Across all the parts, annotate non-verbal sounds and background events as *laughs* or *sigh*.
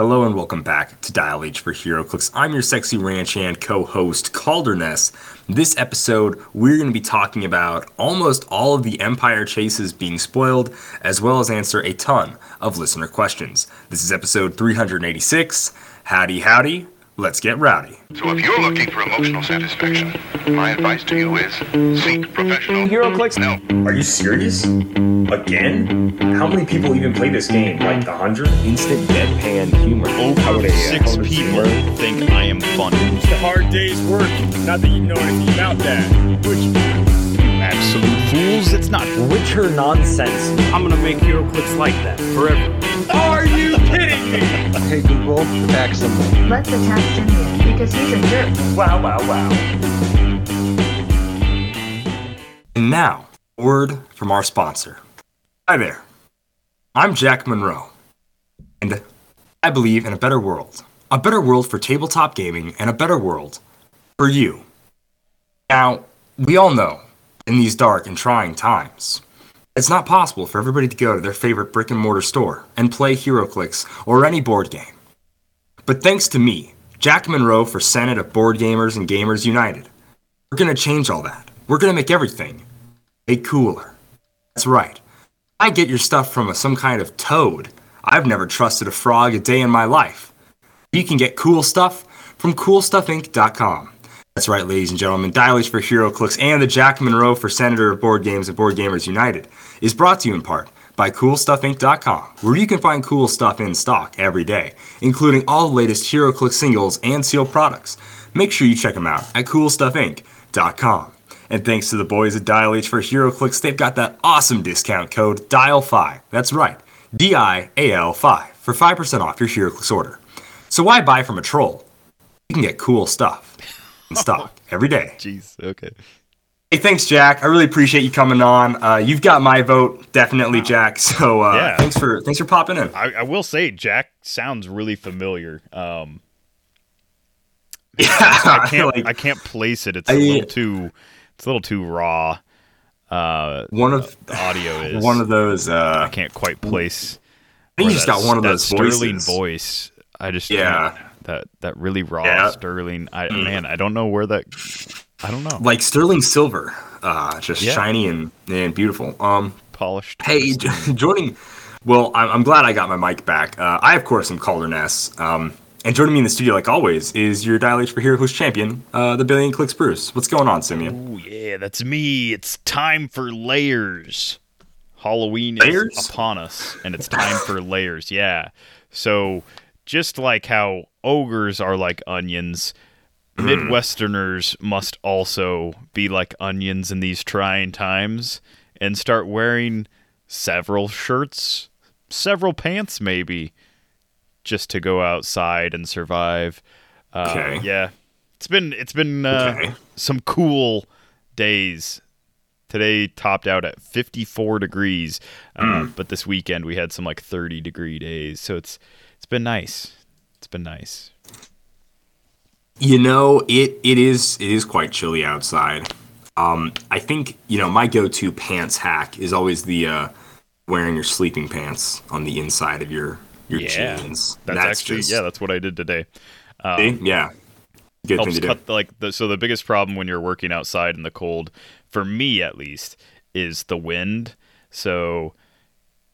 Hello and welcome back to Dial H for HeroClix. I'm your sexy ranch hand co-host Calderness. This episode, we're going to be talking about almost all of the Empire chases being spoiled, as well as answer a ton of listener questions. This is episode 386. Howdy, howdy. Let's get rowdy. So if you're looking for emotional satisfaction, my advice to you is seek professional HeroClix? No. Are you serious? Again? How many people even play this game? Like a hundred? Instant deadpan humor. Over six people think I am funny. It's a hard day's work. Not that you know anything about that. Which Absolute fools, it's not. Witcher nonsense. I'm gonna make HeroClix like that forever. Are you kidding me? Hey Google, back some. Let's attack Simeon because he's a jerk. Wow, wow, wow. And now, word from our sponsor. Hi there. I'm Jack Monroe, and I believe in a better world. A better world for tabletop gaming, and a better world for you. Now, we all know in these dark and trying times, it's not possible for everybody to go to their favorite brick and mortar store and play HeroClix or any board game. But thanks to me, Jack Monroe for Senate of Board Gamers and Gamers United, we're gonna change all that. We're gonna make everything a cooler. That's right. I get your stuff from a, some kind of toad. I've never trusted a frog a day in my life. You can get cool stuff from CoolStuffInc.com. That's right, ladies and gentlemen. Dial H for HeroClix and the Jack Monroe for Senator of Board Games and Board Gamers United is brought to you in part by CoolStuffInc.com, where you can find cool stuff in stock every day, including all the latest HeroClix singles and sealed products. Make sure you check them out at CoolStuffInc.com. And thanks to the boys at Dial H for HeroClix, they've got that awesome discount code DIAL5. That's right, D I A L 5 for 5% off your HeroClix order. So why buy from a troll? You can get cool stuff in *laughs* stock every day. Jeez, okay. Hey, thanks, Jack. I really appreciate you coming on. Uh, you've got my vote, definitely, Jack. *laughs* So uh, Yeah. thanks for thanks for popping in. I, I will say, Jack sounds really familiar. Um, Yeah, I *laughs* can't, like, I can't place it. It's a I- little too, it's a little too raw. Uh, one of the audio *sighs* is one of those. Uh, I can't quite place. I think you just got one of those sterling voices. voice. I just Yeah. that that really raw Yeah. Mm. sterling. I man, I don't know where that. I don't know. like sterling silver, uh, just Yeah. shiny and, and beautiful. Um, Polished. Hey, pristine. *laughs* joining. Well, I'm, I'm glad I got my mic back. Uh, I, of course, am Calder Ness. Um, and joining me in the studio, like always, is your Dial H for Hero Who's champion, uh, the Billion Clicks Bruce. What's going on, Simeon? Oh yeah, that's me. It's time for layers. Halloween Layers? is upon us, and it's time for *laughs* layers. Yeah. So just like how ogres are like onions, Midwesterners must also be like onions in these trying times and start wearing several shirts, several pants, maybe, just to go outside and survive. Uh, Okay. Yeah. It's been it's been uh, Okay. some cool days. Today topped out at 54 degrees, uh, but this weekend we had some like 30 degree days. So it's it's been nice. It's been nice. You know, it it is it is quite chilly outside. Um, I think you know my go-to pants hack is always the uh, wearing your sleeping pants on the inside of your your Yeah, jeans. That's, actually just- yeah, that's what I did today. see? yeah, good thing helps to do. cut the, like the so the biggest problem when you're working outside in the cold for me at least is the wind so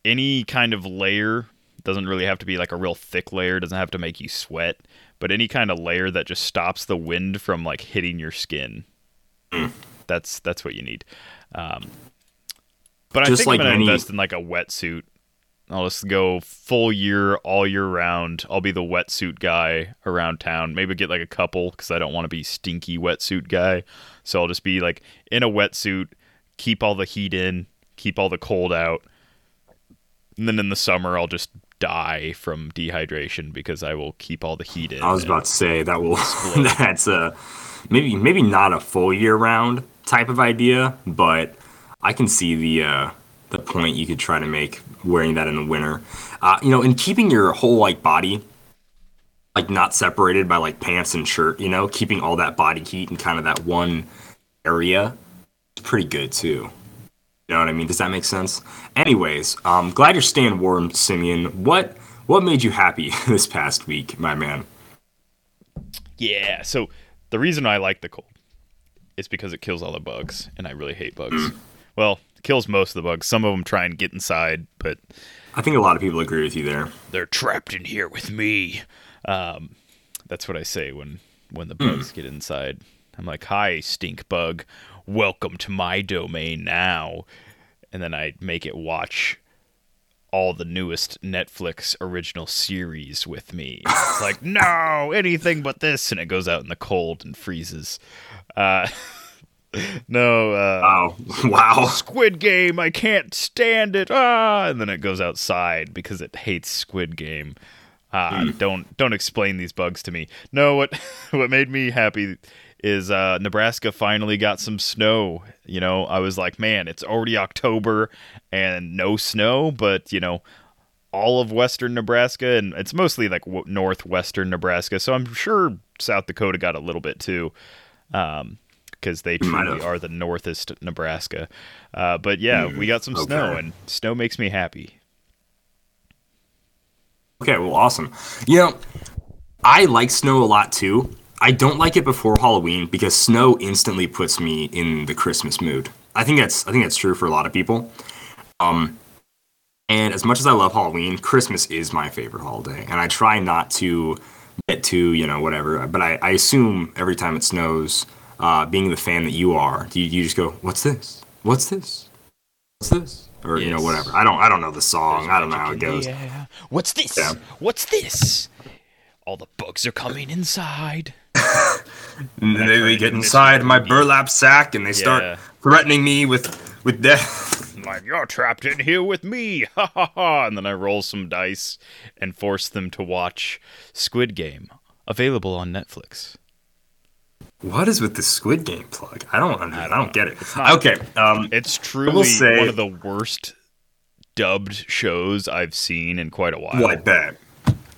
any kind of layer doesn't really have to be like a real thick layer doesn't have to make you sweat but any kind of layer that just stops the wind from like hitting your skin Hmm. that's that's what you need um, but i Just think like i'm gonna any- invest in like a wetsuit I'll just go full year, all year round. I'll be the wetsuit guy around town. Maybe get like a couple because I don't want to be stinky wetsuit guy. So I'll just be like in a wetsuit, keep all the heat in, keep all the cold out. And then in the summer, I'll just die from dehydration because I will keep all the heat in. I was about to say that will *laughs* that's a maybe maybe not a full year round type of idea, but I can see the uh, the point you could try to make wearing that in the winter. Uh, you know, and keeping your whole like body like not separated by like pants and shirt. You know, keeping all that body heat in kind of that one area is pretty good too. You know what I mean? Does that make sense? Anyways, um, glad you're staying warm, Simeon. What what made you happy *laughs* this past week, my man? Yeah. So the reason I like the cold is because it kills all the bugs, and I really hate bugs. well, it kills most of the bugs. Some of them try and get inside, but I think a lot of people agree with you there. they're trapped in here with me. Um, that's what I say when when the bugs get inside. I'm like, "Hi, stink bug, welcome to my domain now," and then I make it watch all the newest Netflix original series with me. *laughs* It's like, no, anything but this, and it goes out in the cold and freezes. Uh, *laughs* no, uh, Wow, *laughs* wow. Squid Game, I can't stand it. Ah, and then it goes outside because it hates Squid Game. Ah, don't don't explain these bugs to me. No, what what made me happy is uh, Nebraska finally got some snow. You know, I was like, man, it's already October and no snow, but you know, all of western Nebraska and it's mostly like w- northwestern Nebraska. So I'm sure South Dakota got a little bit too. Um, because they truly are the northest Nebraska. Uh, but yeah, we got some snow, and snow makes me happy. Okay, well, awesome. You know, I like snow a lot too. I don't like it before Halloween because snow instantly puts me in the Christmas mood. I think that's I think that's true for a lot of people. Um, and as much as I love Halloween, Christmas is my favorite holiday, and I try not to get too you know whatever. But I, I assume every time it snows, uh, being the fan that you are, you, you just go, "What's this? What's this? What's this?" Or you know whatever. I don't I don't know the song. I don't know how it goes. What's this? Yeah. What's this? All the bugs are coming inside. And they, they get inside my burlap sack and they start Yeah. threatening me with with death. *laughs* Like, you're trapped in here with me. *laughs* Ha ha ha. And then I roll some dice and force them to watch Squid Game, available on Netflix. What is with the Squid Game plug? I don't I don't, get it. not- okay, um, It's truly say- one of the worst dubbed shows I've seen in quite a while. well, I bet.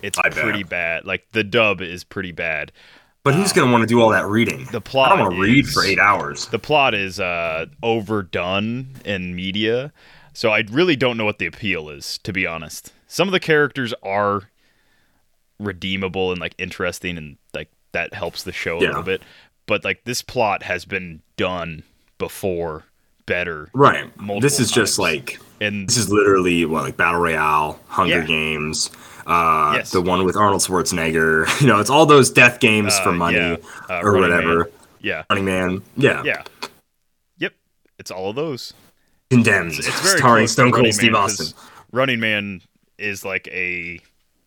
It's I bet. pretty bad. Like the dub is pretty bad. But who's gonna want to do all that reading? The plot I don't want to read for eight hours. The plot is uh, overdone in media, so I really don't know what the appeal is, to be honest. Some of the characters are redeemable and like interesting, and like that helps the show a Yeah. little bit. But like this plot has been done before, better, Right. This is just like and this is literally what like battle royale, Hunger Yeah. Games, uh, Yes. the one with Arnold Schwarzenegger. *laughs* You know, it's all those death games Uh, for money yeah. Uh, or Running whatever. Man. yeah, Running Man. Yeah. yeah, yep. It's all of those. Condemned. It's *laughs* very starring Stone Cold Running Steve Man, Austin. Running Man is like a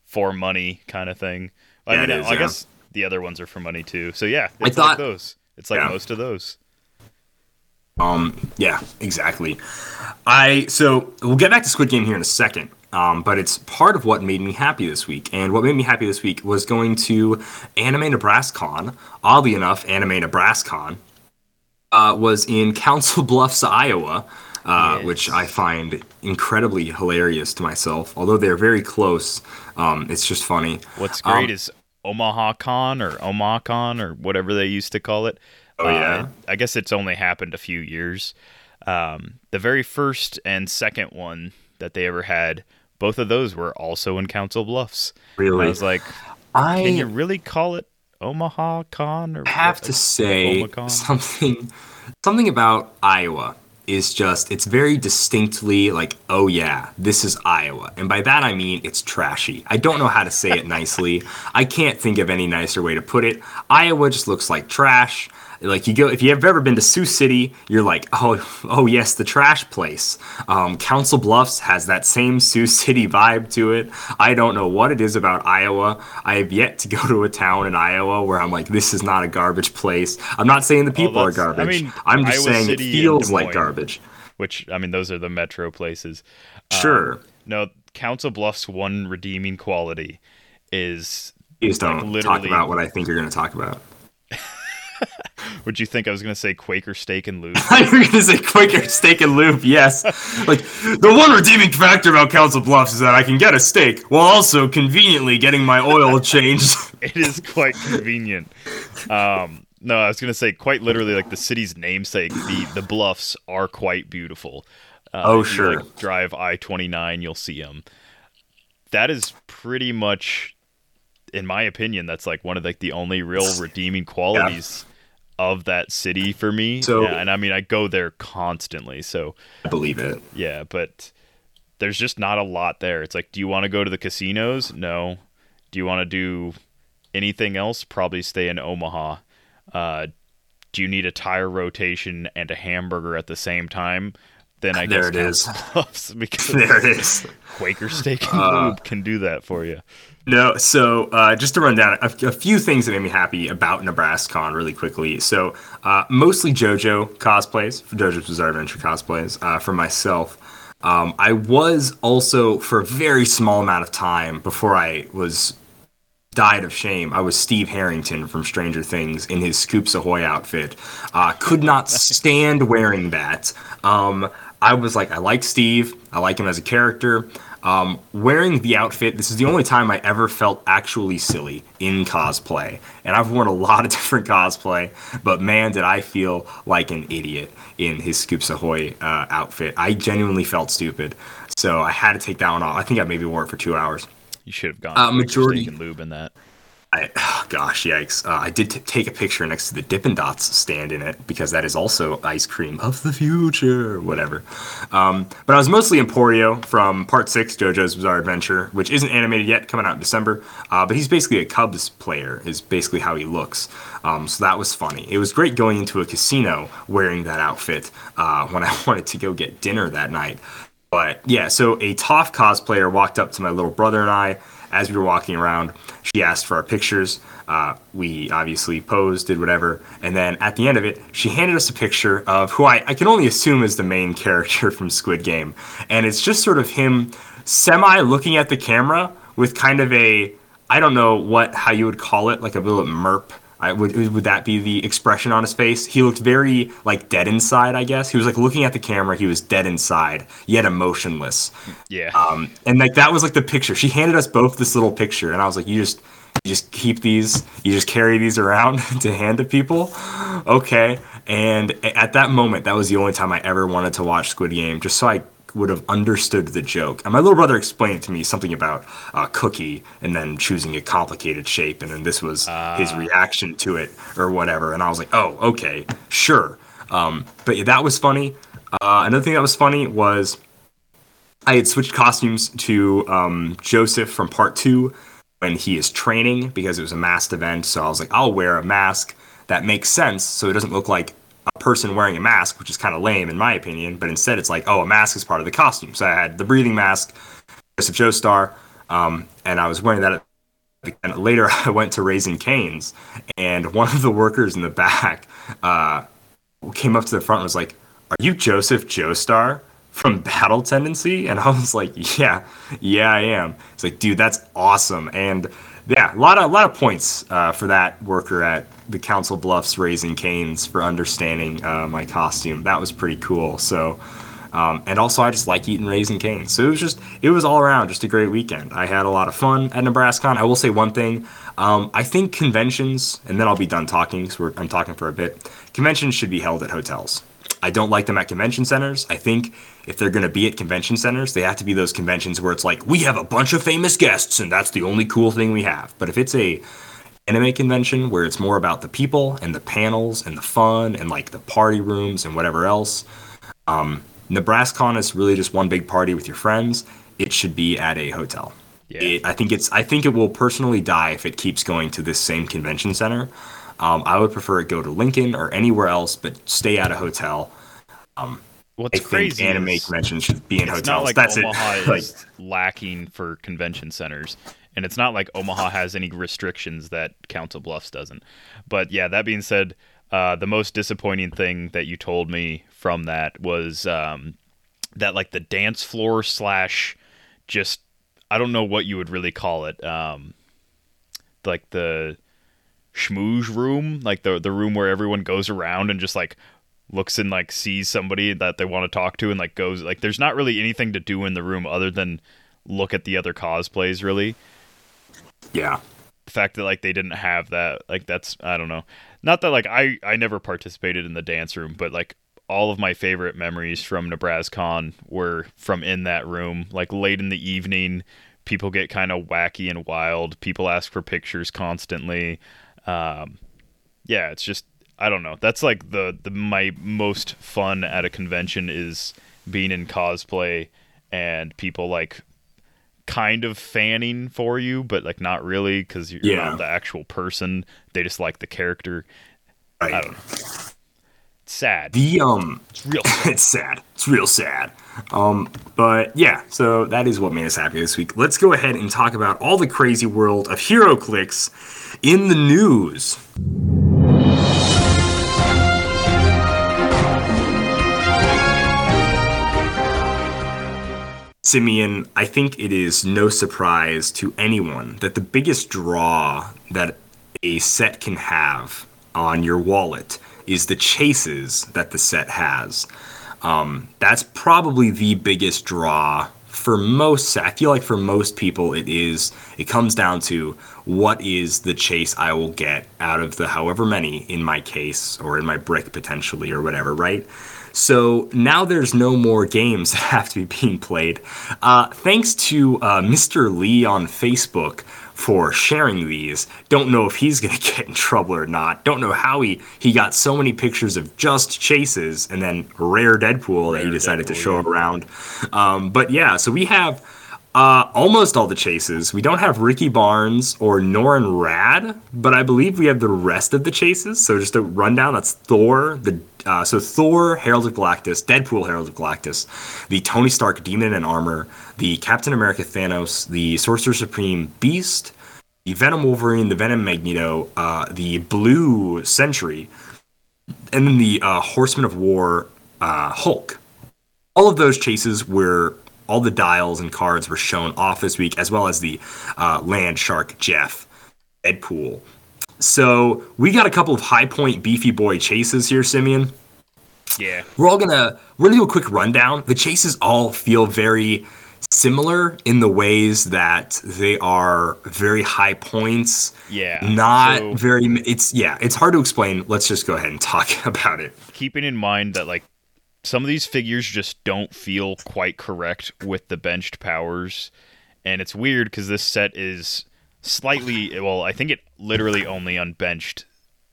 for money kind of thing. I Yeah, mean, is, I yeah. guess the other ones are for money too. So yeah, I it's thought- like those. It's like yeah. most of those. Um, yeah, exactly. I so we'll get back to Squid Game here in a second. Um, but it's part of what made me happy this week. And what made me happy this week was going to Anime NebraskaCon. Oddly enough, Anime NebraskaCon uh, was in *laughs* Council Bluffs, Iowa, uh, Yes. which I find incredibly hilarious to myself. Although they're very close, um, it's just funny. What's Um, great is Omaha Con or OmahaCon or whatever they used to call it. Oh, yeah? I guess it's only happened a few years. Um, the very first and second one that they ever had, both of those were also in Council Bluffs. Really, I was like, I can you really call it Omaha Con? Or have what? to say Omicron? something something about Iowa is just it's very distinctly like oh yeah this is Iowa and by that I mean it's trashy I don't know how to say it nicely *laughs* I can't think of any nicer way to put it Iowa just looks like trash like you go if you've ever been to Sioux City you're like oh oh yes the trash place. Um, Council Bluffs has that same Sioux City vibe to it. I don't know what it is about Iowa. I have yet to go to a town in Iowa where I'm like this is not a garbage place. I'm not saying the people are that's- I garbage. mean, I'm just Iowa saying City it feels Des like garbage. which I mean those are the metro places. Um, sure No, Council Bluffs one redeeming quality is please don't talk literally- about what I think you're going to talk about *laughs* would you think I was gonna say Quaker steak and lube? *laughs* I was going to say Quaker steak and lube yes like the one redeeming factor about Council Bluffs is that I can get a steak while also conveniently getting my oil *laughs* changed it is quite convenient. Um no, I was gonna say quite literally like the city's namesake, the the bluffs are quite beautiful. Uh, Oh, if you, sure. like, drive I twenty nine, you'll see them. that is pretty much in my opinion that's like one of like the only real redeeming qualities of that city for me. So- yeah, and I mean I go there constantly. So I believe it. yeah, but there's just not a lot there. It's like, do you want to go to the casinos? No. Do you want to do anything else? Probably stay in Omaha. Uh, do you need a tire rotation and a hamburger at the same time? Then I There guess it is. *laughs* Because There it is. Quaker Steak and Uh, Lube can do that for you. No, so uh, just to run down a, a few things that made me happy about NebraskaCon really quickly. So uh, mostly JoJo cosplays, for JoJo's Bizarre Adventure cosplays. Uh, for myself, um, I was also for a very small amount of time before I was died of shame. I was Steve Harrington from Stranger Things in his Scoops Ahoy outfit. Uh, could not *laughs* stand wearing that. Um, I was like, I like Steve. I like him as a character. Um, wearing the outfit, this is the only time I ever felt actually silly in cosplay. And I've worn a lot of *laughs* different cosplay, but man, did I feel like an idiot in his Scoops Ahoy uh, outfit. I genuinely felt stupid. So I had to take that one off. I think I maybe wore it for two hours. You should have gone uh, majority- and Lube in that. I, oh *sighs* gosh, yikes! Uh, I did t- take a picture next to the Dippin' Dots stand in it because that is also ice cream of the future, whatever. Um, but I was mostly Emporio from Part Six, JoJo's Bizarre Adventure, which isn't animated yet, coming out in December. Uh, but he's basically a Cubs player, is basically how he looks. Um, so that was funny. It was great going into a casino wearing that outfit uh, when *laughs* I wanted to go get dinner that night. But yeah, so a Toph cosplayer walked up to my little brother and I as we were walking around. She asked for our pictures. Uh, we obviously posed, did whatever. And then at the end of it, she handed us a picture of who I, I can only assume is the main *laughs* character from Squid Game. And it's just sort of him semi looking at the camera with kind of a, I don't know what, how you would call it, like a little merp. I, would, would that be the expression on his face? He looked very like dead inside, I guess. He was like looking at the camera. He was dead inside, yet emotionless. Yeah. Um, and like that was like the picture. She handed us both this little picture, and I was like, "You just, you just keep these. You just carry these around *laughs* to hand to people." Okay. And at that moment, that was the only time I ever wanted to watch Squid Game, just so I would have understood the joke. And my little brother explained to me something about uh, cookie and then choosing a complicated shape, and then this was his reaction to it or whatever. And I was like, "Oh, okay, sure." Um, but yeah, that was funny. Uh, another thing that was funny was I had switched costumes to um, Joseph from part two when he is training because it was a masked event. So I was like, I'll wear a mask that makes sense so it doesn't look like a person wearing a mask, which is kind of lame in my opinion. But instead, it's like, oh, a mask is part of the costume. So I had the breathing mask, Joseph Joestar, um, and I was wearing that. And later, *laughs* I went to Raising Cane's, and one of the workers in the back uh, came up to the front and was like, "Are you Joseph Joestar from Battle Tendency?" And I was like, "Yeah, yeah, I am." It's like, dude, that's awesome, and yeah, a lot of a lot of points uh, for that worker at the Council Bluffs Raising Cane's for understanding uh, my costume. That was pretty cool. So. Um, and also, I just like eating Raising Cane's. So it was just, it was all around just a great weekend. I had a lot of fun at NebraskaCon. I will say one thing. Um, I think conventions, and then I'll be done talking because I'm talking for a bit. Conventions should be held at hotels. I don't like them at convention centers. I think if they're going to be at convention centers, they have to be those conventions where it's like, we have a bunch of famous guests and that's the only cool thing we have. But if it's a anime convention where it's more about the people and the panels and the fun and like the party rooms and whatever else, um, NebraskaCon is really just one big party with your friends. It should be at a hotel. Yeah. It, I think it's. I think it will personally die if it keeps going to this same convention center. Um, I would prefer it go to Lincoln or anywhere else, but stay at a hotel. What's I crazy think anime is conventions should be in hotels. not like That's Omaha it. *laughs* like, is lacking for convention centers, and it's not like Omaha has any restrictions that Council Bluffs doesn't. But yeah, that being said, uh, the most disappointing thing that you told me from that was um, that like the dance floor slash just I don't know what you would really call it, um, like the schmooze room, like the the room where everyone goes around and just like looks and like sees somebody that they want to talk to and like goes like there's not really anything to do in the room other than look at the other cosplays really yeah, the fact that like they didn't have that like that's i don't know not that like i i never participated in the dance room but like all of my favorite memories from nebraskacon were from in that room like late in the evening people get kind of wacky and wild. People ask for pictures constantly. Um, yeah, it's just I don't know. That's like the the my most fun at a convention is being in cosplay and people like kind of fanning for you, but like not really because you're Yeah. not the actual person. They just like the character. Right. I don't know. It's sad. The um, It's real. *laughs* it's sad. It's real sad. Um, but yeah, so that is what made us happy this week. Let's go ahead and talk about all the crazy world of HeroClix in the news. Simeon, I think it is no surprise to anyone that the biggest draw that a set can have on your wallet is the chases that the set has. Um, that's probably the biggest draw for most. I feel like for most people, it is. It comes down to what is the chase I will get out of the however many in my case or in my brick potentially or whatever, right? So now there's no more games *laughs* that have to be being played. Uh, thanks to uh, Mr. Lee on Facebook for sharing these. Don't know if he's *laughs* going to get in trouble or not. Don't know how he, he got so many pictures of just chases and then rare Deadpool that he decided to show around. Um, but yeah, so we have uh, almost all the chases. We don't have Ricky Barnes or Norrin Radd, but I believe we have the rest of the chases. So just a rundown. That's Thor, the uh, so Thor, Herald of Galactus, Deadpool, Herald of Galactus, the Tony Stark Demon in Armor, the Captain America Thanos, the Sorcerer Supreme Beast, the Venom Wolverine, the Venom Magneto, uh, the Blue Sentry, and then the uh, Horseman of War uh, Hulk. All of those chases were all the dials and cards were shown off this week, as well as the uh, Land Shark Jeff Deadpool. So we got a couple of high point beefy boy chases here, Simeon. yeah. We're all gonna we're gonna do a quick rundown. The chases all feel very similar in the ways that they are very high points. Yeah. Not So- very. It's yeah. It's hard to explain. Let's just go ahead and talk *laughs* about it. keeping in mind that like some of these figures just don't feel quite correct with the benched powers and it's weird because this set is slightly well i think it literally only unbenched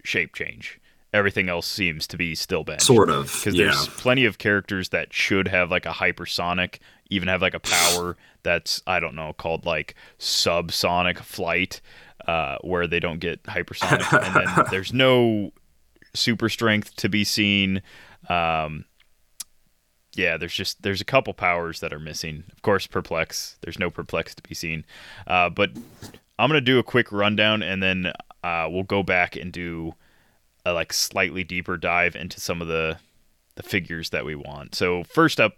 shape change everything else seems to be still benched Sort of. because yeah. there's plenty of characters that should have like a hypersonic even have like a power that's i don't know called like subsonic flight uh, where they don't get hypersonic and then *laughs* there's no super strength to be seen um, yeah there's just there's a couple powers that are missing. Of course perplex. There's no perplex to be seen. Uh, but i'm gonna do a quick rundown and then uh, we'll go back and do a like slightly deeper dive into some of the the figures that we want. So first up,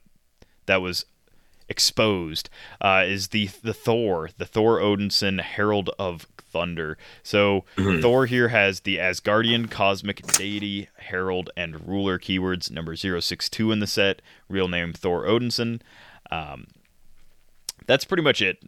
that was exposed uh, is the the Thor, the Thor Odinson Herald of Thunder. So Thor here has the Asgardian cosmic deity herald and ruler keywords number 062 in the set. Real name Thor Odinson. Um, that's pretty much it.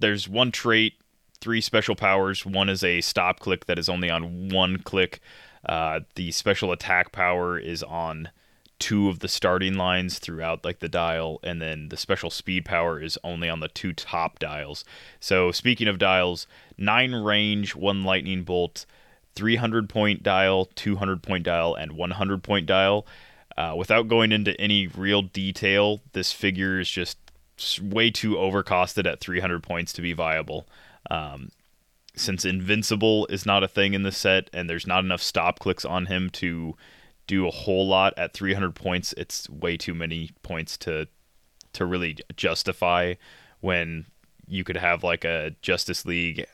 There's one trait, three special powers. One is a stop click that is only on one click. Uh, the special attack power is on two of the starting lines throughout like the dial and then the special speed power is only on the two top dials. So speaking of dials nine range one lightning bolt 300 point dial 200 point dial and 100 point dial. Uh, without going into any real detail this figure is just way too overcosted at 300 points to be viable. Um, since invincible is not a thing in the set and there's not enough stop clicks on him to do a whole lot at 300 points it's way too many points to to really justify when you could have like a justice league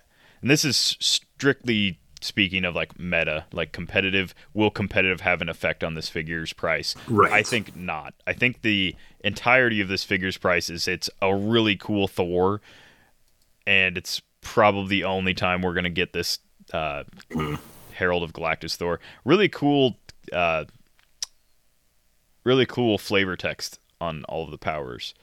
and this is strictly speaking of like meta like competitive will competitive have an effect on this figure's price Right. i think not i think the entirety of this figure's price is it's a really cool thor and it's probably the only time we're gonna get this uh, Herald of Galactus Thor. Really cool, uh, really cool flavor text on all of the powers.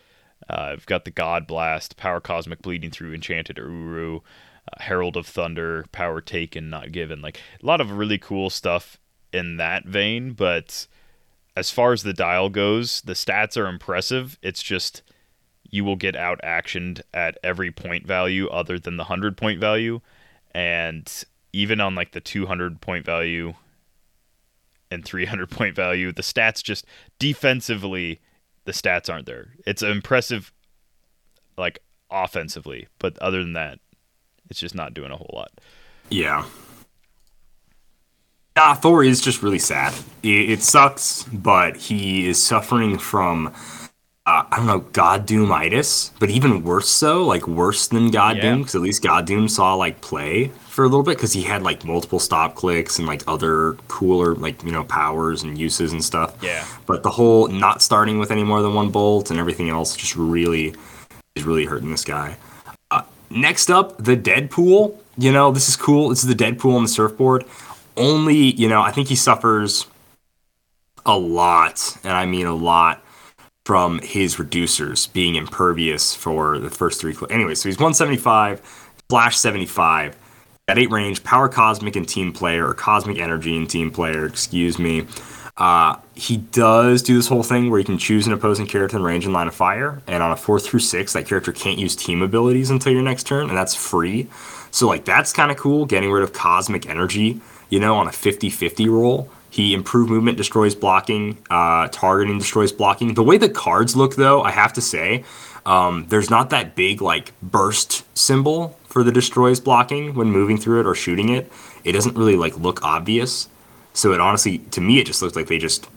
Uh, I've got the God Blast, Power Cosmic Bleeding Through Enchanted Uru, uh, Herald of Thunder, Power Taken Not Given. Like a lot of really cool stuff in that vein, but as far as the dial goes, the stats are impressive. It's just you will get out actioned at every point value other than the 100 point value. And even on like the 200 point value and 300 point value, the stats just defensively, the stats aren't there. It's impressive, like offensively, but other than that, it's just not doing a whole lot. Yeah. Nah, Thor is just really sad. It, it sucks, but he is suffering from, uh, I don't know, God Doomitis, but even worse so, like worse than God Yeah. Doom, because at least God Doom saw like play for a little bit because he had like multiple stop clicks and like other cooler like you know powers and uses and stuff. Yeah. But the whole not starting with any more than one bolt and everything else just really is really hurting this guy. Uh, next up, the Deadpool. You know, this is cool. This is the Deadpool on the surfboard. Only, you know, I think he suffers a lot, and I mean a lot, from his reducers being impervious for the first three. Cl- anyway, so he's 175, Flash 75, at eight range, Power Cosmic and Team Player, or Cosmic Energy and Team Player, excuse me. Uh, he does do this whole thing where you can choose an opposing character in range and line of fire, and on a four through six, that character can't use team abilities until your next turn, and that's free. So like that's kind of cool, getting rid of cosmic energy, you know, on a 50-50 roll. He improved movement, destroys blocking, uh, targeting destroys blocking. The way the cards look, though, I have to say, um, there's not that big like burst symbol for the destroys blocking when moving through it or shooting it. It doesn't really like look obvious. So it honestly, to me, it just looks like they just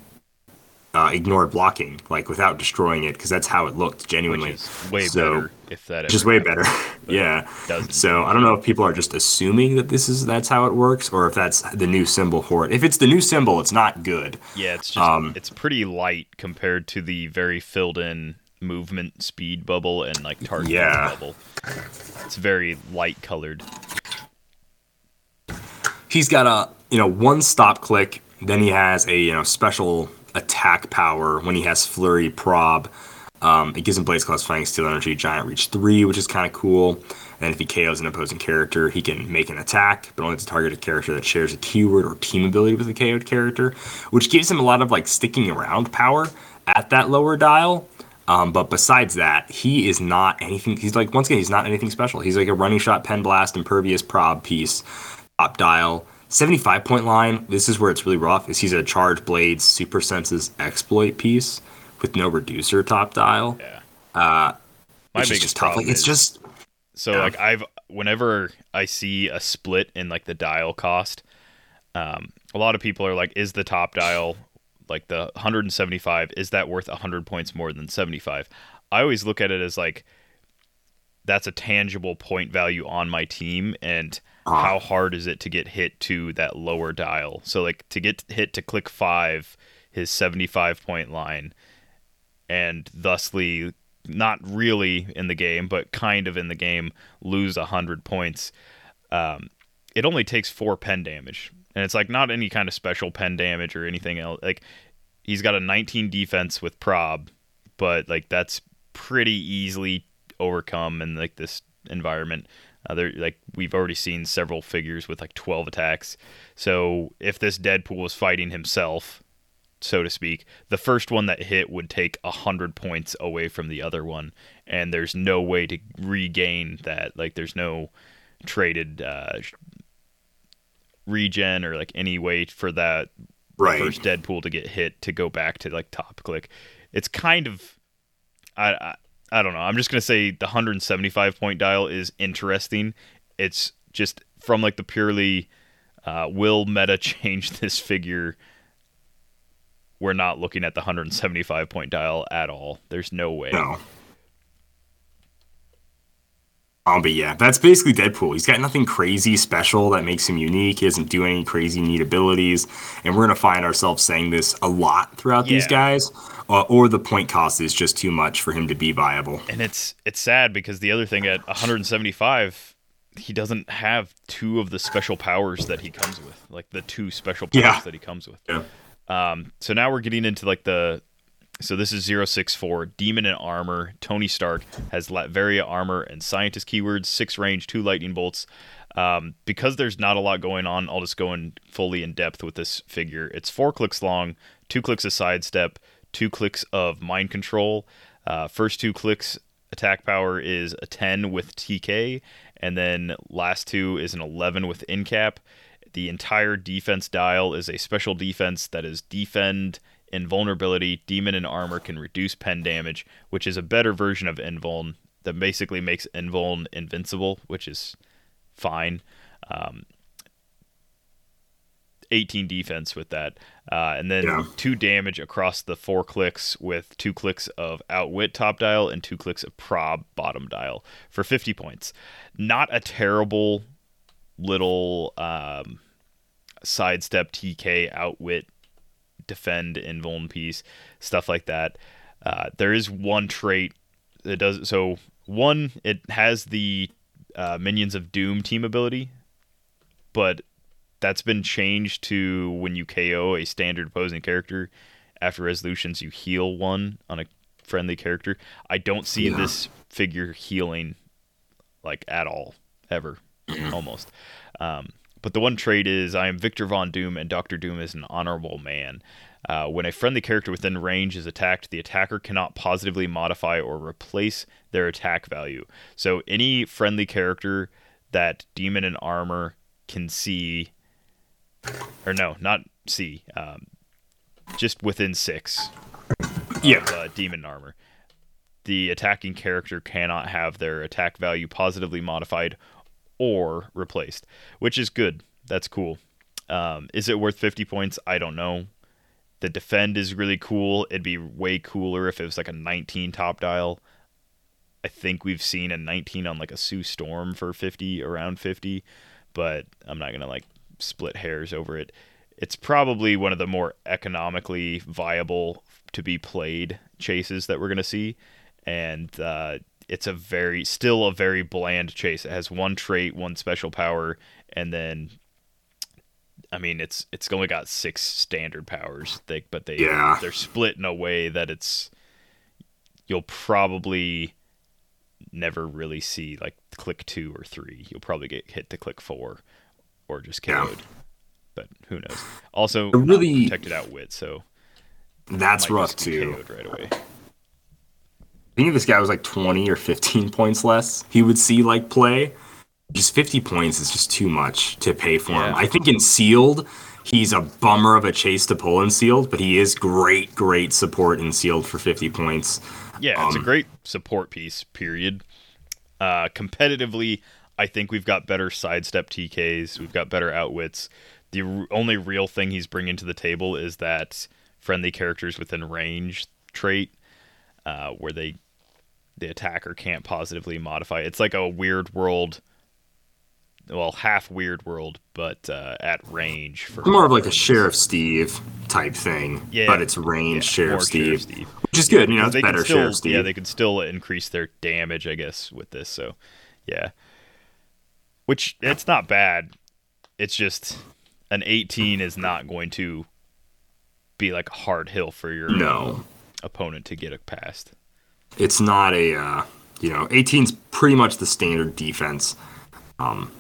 uh, ignored blocking, like without destroying it, because that's how it looked genuinely. Which is way So- better if that Just way happened. better. *laughs* yeah. So I don't know if people are just assuming that this is that's how it works, or if that's the new symbol for it. If it's the new symbol, it's not good. Yeah, it's just Um, it's pretty light compared to the very filled in movement speed bubble and like target Yeah. bubble. It's very light colored. he's got a you know one stop click then he has a you know special attack power when he has flurry prob um, it gives him blaze class flying steel energy giant reach 3 which is kind of cool and if he KOs an opposing character he can make an attack but only to target a character that shares a keyword or team ability with the KO'd character which gives him a lot of like sticking around power at that lower dial um, but besides that, he is not anything. He's like once again, he's not anything special. He's like a running shot, pen blast, impervious prob piece, top dial, 75 point line. This is where it's really rough. Is he's a charge blades, super senses exploit piece with no reducer top dial. Yeah. Uh, My biggest just tough. Like it's is- just So Yeah. like I've whenever I see a split in like the dial cost, um, a lot of people are like, is the top dial like the 175 is that worth 100 points more than 75? I always look at it as like that's a tangible point value on my team and Uh-huh. how hard is it to get hit to that lower dial? So like to get hit to click 5 his 75 point line and thusly not really in the game, but kind of in the game, lose hundred points. Um, it only takes four pen damage, and it's like not any kind of special pen damage or anything else. Like he's got a 19 defense with prob, but like that's pretty easily overcome in like this environment. Uh, there, like we've already seen several figures with like 12 attacks. So if this Deadpool was fighting himself, so to speak, the first one that hit would take a hundred points away from the other one, and there's no way to regain that. Like, there's no traded uh, regen or like any way for that right. first Deadpool to get hit to go back to like top click. It's kind of, I, I, I don't know. I'm just gonna say the 175 point dial is interesting. It's just from like the purely uh, will meta *laughs* change this figure. We're not looking at the 175 point dial at all. There's no way. No. Um, but yeah, that's basically Deadpool. He's got nothing crazy special that makes him unique. He doesn't do any crazy neat abilities, and we're gonna find ourselves saying this a lot throughout these guys. Uh, or the point cost is just too much for him to be viable. and it's it's sad because the other thing at 175 he doesn't have two of the special powers that he comes with like the two special powers Yeah. that he comes with Yeah. um so now we're getting into like the so this is 064 demon and armor. Tony stark has latveria armor and scientist keywords six range two lightning bolts. Um, because there's not a lot going on i'll just go in fully in depth with this figure. It's four clicks long two clicks of sidestep two clicks of mind control. Uh, first two clicks attack power is a 10 with TK, and then last two is an 11 with incap. The entire defense dial is a special defense that is defend, invulnerability, demon, and armor can reduce pen damage, which is a better version of invuln that basically makes invuln invincible, which is fine. Um, 18 defense with that. Uh, and then Yeah. two damage across the four clicks with two clicks of outwit top dial and two clicks of prob bottom dial for 50 points. Not a terrible little um, sidestep TK outwit defend invuln Peace, stuff like that. Uh, there is one trait that does so. One, it has the uh, minions of doom team ability, but that's been changed to when you KO a standard opposing character after resolutions, you heal one on a friendly character. I don't see Yeah. this figure healing like at all, ever, almost. Um, but the one trait is I am Victor Von Doom, and Doctor Doom is an honorable man. Uh, when a friendly character within range is attacked, the attacker cannot positively modify or replace their attack value. So any friendly character that Demon and Armor can see, or no, not see, um, just within six Yeah. of uh, demon armor. The attacking character cannot have their attack value positively modified or replaced, which is good. That's cool. Um, is it worth 50 points? I don't know. The defend is really cool. It'd be way cooler if it was like a 19 top dial. I think we've seen a 19 on like a Sue Storm for 50, around 50, but I'm not going to like split hairs over it. It's probably one of the more economically viable to be played chases that we're going to see. And uh, it's a very, still a very bland chase. It has one trait, one special power, and then I mean, it's it's only got six standard powers, they, but they Yeah. they're split in a way that it's you'll probably never really see like click two or three. You'll probably get hit to click four, or just Yeah. KO'd. But who knows? Also, It really- protected out wit, so That's rough too. KO'd right away. I think if this guy was like 20 or 15 *laughs* points less, he would see like play. Just 50 points is just too much to pay for him. I think in sealed, he's a bummer of a chase to pull in sealed, but he is great, great support in sealed for 50 points. Yeah, it's a Um, great support piece. Period. Uh, competitively, I think we've got better sidestep TKs. We've got better outwits. The r- only real thing he's bringing to the table is that friendly characters within range trait, uh, where they the attacker can't positively modify. It's like a weird world. Well, half weird world, but uh, at range for More of like a. Sheriff Steve type thing, Yeah. but it's range Yeah, Sheriff Steve, Steve. which is good. You know, it's better still, Sheriff Steve. Yeah, they could still increase their damage, I guess, with this. So, yeah. Which it's not bad. It's just an 18 is not going to be like a hard hill for your no, opponent to get past. It's not a uh, you know 18's pretty much the standard defense. Um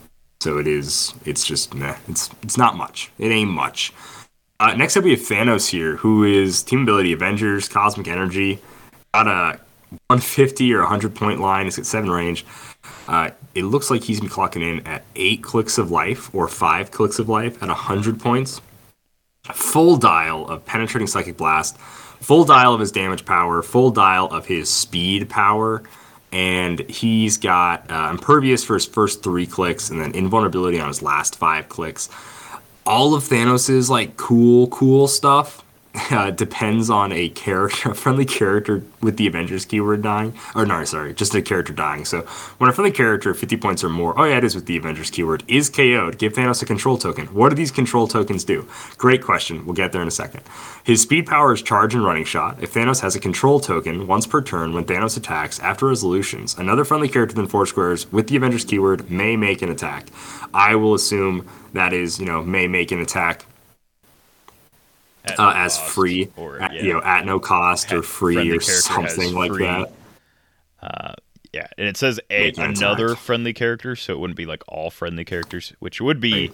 so it is it's just meh. it's it's not much. It ain't much. Uh, next up we have thanos here who is team ability avengers cosmic energy. Got a 150 or 100 point line. It's at 7 range. Uh, it looks like he's been clocking in at 8 clicks of life or 5 clicks of life at 100 points. Full dial of penetrating psychic blast, full dial of his damage power, full dial of his speed power, and he's got uh, impervious for his first three clicks, and then invulnerability on his last five clicks. All of Thanos's like cool, cool stuff *laughs* uh, depends on a character, *laughs* a friendly character with the Avengers keyword dying, or no, sorry, just a character dying. So when a friendly character, 50 points or more, oh yeah, it is with the Avengers keyword, is KO'd, give Thanos a control token. What do these control tokens do? Great question. We'll get there in a second. His speed power is charge and running shot. If Thanos has a control token once per turn when Thanos attacks after resolutions, another friendly character than four squares with the Avengers keyword may make an attack. I will assume that is, you know, may make an attack At uh, no as free, or at, yeah, you know, at no cost or free or something like free. that. yeah, and it says a another attack. friendly character, so it wouldn't be like all friendly characters, which would be.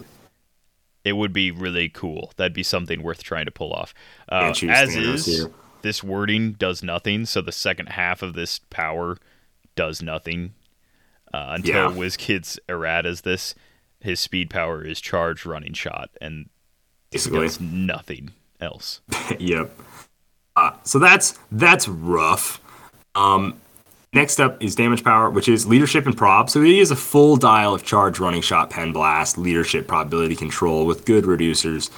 It would be really cool. That'd be something worth trying to pull off. Uh, as is, here. this wording does nothing. So the second half of this power does nothing uh, until Yeah. WizKids erratas this. His speed power is charge, running shot, and Basically. does nothing else. *laughs* yep. Uh, so that's that's rough. Um, next up is damage power, which is leadership and prob. So he is a full dial of charge, running shot, pen blast, leadership, probability control with good reducers.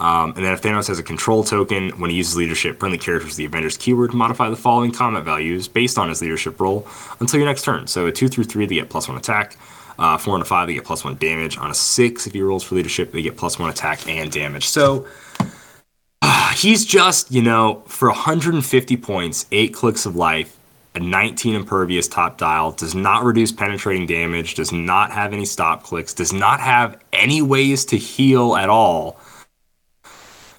Um, and then if Thanos has a control token, when he uses leadership, friendly characters the Avengers keyword modify the following combat values based on his leadership role until your next turn. So a two through three, they get plus one attack. Uh, four and a five, they get plus one damage. On a six, if he rolls for leadership, they get plus one attack and damage. So he's just, you know, for 150 points, eight clicks of life, a 19 impervious top dial, does not reduce penetrating damage, does not have any stop clicks, does not have any ways to heal at all.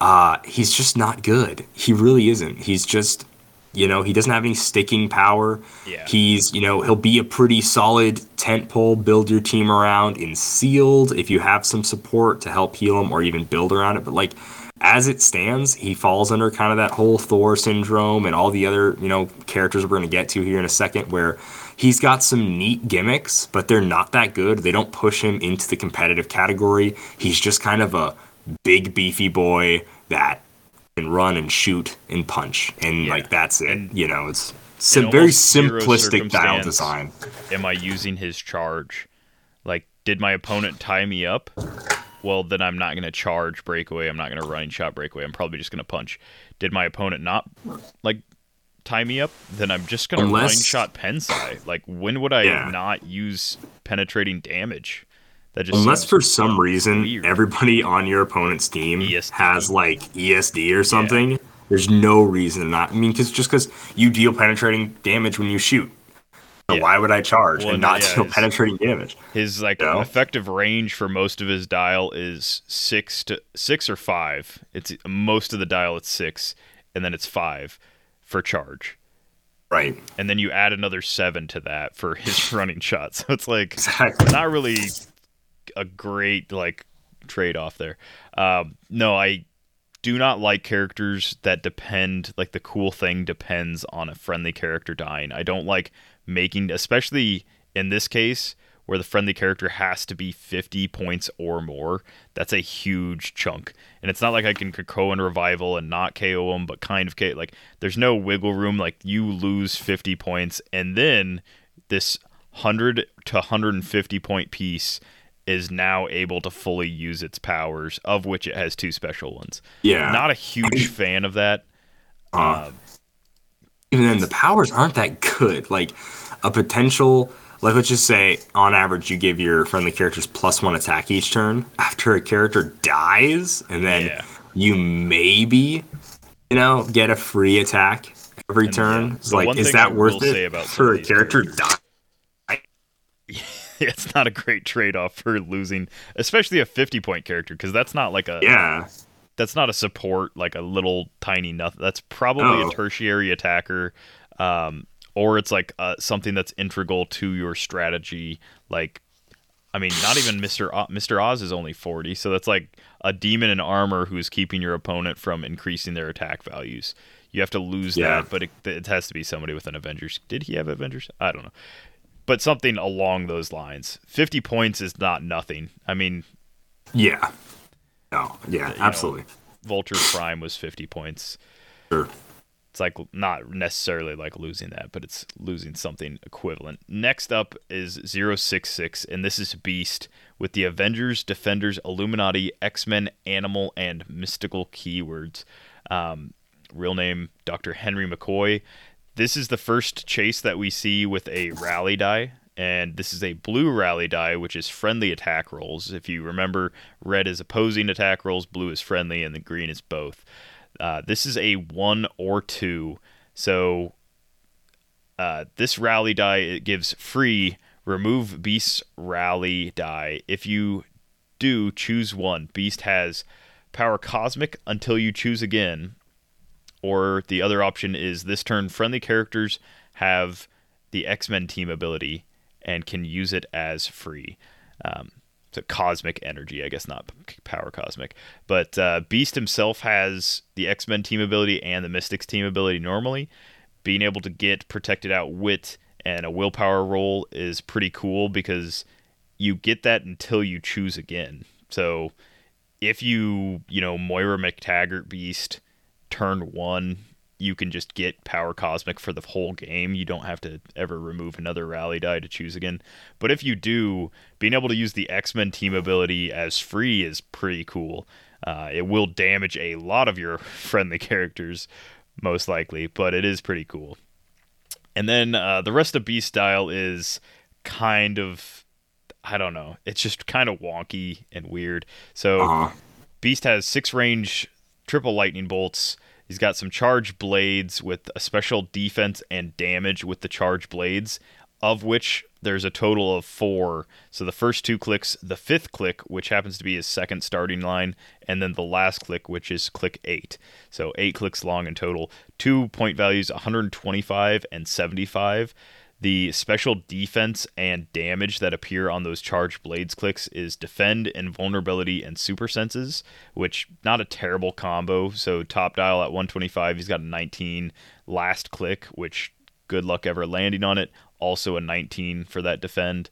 Uh, he's just not good. He really isn't. He's just, you know, he doesn't have any sticking power. Yeah. He's, you know, he'll be a pretty solid tent pole, build your team around in sealed if you have some support to help heal him or even build around it. But like as it stands, he falls under kind of that whole Thor syndrome and all the other, you know, characters we're going to get to here in a second where he's got some neat gimmicks, but they're not that good. They don't push him into the competitive category. He's just kind of a big beefy boy that can run and shoot and punch and Yeah. like that's it. And you know, it's in very simplistic dial design. Am I using his charge? Like, did my opponent tie me up? Well, then I'm not going to charge breakaway. I'm not going to running shot breakaway. I'm probably just going to punch. Did my opponent not like tie me up? Then I'm just going to running Unless- shot pensai. Like, when would I Yeah. not use penetrating damage? That just Unless for some reason everybody on your opponent's team ESD. has like ESD or something, there's no reason not. I mean, because just because you deal penetrating damage when you shoot, so Yeah. why would I charge Well, and not yeah, deal it's- penetrating damage? His like Yeah. effective range for most of his dial is six to six or five. It's most of the dial it's six, and then it's five for charge. Right. and then you add another seven to that for his *laughs* running shot. So it's like Exactly. not really a great like trade off there. Um, no, I do not like characters that depend like the cool thing depends on a friendly character dying. I don't like making especially in this case where the friendly character has to be 50 points or more. That's a huge chunk. And it's not like I can KO and revival and not KO them, but kind of KO. Like, there's no wiggle room. Like, you lose 50 points, and then this 100 to 150 point piece is now able to fully use its powers, of which it has two special ones. Yeah. Not a huge fan of that. Uh, even then, the powers aren't that good. Like a potential, like let's just say, on average, you give your friendly characters plus one attack each turn. After a character dies, and then Yeah. you maybe, you know, get a free attack every And, turn. yeah, like, is thing I that worth it for a character die? *laughs* it's not a great trade off for losing, especially a 50 point character, because that's not like a Yeah, that's not a support like a little tiny nothing. That's probably No. a tertiary attacker, um, or it's like uh, something that's integral to your strategy. Like, I mean, not even Mister o- Mister Oz is only forty, so that's like a demon in armor who's keeping your opponent from increasing their attack values. You have to lose Yeah. that, but it, it has to be somebody with an Avengers. Did he have Avengers? I don't know, but something along those lines. Fifty points is not nothing. I mean, yeah, no, yeah, know, absolutely. Vulture Prime was fifty points. Sure. it's like not necessarily like losing that, but it's losing something equivalent. Next up is 066, and this is Beast with the Avengers, Defenders, Illuminati, X Men, Animal, and Mystical keywords. Um, real name Dr. Henry McCoy. This is the first chase that we see with a rally die. And this is a blue rally die, which is friendly attack rolls. If you remember, red is opposing attack rolls, blue is friendly, and the green is both. Uh, this is a one or two. So uh, this rally die it gives free remove beast's rally die. If you do choose one, beast has power cosmic until you choose again. Or the other option is this turn friendly characters have the X Men team ability and can use it as free. Um, so cosmic energy, I guess not power cosmic, but uh, Beast himself has the X Men team ability and the Mystics team ability normally. Being able to get protected out wit and a willpower roll is pretty cool because you get that until you choose again. So if you, you know, Moira MacTaggert Beast turn one, you can just get Power Cosmic for the whole game. You don't have to ever remove another rally die to choose again. But if you do, being able to use the X Men team ability as free is pretty cool. Uh, it will damage a lot of your *laughs* friendly characters, most likely, but it is pretty cool. And then uh, the rest of Beast style is kind of, I don't know, it's just kind of wonky and weird. So Uh-huh. Beast has six range triple lightning bolts. He's got some charge blades with a special defense and damage with the charge blades, of which there's a total of four. So the first two clicks, the fifth click, which happens to be his second starting line, and then the last click, which is click eight. So eight clicks long in total. Two point values 125 and 75. The special defense and damage that appear on those charged blades clicks is defend, invulnerability, and super senses, which not a terrible combo. So top dial at 125, he's got a 19. Last click, which good luck ever landing on it, also a 19 for that defend.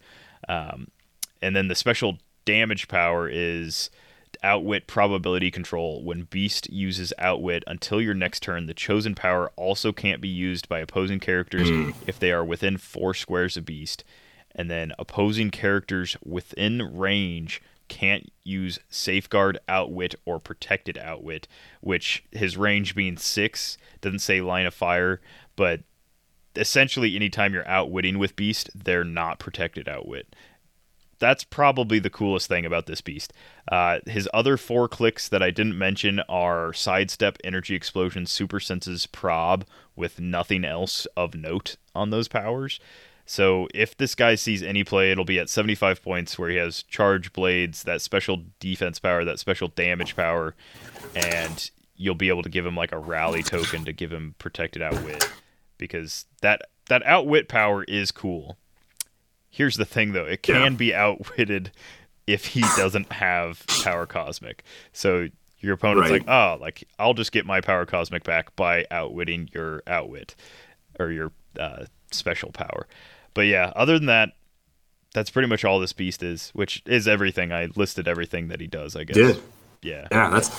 Um, and then the special damage power is outwit probability control. When Beast uses outwit until your next turn, the chosen power also can't be used by opposing characters hmm. if they are within four squares of Beast. And then opposing characters within range can't use safeguard outwit or protected outwit, which his range being six doesn't say line of fire, but essentially anytime you're outwitting with Beast, they're not protected outwit that's probably the coolest thing about this beast. Uh, his other four clicks that I didn't mention are sidestep, energy explosion, super senses, prob, with nothing else of note on those powers. So if this guy sees any play, it'll be at 75 points where he has charge blades, that special defense power, that special damage power, and you'll be able to give him like a rally token to give him protected outwit because that that outwit power is cool. Here's the thing though, it can Yeah. be outwitted if he doesn't have power cosmic. So your opponent's Right. like, "Oh, like I'll just get my power cosmic back by outwitting your outwit or your uh, special power." But yeah, other than that, that's pretty much all this beast is, which is everything. I listed everything that he does, I guess. Did. Yeah. Yeah, that's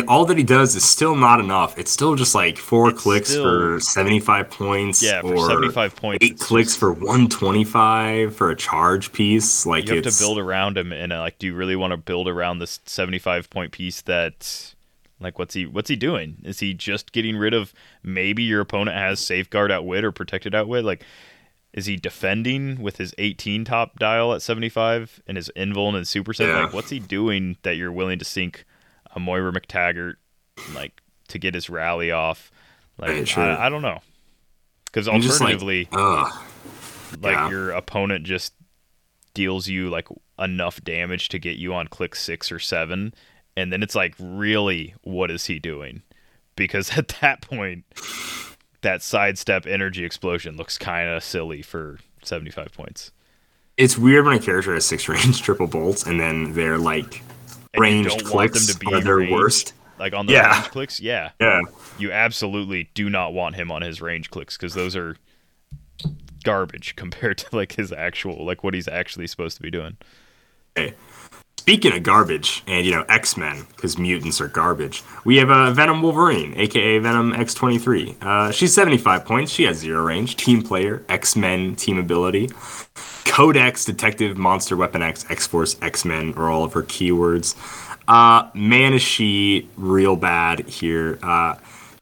and all that he does is still not enough. It's still just like four It's clicks still- for seventy five points. Yeah, for or 75 points, Eight clicks just- for one twenty five for a charge piece. Like you have to build around him and uh, like do you really want to build around this 75 point piece that like what's he what's he doing is he just getting rid of maybe your opponent has safeguard outwit or protected outwit like is he defending with his 18 top dial at 75 and his invuln and super set Yeah. like what's he doing that you're willing to sink a moira mactaggert like to get his rally off like I, I don't know because I'm like, alternatively uh, like Yeah. your opponent just deals you like enough damage to get you on click six or seven, and then it's like, really, what is he doing? Because *laughs* at that point, that sidestep energy explosion looks kind of silly for 75 points. It's weird when a character has six range *laughs* triple bolts and then they're like And ranged don't want them clicks to be are their ranged. worst. Like on the Yeah. range clicks, yeah, Yeah. you absolutely do not want him on his range clicks because those are garbage *laughs* compared to like his actual, like what he's actually supposed to be doing. Okay. Speaking of garbage and you know X Men because mutants are garbage, we have uh, Venom Wolverine, aka Venom X23. Uh, she's 75 points. She has zero range. Team player, X Men team ability. Codex, Detective, Monster, Weapon X, X Force, X Men are all of her keywords. Uh, man, is she real bad here. Uh,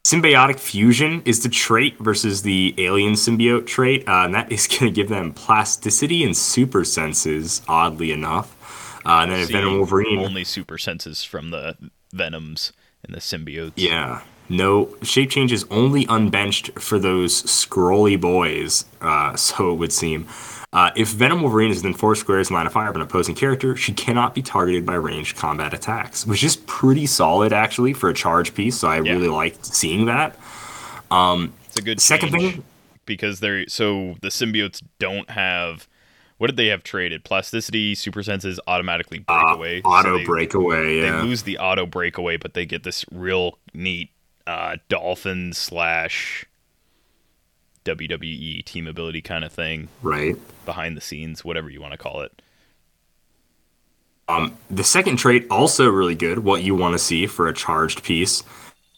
symbiotic fusion is the trait versus the alien symbiote trait, uh, and that is *laughs* going to give them plasticity and super senses, oddly enough. Uh, and then if Venom Seeing Wolverine. only super senses from the venoms and the symbiotes. Yeah. No, shape change is only unbenched for those scrolly boys, uh, *laughs* so it would seem. Uh, if Venom Wolverine is within four squares in line of fire of an opposing character, she cannot be targeted by ranged combat attacks, which is pretty solid actually for a charge piece. So I Yeah. really liked seeing that. Um, It's a good Second thing- because they're so the symbiotes don't have what did they have traded? Plasticity, super senses, automatically Uh, breakaway. So auto they- breakaway, They yeah. lose the auto breakaway, but they get this real neat uh, dolphin slash WWE team ability kind of thing, Right. behind the scenes, whatever you want to call it. Um, the second trait also really good. What you want to see for a charged piece,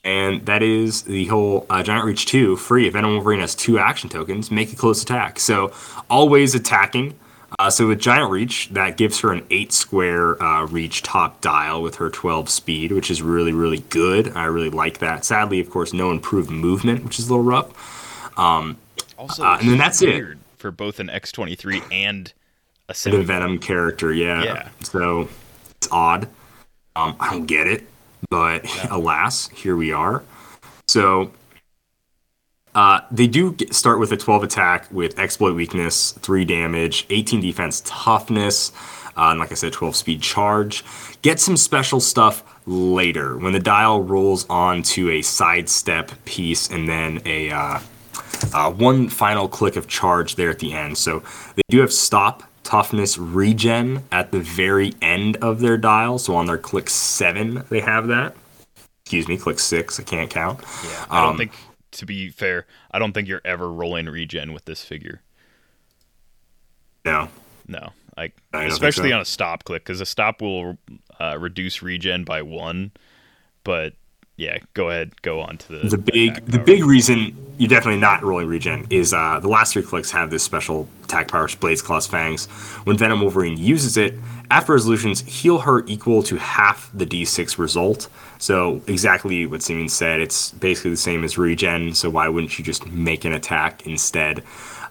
and that is the whole uh, Giant Reach two free. If Venom Wolverine has two action tokens, make a close attack. So always attacking. Uh, so with Giant Reach, that gives her an eight square uh, reach top dial with her 12 speed, which is really really good. I really like that. Sadly, of course, no improved movement, which is a little rough. Also, Uh, and then that's it. weird for both an X23 and a the Venom character, yeah. Yeah. So it's odd. Um, I don't get it, but *laughs* alas, here we are. So uh, they do get, start with a 12 attack with exploit weakness, 3 damage, 18 defense toughness, uh, and like I said, 12 speed charge. Get some special stuff later when the dial rolls on to a sidestep piece and then a. Uh, uh, one final click of charge there at the end. So they do have stop, toughness, regen at the very end of their dial. So on their click seven, they have that. Excuse me, click six. I can't count. Yeah, I don't Um, think, to be fair, I don't think you're ever rolling regen with this figure. No. No, like I especially so. on a stop click because a stop will uh, reduce regen by one. But yeah, go ahead, go on to the The big, the big reason you're definitely not rolling regen is uh, the last three clicks have this special attack power, Blades, Claws, Fangs. When Venom Wolverine uses it, after resolutions, heal her equal to half the D6 result. So exactly what Simeon said. It's basically the same as regen. So why wouldn't you just make an attack instead?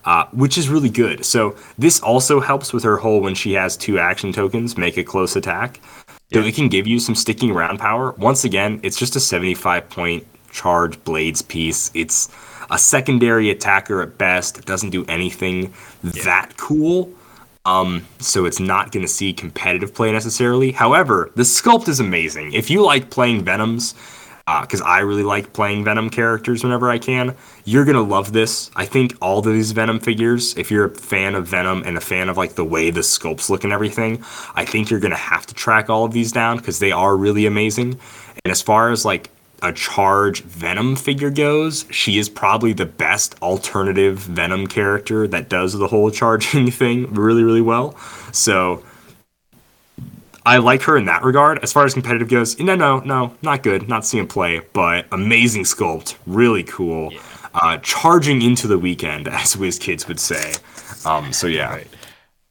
Uh, which is really good. So this also helps with her whole when she has two action tokens, make a close attack. So it can give you some sticking around power. Once again, it's just a 75 point charge blades piece. It's a secondary attacker at best. It doesn't do anything that cool. Um, so it's not going to see competitive play necessarily. However, the sculpt is amazing. If you like playing Venoms, because I really like playing Venom characters whenever I can, you're gonna love this. I think all of these Venom figures, if you're a fan of Venom and a fan of like the way the sculpts look and everything, I think you're gonna have to track all of these down because they are really amazing. And as far as like a charge Venom figure goes, she is probably the best alternative Venom character that does the whole *laughs* charging thing really, really well. So I like her in that regard. As far as competitive goes, no, no, no, not good. Not seeing play, but amazing sculpt, really cool. Uh, charging into the weekend, *laughs* as WizKids would say. Um, so yeah, Right.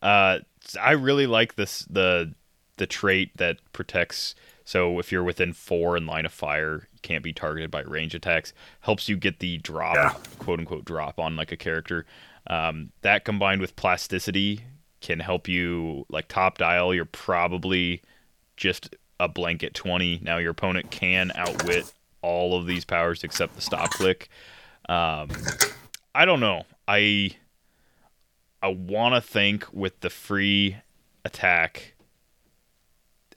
Uh, I really like this the the trait that protects. So if you're within four in line of fire, can't be targeted by range attacks. Helps you get the drop, Yeah. quote unquote drop on like a character. Um, that combined with plasticity can help you like top dial. You're probably just a blanket twenty. Now your opponent can outwit all of these powers except the stop click. Um, I don't know. I I want to think with the free attack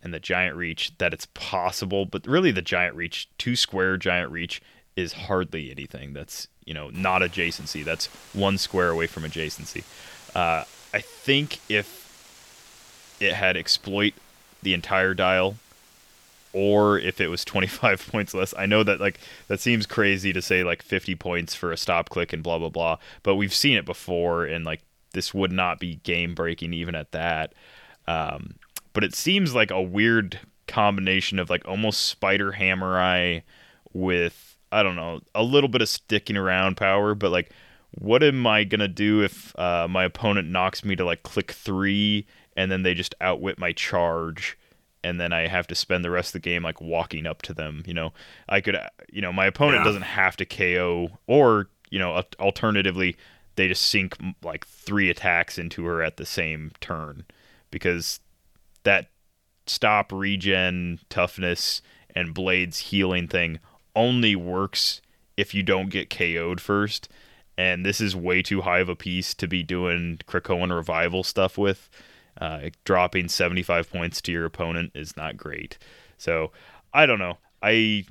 and the giant reach that it's possible, but really the giant reach, two square giant reach, is hardly anything. That's you know not adjacency. That's one square away from adjacency. Uh, I think if it had exploit the entire dial, or if it was *laughs* 25 points less. I know that like that seems crazy to say like 50 points for a stop click and blah blah blah, but we've seen it before and like this would not be game breaking even at that. Um, but it seems like a weird combination of like almost spider hammer eye with I don't know a little bit of sticking around power, but like what am I gonna do if uh, my opponent knocks me to like click three and then they just outwit my charge? and then I have to spend the rest of the game like walking up to them. You know, I could, uh, you know, my opponent Yeah. doesn't have to KO, or you know, alternatively, they just sink like three attacks into her at the same turn, because that stop regen toughness and blades healing thing only works if you don't get KO'd first. And this is way too high of a piece to be doing Krakoan revival stuff with. Uh, dropping 75 points to your opponent is not great. So I don't know. I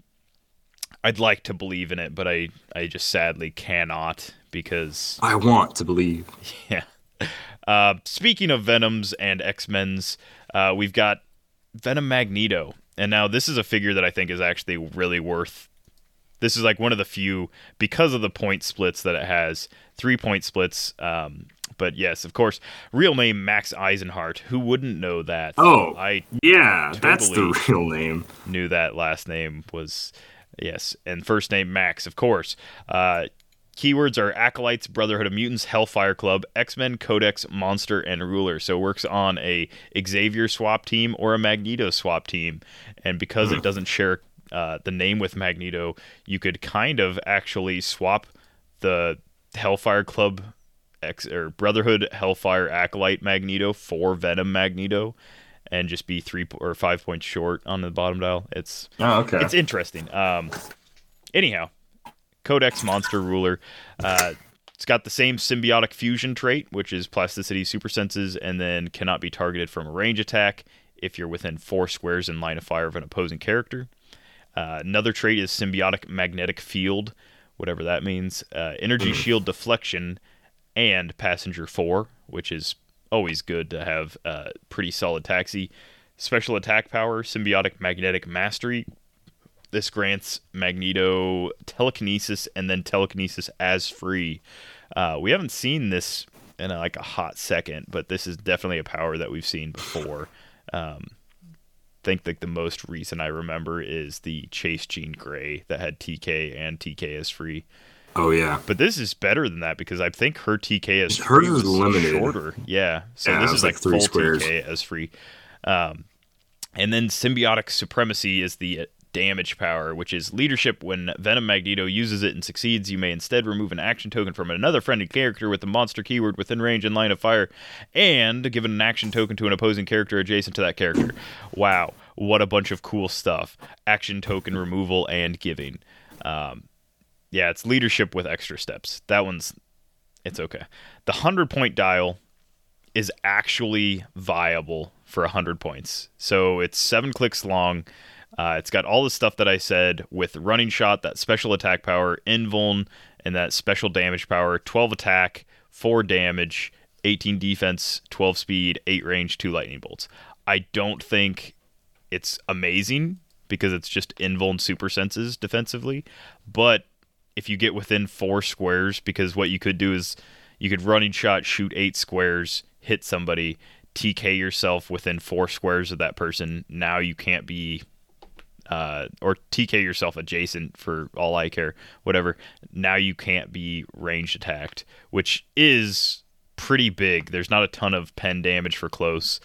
I'd like to believe in it, but I I just sadly cannot because I want to believe. *laughs* yeah. Uh, speaking of Venoms and X Men's, uh, we've got Venom Magneto, and now this is a figure that I think is actually really worth this is like one of the few because of the point splits that it has, three point splits. Um, but yes, of course, real name Max Eisenhardt. Who wouldn't know that? Oh. I Yeah, that's the real name. knew that last name was yes, and first name Max, of course. Uh, keywords are acolytes, Brotherhood of Mutants, Hellfire Club, X Men, Codex, Monster, and Ruler. So it works on a Xavier swap team or a Magneto swap team, and because it doesn't share uh, the name with Magneto, you could kind of actually swap the Hellfire Club. X or Brotherhood Hellfire Acolyte Magneto for Venom Magneto, and just be three or five points short on the bottom dial. It's Oh, okay. it's interesting. Um, anyhow, Codex Monster Ruler. Uh, it's got the same symbiotic fusion trait, which is plasticity, super senses, and then cannot be targeted from a range attack if you're within four squares in line of fire of an opposing character. Uh, another trait is symbiotic magnetic field, whatever that means. Uh, energy shield deflection and passenger four, which is always good to have uh, pretty solid taxi. Special attack power, symbiotic magnetic mastery. This grants Magneto telekinesis and then telekinesis as free. Uh, we haven't seen this in uh, like a hot second, but this is definitely a power that we've seen before. *laughs* Um, think like the most recent I remember is the Chase Jean Grey that had TK and TK as free. oh yeah. But this is better than that because I think her TK as Hers free is was limited. shorter. Yeah. So Yeah, this is like, like three full squares. TK as free. Um, and then symbiotic supremacy is the damage power, which is leadership. When Venom Magneto uses it and succeeds, you may instead remove an action token from another friendly character with the monster keyword within range and line of fire, and give an action token to an opposing character adjacent to that character. Wow, what a bunch of cool stuff! Action token removal and giving. Um, yeah, it's leadership with extra steps. That one's it's okay. The 100 point dial is actually viable for 100 points. So it's 7 clicks long. Uh, it's got all the stuff that I said with running shot, that special attack power, invuln, and that special damage power, 12 attack, 4 damage, 18 defense, 12 speed, 8 range, 2 lightning bolts. I don't think it's amazing because it's just invuln super senses defensively, but if you get within four squares, because what you could do is you could running shot, shoot eight squares, hit somebody, TK yourself within four squares of that person. Now you can't be, uh, or TK yourself adjacent for all I care, whatever. Now you can't be ranged attacked, which is pretty big. There's not a ton of pen damage for close.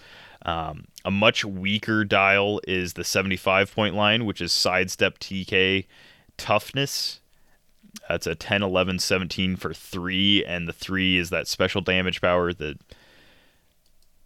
Um, a much weaker dial is the 75 point line, which is sidestep TK toughness. That's a 10, 11, 17 for three, and the three is that special damage power, the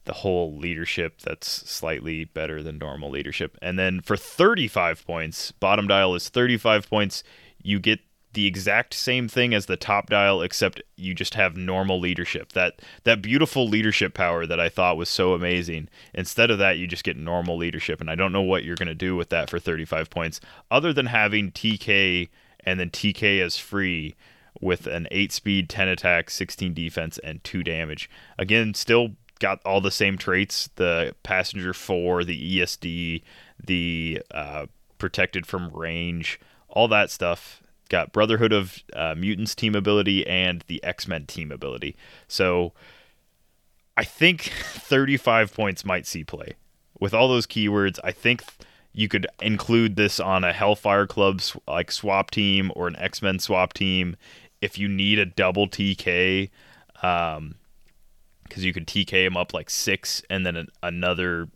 the whole leadership that's slightly better than normal leadership. And then for 35 points, bottom dial is 35 points. You get the exact same thing as the top dial, except you just have normal leadership. That that beautiful leadership power that I thought was so amazing. Instead of that, you just get normal leadership, and I don't know what you're gonna do with that for 35 points, other than having TK and then TK as free with an 8 speed, 10 attack, 16 defense, and 2 damage. Again, still got all the same traits the passenger 4, the ESD, the uh, protected from range, all that stuff. Got Brotherhood of uh, Mutants team ability and the X Men team ability. So I think *laughs* 35 points might see play. With all those keywords, I think you could include this on a Hellfire Club like swap team or an X Men swap team if you need a double TK. Um, because you could TK him up like six and then an, another,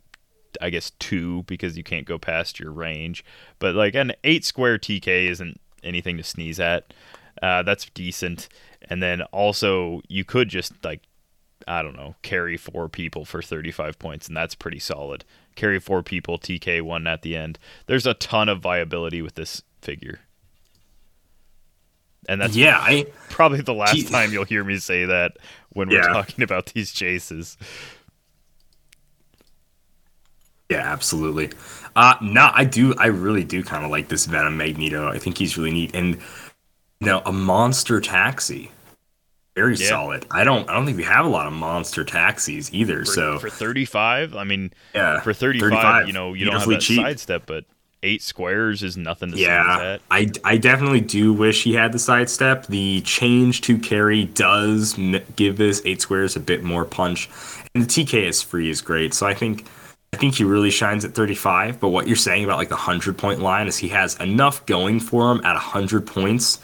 I guess two because you can't go past your range. But like an eight square TK isn't anything to sneeze at. Uh, that's decent. And then also you could just like I don't know, carry four people for 35 points, and that's pretty solid. Carry four people, TK one at the end. There's a ton of viability with this figure. And that's yeah, I probably the last time you'll hear me say that when we're Yeah. talking about these chases. yeah, absolutely. Uh no, I do I really do kind of like this Venom Magneto. I think he's really neat and you know, a monster taxi. Very Yeah. solid. I don't I don't think we have a lot of monster taxis either, For, so for 35, I mean, yeah. for 35, you know, you, don't have that cheap. sidestep, but eight squares is nothing to Yeah, at. I, I definitely do wish he had the sidestep. The change to carry does give this eight squares a bit more punch, and the TK is free is great. So I think I think he really shines at 35. But what you're saying about like the hundred point line is he has enough going for him at hundred points.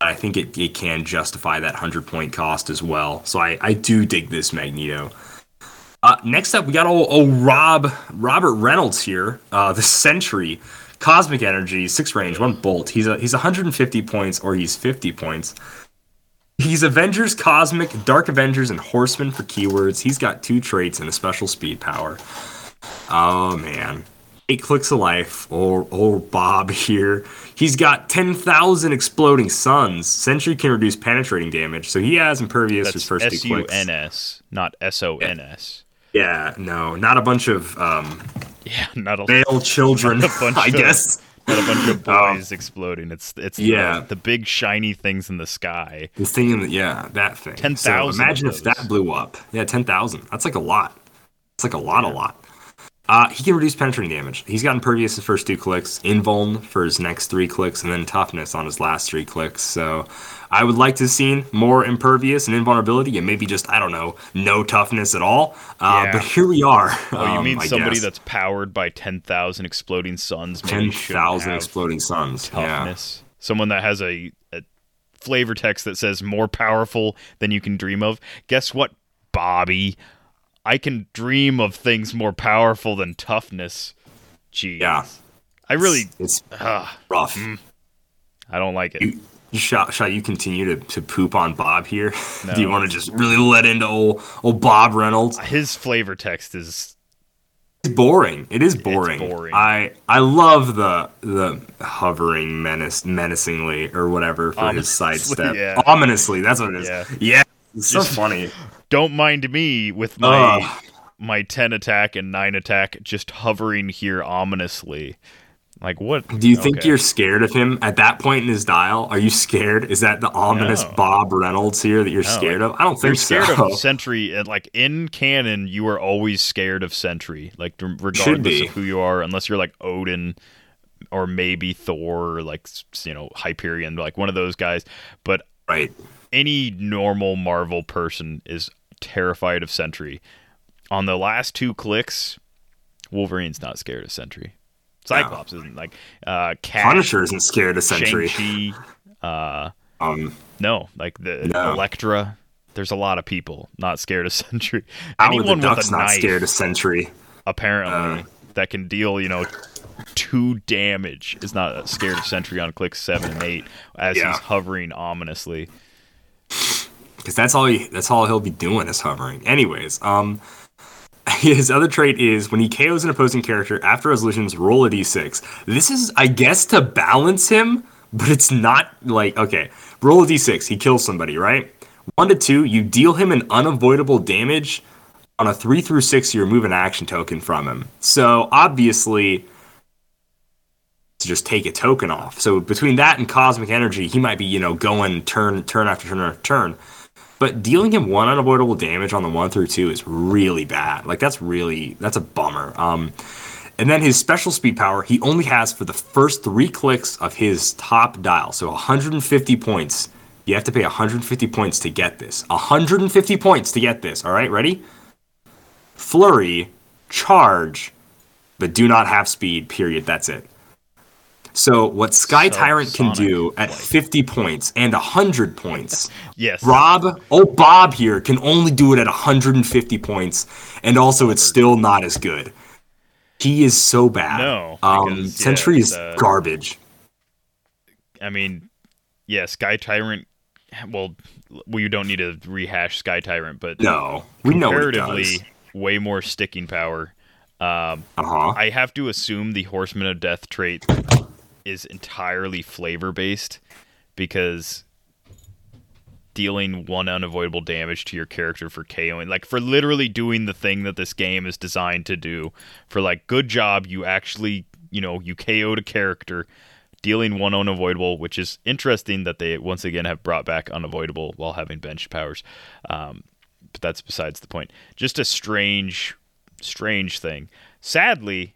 I think it, it can justify that hundred point cost as well. So I, I do dig this Magneto. Uh, next up, we got old, old Rob Robert Reynolds here, uh, the Sentry, Cosmic Energy, six range, one bolt. He's a, he's 150 points or he's 50 points. He's Avengers, Cosmic, Dark Avengers, and Horseman for keywords. He's got two traits and a special speed power. Oh man, eight clicks of life. Or or Bob *laughs* here. He's got 10,000 exploding suns. Sentry can reduce penetrating damage, so he has impervious his That's first two S U clicks. N S, not S O N S. Yeah, no, not a bunch of um, Yeah, not a male *laughs* children, Not a bunch I of- guess. not a bunch of *laughs* Um, boys exploding. It's it's yeah. the, the big shiny things in the sky. The thing, in the, yeah, that thing. 10,000 So imagine if that blew up. Yeah, 10,000. That's like a lot. It's like a lot, a lot. Uh, he can reduce penetrating damage. He's got impervious his first two clicks, invuln for his next three clicks, and then toughness on his last three clicks. So I would like to have seen more impervious and invulnerability, and maybe just I don't know, no toughness at all. Uh, Yeah. But here we are. Oh, you um, mean I somebody guess. that's powered by ten thousand exploding suns? Maybe ten thousand exploding suns? Yeah. toughness. Someone that has a, a flavor text that says more powerful than you can dream of. Guess what, Bobby? I can dream of things more powerful than toughness. Jeez. Yeah. I really, It's ah, rough. I don't like it. You, shall, shall you continue to, to poop on Bob here? No. *laughs* Do you want to just really let into old, old Bob Reynolds? His flavor text is It's boring. It is boring. boring. I I love the the hovering menace menacingly or whatever for his sidestep. *laughs* yeah. Ominously, that's what it is. Yeah. Yeah. It's so Just- funny. don't mind me with my Ugh. my 10 attack and 9 attack just hovering here ominously. Like what? Do you think you're scared of him at that point in his dial? Are you scared? Is that the ominous No. Bob Reynolds here that you're No, scared like, of? I don't think You're scared so. of *laughs* Sentry, and like in canon, you are always scared of Sentry, like regardless of who you are, unless you're like Odin or maybe Thor, or like you know Hyperion, like one of those guys. But right. Any normal Marvel person is terrified of Sentry. On the last two clicks, Wolverine's not scared of Sentry. Cyclops isn't like uh, Cat, Punisher isn't scared of Sentry. Uh, *laughs* Um, no, like the No. Elektra. There's a lot of people not scared of *laughs* Sentry. Howard the Anyone with Duck's a not knife, scared of Sentry. apparently, Uh. that can deal, you know, two damage is not scared of Sentry on click seven and eight as Yeah. he's hovering ominously. Because that's all he, that's all he'll be doing is hovering. Anyways, um, *laughs* his other trait is when he KOs an opposing character after resolutions, roll a d6. This is, I guess, to balance him, but it's not like okay. Roll a d6. He kills somebody, right? One to two, you deal him an unavoidable damage. On a three through six, you remove an action token from him. So obviously, to just take a token off. So between that and cosmic energy, he might be, you know, going turn turn after turn after turn. But dealing him one unavoidable damage on the one through two is really bad. Like that's really that's a bummer. Um, and then his special speed power he only has for the first three clicks of his top dial. So 150 points. You have to pay 150 points to get this. 150 points to get this. All right, ready? Flurry, charge, but do not have speed. Period. That's it. So what Sky So Tyrant can do at like- 50 points and 100 points. *laughs* Yes, Rob, oh Bob here can only do it at 150 points, and also it's still not as good. He is so bad. No, um, because, yeah, Sentry is the- garbage. I mean, yeah, Sky Tyrant. Well, we don't need to rehash Sky Tyrant, but No, we know comparatively, way more sticking power. Um, Uh huh. I have to assume the Horseman of Death trait is entirely flavor based because dealing one unavoidable damage to your character for KOing, like for literally doing the thing that this game is designed to do, for like, good job, you actually, you know, you KO'd a character, dealing one unavoidable, which is interesting that they once again have brought back unavoidable while having bench powers. Um, but that's besides the point. Just a strange, strange thing. Sadly,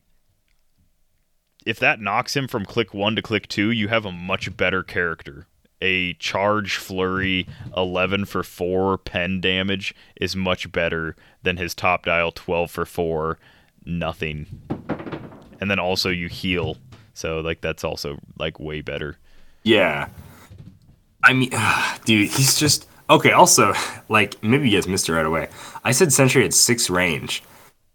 if that knocks him from click one to click two, you have a much better character. A charge flurry 11 for 4 pen damage is much better than his top dial 12 for 4 nothing. And then also you heal. So like that's also like way better. Yeah. I mean, *sighs* dude, he's just okay. Also, *laughs* like maybe you guys missed it right away. I said Sentry had six range.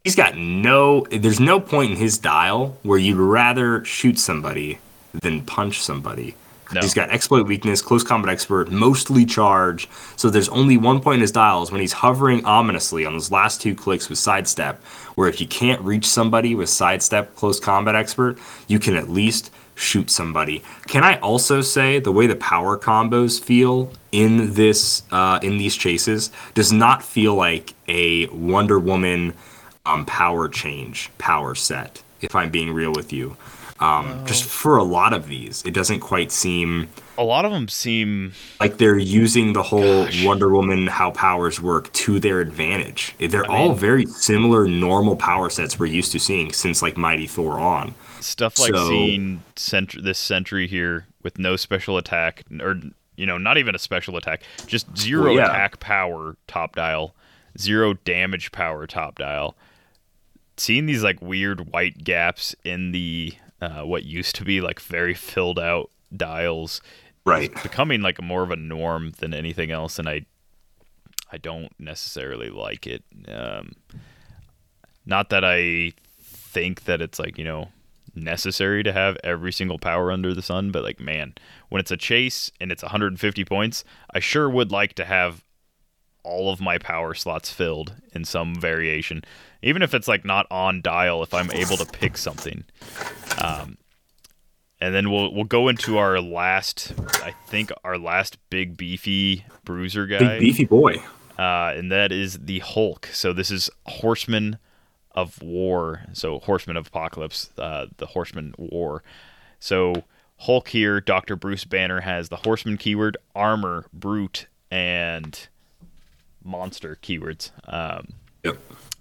He's got no. There's no point in his dial where you'd rather shoot somebody than punch somebody. No. He's got exploit weakness, close combat expert, mostly charge. So there's only one point in his dials when he's hovering ominously on those last two clicks with sidestep, where if you can't reach somebody with sidestep, close combat expert, you can at least shoot somebody. Can I also say the way the power combos feel in this uh, in these chases does not feel like a Wonder Woman um, power change power set. If I'm being real with you, um, just for a lot of these, it doesn't quite seem A lot of them seem like they're using the whole Wonder Woman how powers work to their advantage. They're all very similar normal power sets we're used to seeing since like Mighty Thor on. stuff like So- seeing cent- this sentry here with no special attack or you know not even a special attack just zero Well, yeah. attack power top dial zero damage power top dial seeing these like weird white gaps in the uh, what used to be like very filled out dials Right. becoming like more of a norm than anything else and i i don't necessarily like it um not that i think that it's like you know necessary to have every single power under the sun but like man when it's a chase and it's 150 points i sure would like to have all of my power slots filled in some variation even if it's like not on dial if i'm able to pick something um and then we'll we'll go into our last i think our last big beefy bruiser guy Big beefy boy. uh, and that is the Hulk. So this is Horseman of War. So Horseman of Apocalypse, uh, the Horseman War. So Hulk here, Doctor Bruce Banner has the Horseman keyword, armor, brute, and monster keywords. Um, Yep.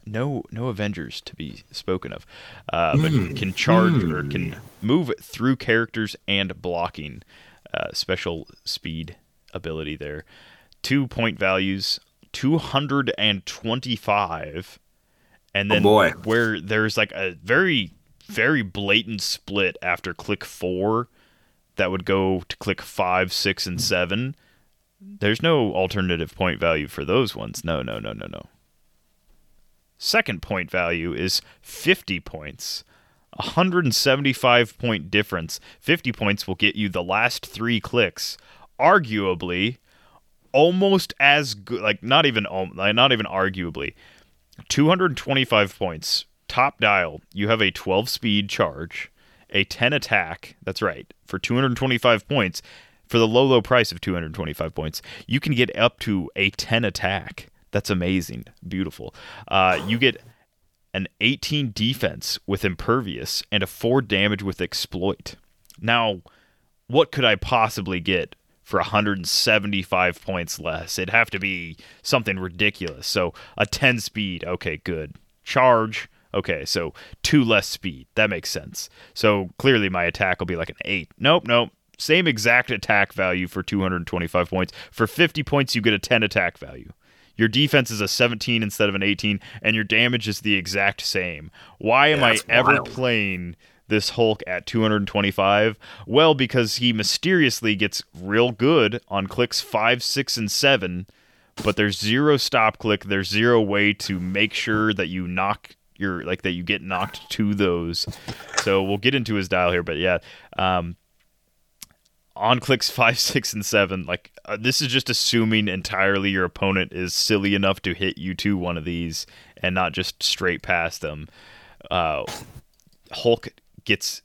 No no Avengers to be spoken of, uh, but can charge or can move through characters and blocking. Uh, special speed ability there. Two point values, two hundred and twenty-five, and Oh, then boy. where there's like a very very blatant split after click four, that would go to click five, six, and seven. There's no alternative point value for those ones. No, no, no, no, no. Second point value is 50 points. 175 point difference. 50 points will get you the last three clicks. Arguably, almost as good. Like not even, not even arguably. 225 points. Top dial. You have a 12 speed charge, a 10 attack. That's right. For 225 points, for the low, low price of 225 points, you can get up to a 10 attack. That's amazing. Beautiful. Uh, you get an 18 defense with impervious and a 4 damage with exploit. Now, what could I possibly get for 175 points less? It'd have to be something ridiculous. So, a 10 speed, okay, good. Charge, okay, so 2 less speed. That makes sense. So, clearly my attack will be like an 8. Nope, nope. Same exact attack value for 225 points. For 50 points, you get a 10 attack value. Your defense is a 17 instead of an 18, and your damage is the exact same. Why am I ever wild. playing this Hulk at 225? Well, because he mysteriously gets real good on clicks 5, 6, and 7, but there's zero stop click. There's zero way to make sure that you knock your, like, that you get knocked to those. So we'll get into his dial here, but yeah. Um, on clicks five, *laughs* six, and seven, like uh, this is just assuming entirely your opponent is silly enough to hit you to one of these and not just straight past them. Uh, Hulk gets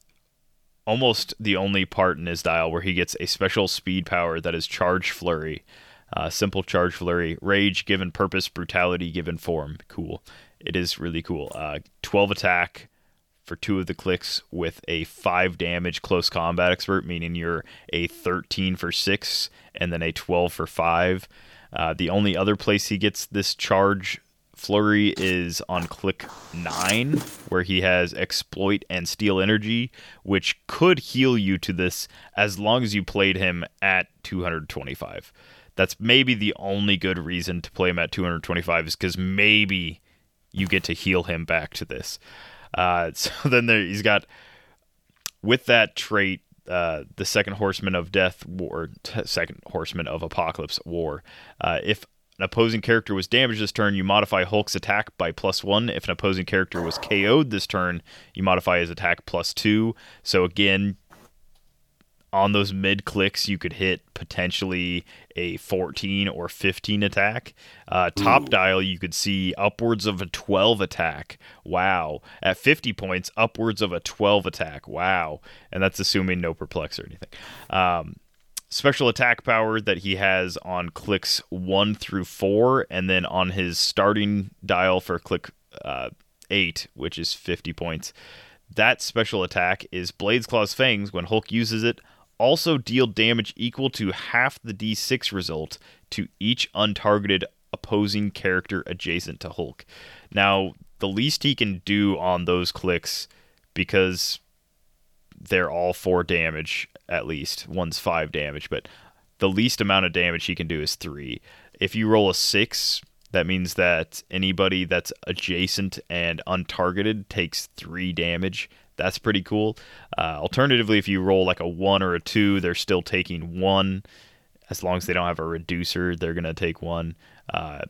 almost the only part in his dial where he gets a special speed power that is Charge Flurry. Uh, simple Charge Flurry. Rage given purpose, brutality given form. Cool. It is really cool. Uh, 12 attack for two of the clicks with a 5 damage close combat expert, meaning you're a 13 for 6 and then a 12 for 5. Uh, the only other place he gets this charge Flurry is on click 9, where he has Exploit and Steal Energy, which could heal you to this as long as you played him at 225. That's maybe the only good reason to play him at 225 is because maybe you get to heal him back to this. Uh, *laughs* so then there, he's got, with that trait, uh, the second horseman of death war, second horseman of apocalypse war. Uh, if an opposing character was damaged this turn, you modify Hulk's attack by plus one. If an opposing character was KO'd this turn, you modify his attack plus two. So again, on those mid clicks, you could hit potentially a 14 or 15 attack. Uh, top dial, you could see upwards of a 12 attack. Wow. At 50 points, upwards of a 12 attack. Wow. And that's assuming no perplex or anything. Um, special attack power that he has on clicks one through four, and then on his starting dial for click uh, eight, which is 50 points. That special attack is Blades Claw's Fangs. When Hulk uses it, also deal damage equal to half the d6 result to each untargeted opposing character adjacent to Hulk. Now, the least he can do on those clicks, because they're all four damage at least. One's five damage, but the least amount of damage he can do is three. If you roll a six, that means that anybody that's adjacent and untargeted takes three damage. That's pretty cool. Uh, alternatively, if you roll like a one or a two, they're still taking one. As long as they don't have a reducer, they're gonna take one. Uh,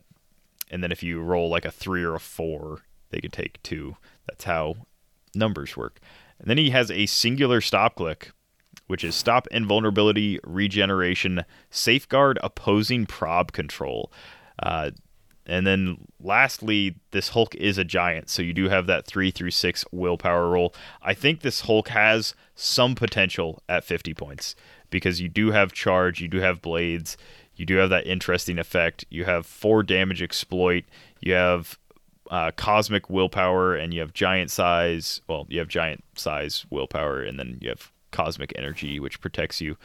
and then if you roll like a three or a four, they can take two. That's how numbers work. And then he has a singular stop click, which is stop invulnerability, regeneration, safeguard opposing prob control. Uh, and then lastly, this Hulk is a giant, so you do have that three through six willpower roll. I think this Hulk has some potential at 50 points because you do have charge, you do have blades, you do have that interesting effect. You have four damage exploit, you have uh, cosmic willpower, and you have giant size. Well, you have giant size willpower, and then you have cosmic energy, which protects you.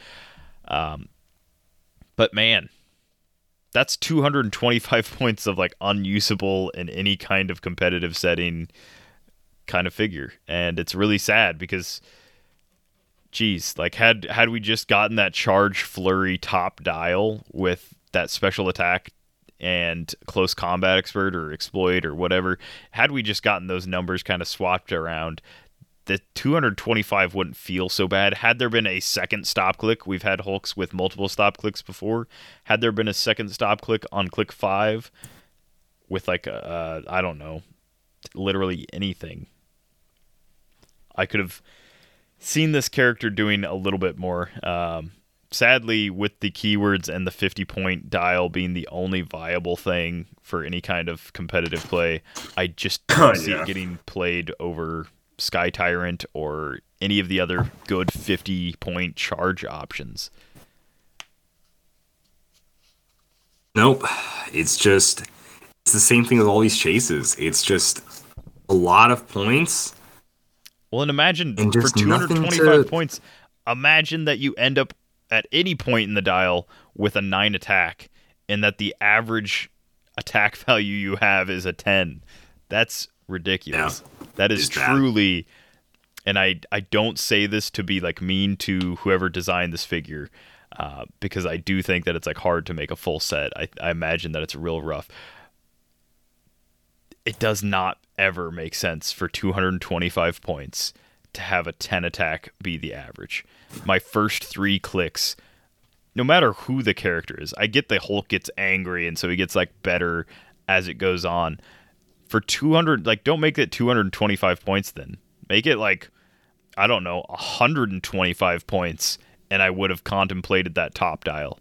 Um, but man, that's 225 *laughs* points of like unusable in any kind of competitive setting kind of figure. And it's really sad because geez like had had we just gotten that charge flurry top dial with that special attack and close combat expert or exploit or whatever had we just gotten those numbers kind of swapped around the 225 wouldn't feel so bad. Had there been a second stop click, we've had Hulks with multiple stop clicks before. Had there been a second stop click on click five with like a, uh, I don't know, literally anything, I could have seen this character doing a little bit more. Um, sadly, with the keywords and the 50 point dial being the only viable thing for any kind of competitive play, I just don't *laughs* see yeah. it getting played over Sky Tyrant or any of the other good 50 point charge options. Nope. It's just it's the same thing with all these chases. It's just a lot of points. Well, and imagine And for 225 to- points, imagine that you end up at any point in the dial with a 9 attack and that the average attack *laughs* value you have is a 10. That's ridiculous. That is bad. truly and I I don't say this to be like mean to whoever designed this figure. Uh, because I do think that it's like hard to make a full set. I, I imagine that it's real rough. It does not ever make sense for 225 points to have a 10 attack be the average. My first three clicks, no matter who the character is, I get the Hulk gets angry and so he gets like better as it goes on. For 200, like don't make it 225 points then. Make it like, I don't know, 125 points and I would have contemplated that top dial.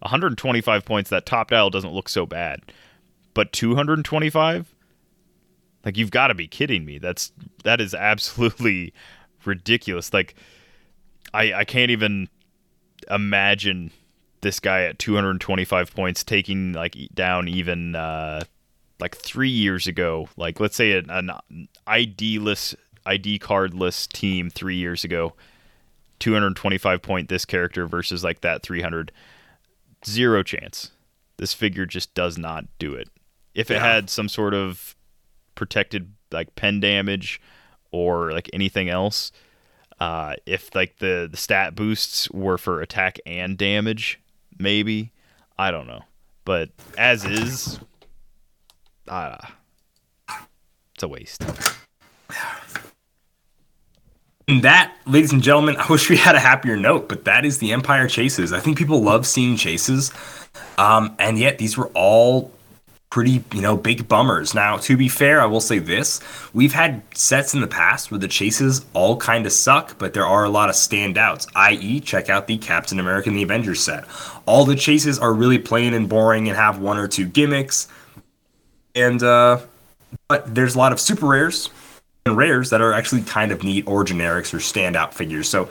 125 points, that top dial doesn't look so bad. But 225? Like you've got to be kidding me. That's that is absolutely *laughs* ridiculous. Like I I can't even imagine this guy at 225 points taking like down even uh like 3 years ago. Like let's say an, an ID-less ID cardless team 3 years ago. 225 point this character versus like that 300 zero chance. This figure just does not do it. if it Yeah. had some sort of protected like pen damage or like anything else. Uh, if like the, the stat boosts were for attack and damage, maybe I don't know. But as is, uh, it's a waste. And that, ladies and gentlemen, I wish we had a happier note, but that is the Empire chases. I think people love seeing chases, um, and yet these were all pretty, you know, big bummers. Now, to be fair, I will say this: we've had sets in the past where the chases all kind of suck, but there are a lot of standouts. I.e., check out the Captain America and the Avengers set. All the chases are really plain and boring and have one or two gimmicks, and uh, but there's a lot of super rares and rares that are actually kind of neat or generics or standout figures. So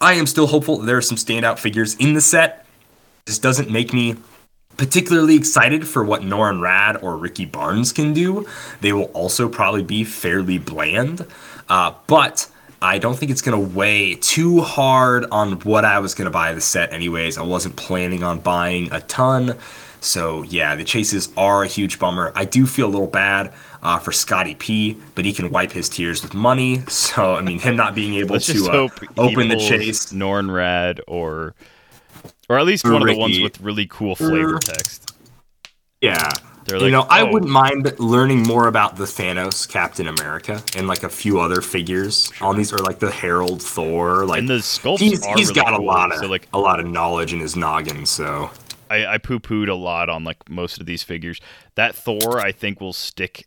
I am still hopeful there are some standout figures in the set. This doesn't make me particularly excited for what Norrin Radd or Rikki Barnes can do. They will also probably be fairly bland, uh, but I don't think it's going to weigh too hard on what I was going to buy the set, anyways. I wasn't planning on buying a ton. So, yeah, the chases are a huge bummer. I do feel a little bad uh, for Scotty P, but he can wipe his tears with money. *laughs* So, I mean, him not being able to uh, open the chase. Norrin Radd or or at least Or one of the ones with really cool flavor Or- text. Yeah. They're you like, know, I "Oh." wouldn't mind learning more about the Thanos Captain America and like a few other figures on these, or like the Herald Thor. Like And the sculpts he's, are he's really got a lot of so, like- a lot of knowledge in his noggin. So I, I poo pooed a lot on like most of these figures. That Thor, I think, will stick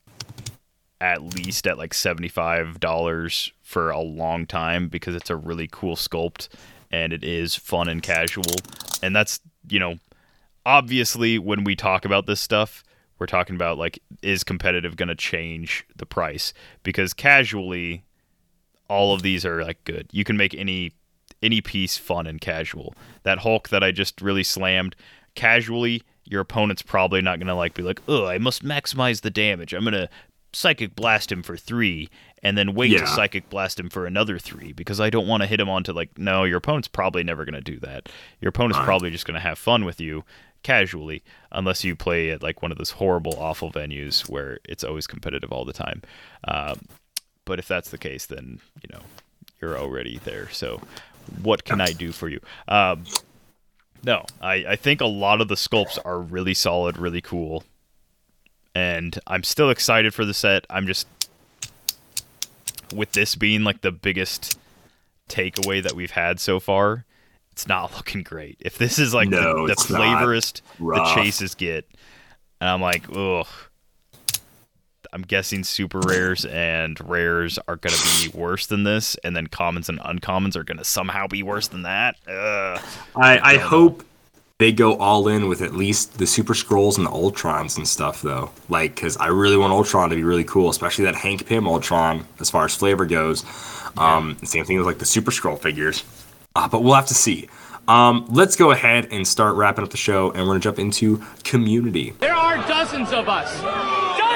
at least at like seventy five dollars for a long time because it's a really cool sculpt and it is fun and casual. And that's you know, obviously when we talk about this stuff, we're talking about like is competitive going to change the price because casually all of these are like good. You can make any any piece fun and casual. That Hulk that I just really slammed casually, your opponent's probably not gonna like be like, oh, I must maximize the damage. I'm gonna psychic blast him for three and then wait Yeah. to psychic blast him for another three because I don't want to hit him onto like no, your opponent's probably never gonna do that. Your opponent's probably just gonna have fun with you casually unless you play at like one of those horrible awful venues where it's always competitive all the time. Um, but if that's the case, then you know you're already there. So, what can I do for you? Um, no, I, I think a lot of the sculpts are really solid, really cool, and I'm still excited for the set. I'm just with this being like the biggest takeaway that we've had so far. It's not *laughs* looking great. If this is like No, the, the flavorist the chases get, and I'm like, ugh. I'm guessing super rares and rares are going to be worse than this, and then commons and uncommons are going to somehow be worse than that. Ugh. I, I hope they go all in with at least the Super Skrulls and the Ultrons and stuff, though. Like, because I really want Ultron to be really cool, especially that Hank Pym Ultron as far as flavor goes. Um, Same thing with like the Super Skrull figures. Uh, but we'll have to see. Um, let's go ahead and start wrapping up the show, and we're gonna jump into community. There are dozens of us. Dozens!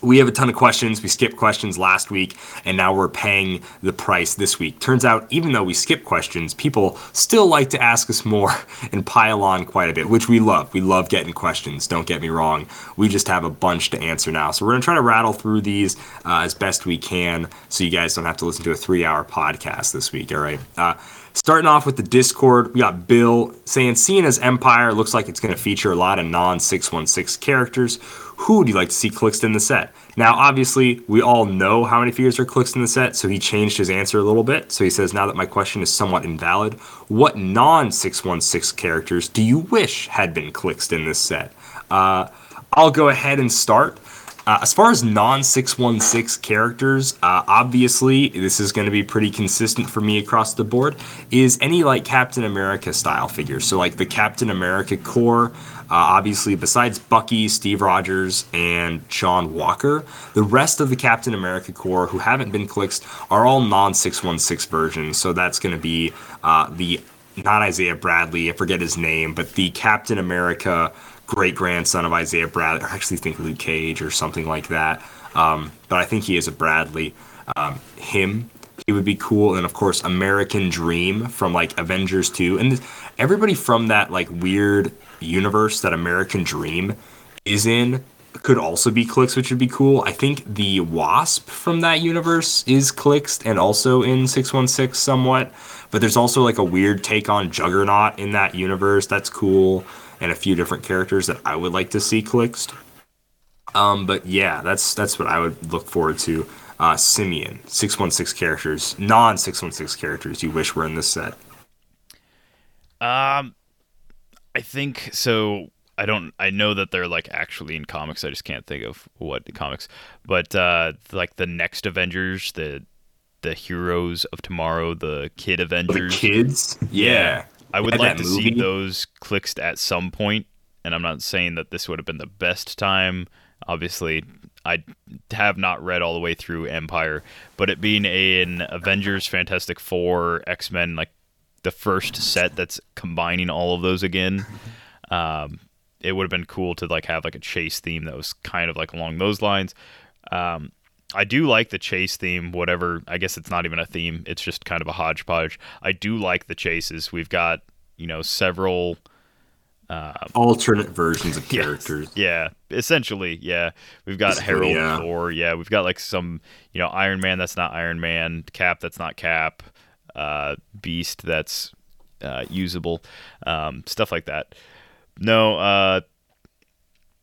We have a ton of questions. We skipped questions last week, and now we're paying the price this week. Turns out, even though we skip questions, people still like to ask us more *laughs* and pile on quite a bit, which we love. We love getting questions, don't get me wrong. We just have a bunch to answer now. So we're going to try to rattle through these uh, as best we can so you guys don't have to listen to a three hour podcast this week, all right? Uh, Starting off with the Discord, we got Bill saying, seeing as Empire looks like it's going to feature a lot of non 616 characters, who would you like to see clicked in the set? Now, obviously, we all know how many figures are clicked in the set, so he changed his answer a little bit. So he says, now that my question is somewhat invalid, what non 616 characters do you wish had been clicked in this set? Uh, I'll go ahead and start. Uh, as far as non 616 characters, uh, obviously, this is going to be pretty consistent for me across the board. Is any like Captain America style figures. So, like the Captain America Corps, uh, obviously, besides Bucky, Steve Rogers, and John Walker, the rest of the Captain America Corps who haven't been clicked are all non 616 versions. So, that's going to be uh, the not Isaiah Bradley, I forget his name, but the Captain America great grandson of Isaiah Bradley, I actually think Luke Cage or something like that. Um, but I think he is a Bradley. Um, him, he would be cool. And of course, American Dream from like Avengers 2. And everybody from that like weird universe, that American Dream, is in could also be Clix, which would be cool. I think the Wasp from that universe is Clixed and also in 616 somewhat. But there's also like a weird take on Juggernaut in that universe. That's cool. And a few different characters that I would like to see Clixed. Um, but yeah, that's that's what I would look forward to. Uh, Simeon, 616 characters, non 616 characters you wish were in this set. Um, I think so. I don't. I know that they're like actually in comics. I just can't think of what the comics. But uh, like the next Avengers, the the heroes of tomorrow, the Kid Avengers, The kids? Yeah. I would like to see those clicked at some point, and I'm not saying that this would have been the best time. Obviously, I have not read all the way through Empire, but it being an Avengers, Fantastic Four, X Men, like the first set that's combining all of those again, um, it would have been cool to like have like a chase theme that was kind of like along those lines. Um, I do like the chase theme, whatever. I guess it's not even a theme; it's just kind of a hodgepodge. I do like the chases. We've got you know several. uh, Alternate versions of *laughs* Yes. characters. Yeah, essentially, yeah. We've got Herald yeah. Thor. Yeah, we've got like some, you know, Iron Man that's not Iron Man, Cap that's not Cap, uh, Beast that's uh, usable, um, stuff like that. No, uh,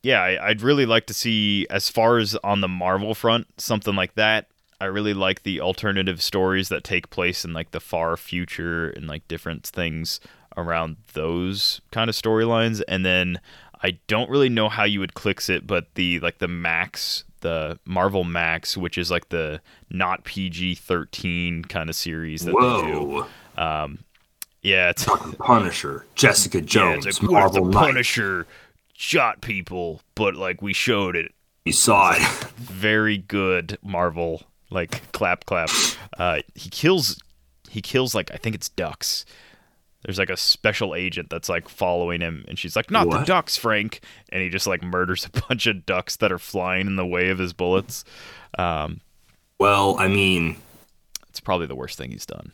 yeah, I, I'd really like to see, as far as on the Marvel front, something like that. I really like the alternative stories that take place in like the far future and like different things around those kind of storylines. And then I don't really know how you would clicks it, but the like the Max, the Marvel Max, which is like the not PG thirteen kind of series that they do. Whoa. Um, yeah, it's Punisher, Jessica *laughs* yeah, Jones, it's like if the Marvel. Punisher shot people, but like we showed it You saw it. very good Marvel like clap clap. Uh, he kills he kills like I think it's ducks. There's like a special agent that's like following him, and she's like, "Not the ducks, Frank!" And he just like murders a *laughs* bunch of ducks that are flying in the way of his bullets. Um, well, I mean, it's probably the worst thing he's done.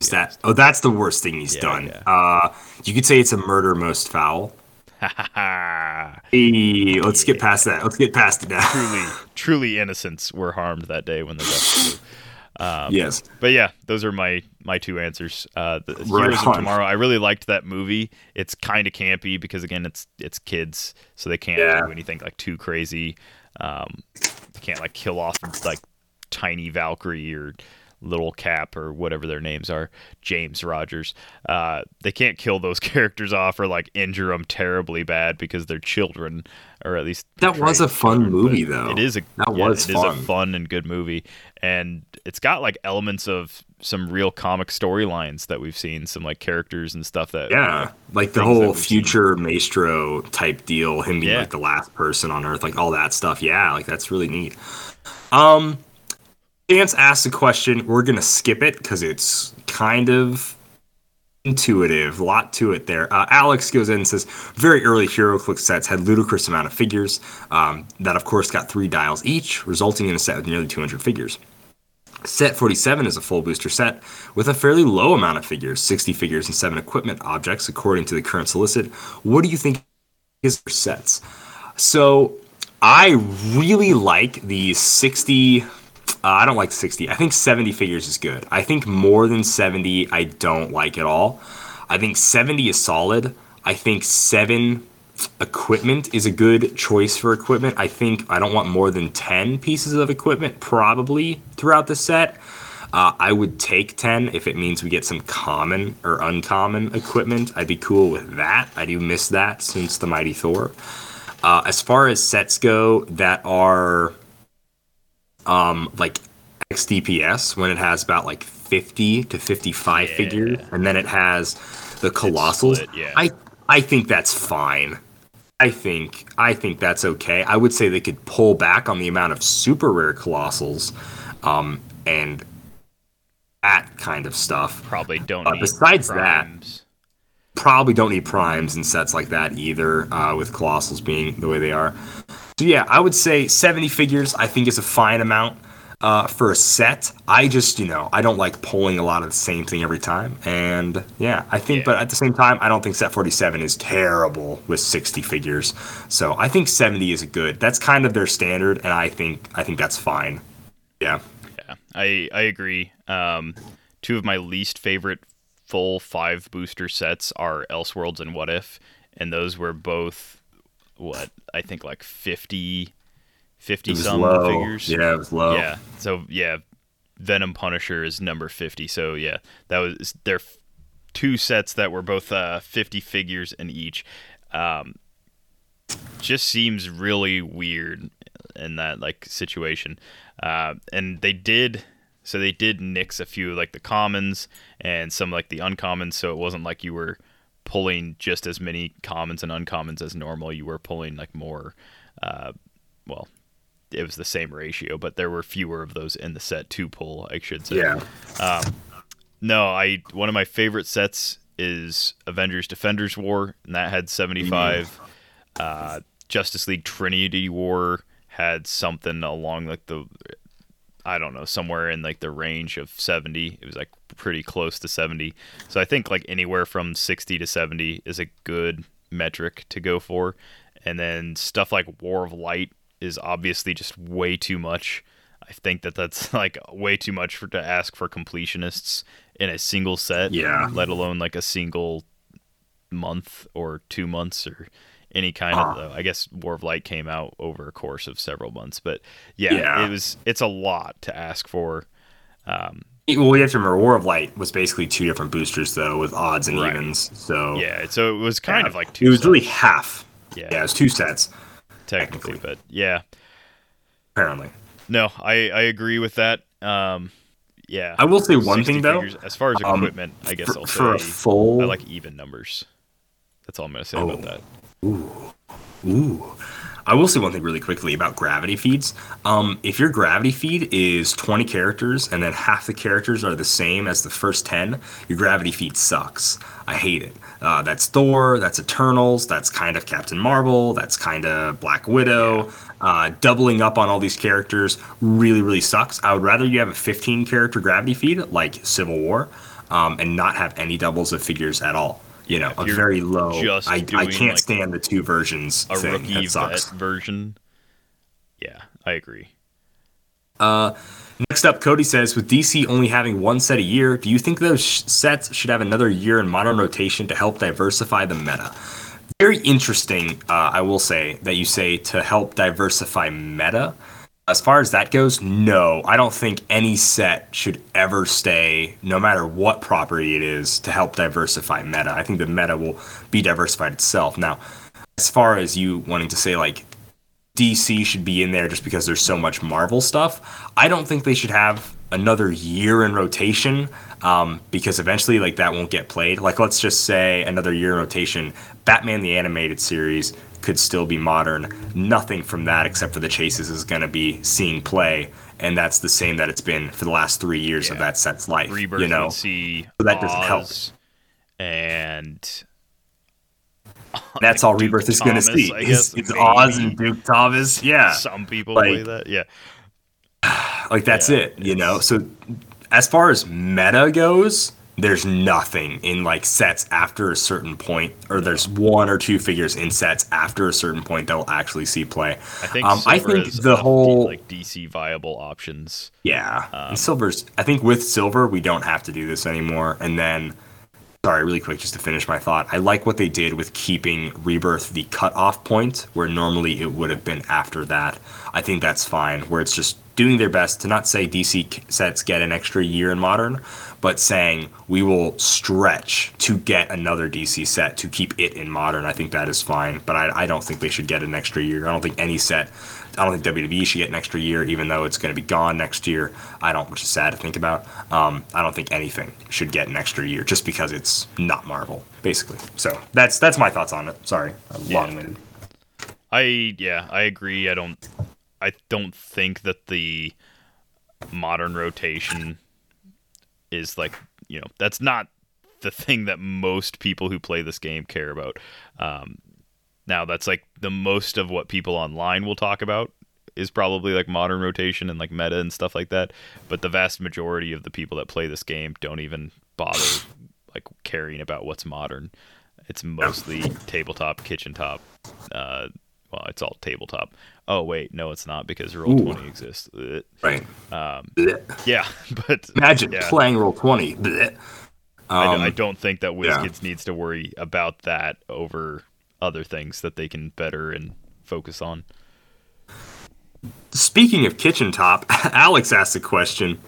is that? Oh, that's the worst thing he's Yeah, done. yeah. Uh, you could say it's a murder most foul. *laughs* Hey, let's get past that. Let's get past it now. truly, *laughs* truly innocents were harmed that day when the ducks flew. yes. But yeah, those are my my two answers. Uh, the Right Heroes of. Tomorrow. I really liked that movie. It's kind of campy because again, it's it's kids, so they can't Yeah. do anything like too crazy. Um, they can't like kill off like tiny Valkyrie or little Cap or whatever their names are, James Rogers. Uh, they can't kill those *laughs* characters off or like injure them terribly bad because they're children, or at least That was a fun children, movie, though. It is a That yeah, was it is a fun. fun and good movie, and it's got like elements of some real comic storylines that we've seen, some like characters and stuff that Yeah, like the whole we've seen. future Maestro type deal, him being Yeah. like the last person on Earth, like all that stuff. Yeah, like that's really neat. Um, Chance asked a question. We're gonna skip it because it's kind of intuitive. A lot to it there. Uh, Alex goes in and says, very early HeroClix sets had ludicrous amount of figures. Um, that of course got three dials each, resulting in a set with nearly 200 figures. Set 47 is a full booster set with a fairly low amount of figures, 60 figures and 7 equipment objects, according to the current solicit. What do you think is sets? So, I really like the 60. Uh, I don't like 60. I think 70 figures is good. I think more than 70, I don't like at all. I think 70 is solid. I think 7 equipment is a good choice for equipment. I think I don't want more than 10 pieces of equipment probably throughout the set. Uh, I would take 10 if it means we get some common or uncommon equipment. I'd be cool with that. I do miss that since the Mighty Thor. Uh, as far as sets go that are um, like XDPS, when it has about like 50 to 55 figures, and then it has the Colossals, split, yeah. I, I think that's fine. I think I think that's okay. I would say they could pull back on the amount of super rare colossals, um, and that kind of stuff. probably don't Uh, need besides that- Probably don't need primes and sets like that either, uh, with colossals being the way they are. So yeah, I would say 70 figures. I think is a fine amount. Uh, for a set, I just, you know, I don't like pulling a lot of the same thing every time. And yeah, I think, Yeah. but at the same time, I don't think set 47 is terrible with 60 figures. So I think 70 is a good. That's kind of their standard, and I think I think that's fine. Yeah. Yeah, I I agree. Um, two of my least favorite full five booster sets are Elseworlds and What If, and those were both what I think like 50, 50 It was some low. figures. Yeah, it was low. Yeah. So yeah, Venom Punisher is number fifty. So yeah, that was their two sets that were both uh, fifty figures in each. Um, just seems really weird in that like situation. Uh, and they did so they did nix a few like the commons and some like the uncommons. So it wasn't like you were pulling just as many commons and uncommons as normal. You were pulling like more. Uh, well, it was the same ratio, but there were fewer of those in the set to pull. I should say. Yeah. No, I one of my favorite sets is Avengers Defenders War, and that had 75. Uh, Justice League Trinity War had something along like the I don't know, somewhere in like the range of 70. It was like pretty close to 70. So I think like anywhere from 60 to 70 is a good metric to go for. And then stuff like War of Light is obviously just way too much. I think that that's *laughs* like way too much for to ask for completionists in a single set, Yeah. let alone like a single month or two months or any kind Ah. of though. I guess War of Light came out over a course of several months, but yeah, Yeah. it was it's a lot to ask for. Um, Well, you have to remember, War of Light was basically two different boosters, though, with odds and Right. evens. So yeah, so it was kind yeah. of like two. It was really half. Yeah. Yeah, it was two sets, technically, technically. but yeah, apparently. no, I I agree with that. Um, yeah, I will say one 60 thing, though. as far as Um, equipment, I guess for, I'll for a say full I like even numbers. That's all I'm gonna say Oh. about that. Ooh. Ooh. I will say one thing really quickly about gravity feeds. Um, if your gravity feed is 20 characters and then half the characters are the same as the first 10, your gravity feed sucks. I hate it. Uh, that's Thor, that's Eternals, that's kind of Captain Marvel, that's kind of Black Widow. Uh, doubling up on all these characters really, really sucks. I would rather you have a 15 character gravity feed like Civil War um, and not have any doubles of figures at all. You know, a very low. just I, I can't like, stand the two versions A thing. rookie that sucks. version. Yeah, I agree. Uh, Next up, Cody says, with DC only having one set a year, do you think those sh- sets should have another year in modern rotation to help diversify the meta? Very interesting, uh, I will say, that you say to help diversify meta. As far as that goes, no, I don't think any set should ever stay, no matter what property it is, to help diversify meta. I think the meta will be diversified itself. Now, as far as you wanting to say, like, DC should be in there just because there's so much Marvel stuff. I don't think they should have another year in rotation um, because eventually, like that won't get played. Like let's just say another year in rotation, Batman the animated series could still be modern. Nothing from that except for the chases is going to be seeing play, and that's the same that it's been for the last three years of that set's life. Rebirth you know, see So that doesn't help. And that's *laughs* all Duke Rebirth is going to see. Guess, maybe. Oz and Duke Thomas. Yeah, some people Like- play that. Yeah, *sighs* Like that's Yeah, it, you know. So as far as meta goes, there's nothing in like sets after a certain point, or there's one or two figures in sets after a certain point that will actually see play. I think um, I think the whole like DC viable options. yeah, Um, silver's. I think with silver we don't have to do this anymore. And then, sorry, really quick, just to finish my thought, I like what they did with keeping rebirth the cutoff point, where normally it would have been after that. I think that's fine. Where it's just doing their best to not say DC sets get an extra year in modern, but saying we will stretch to get another DC set to keep it in modern. I think that is fine. But I, I don't think they should get an extra year. I don't think any set. I don't think WWE should get an extra year, even though it's going to be gone next year. I don't, which is sad to think about. Um, I don't think anything should get an extra year just because it's not Marvel, basically. So that's that's my thoughts on it. Sorry, Yeah. long-winded. I yeah, I agree. I don't I don't think that the modern rotation is like, you know, that's not the thing that most people who play this game care about. Um now that's like the most of what people online will talk about is probably like modern rotation and like meta and stuff like that. But the vast majority of the people that play this game don't even bother *sighs* like caring about what's modern. It's mostly tabletop, kitchen top. Uh, well, it's all tabletop. Oh wait, no, it's not because Roll Ooh. Twenty exists. Right. Um, yeah, *laughs* but Imagine yeah. playing roll twenty. Blech. I, Um, I don't think that yeah. WizKids needs to worry about that over other things that they can better and focus on. Speaking of kitchen top, *laughs* Alex asked a question.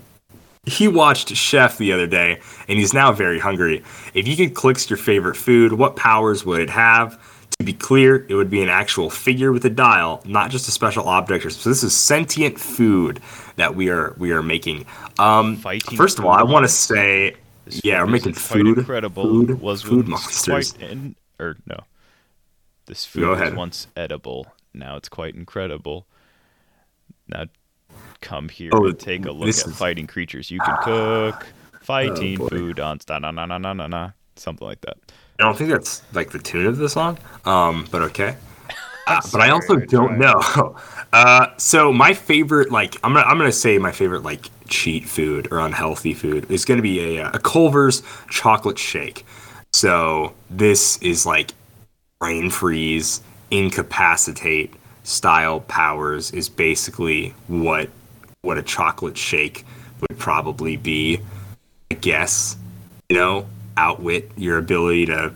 He watched Chef the other day, and he's now very hungry. If you could click your favorite food, what powers would it have? To be clear, it would be an actual figure with a dial, not just a special object. So this is sentient food that we are we are making. Um, first of all, I want to say, yeah, we're making food. incredible. Food, was food monsters. In, or no, this food was once edible. Now it's quite incredible. Now come here Oh, and take a look at is- Ah. fighting creatures you can cook. Fighting boy. food on na na na na na na na something like that. I don't think that's like the tune of the song, um, but okay. *laughs* Uh, but I also don't know. *laughs* Uh, so my favorite, like, I'm gonna I'm gonna say my favorite like cheat food or unhealthy food is gonna be a uh, a Culver's chocolate shake. So this is like brain freeze, incapacitate style powers is basically what what a chocolate shake would probably be. I guess you know outwit your ability to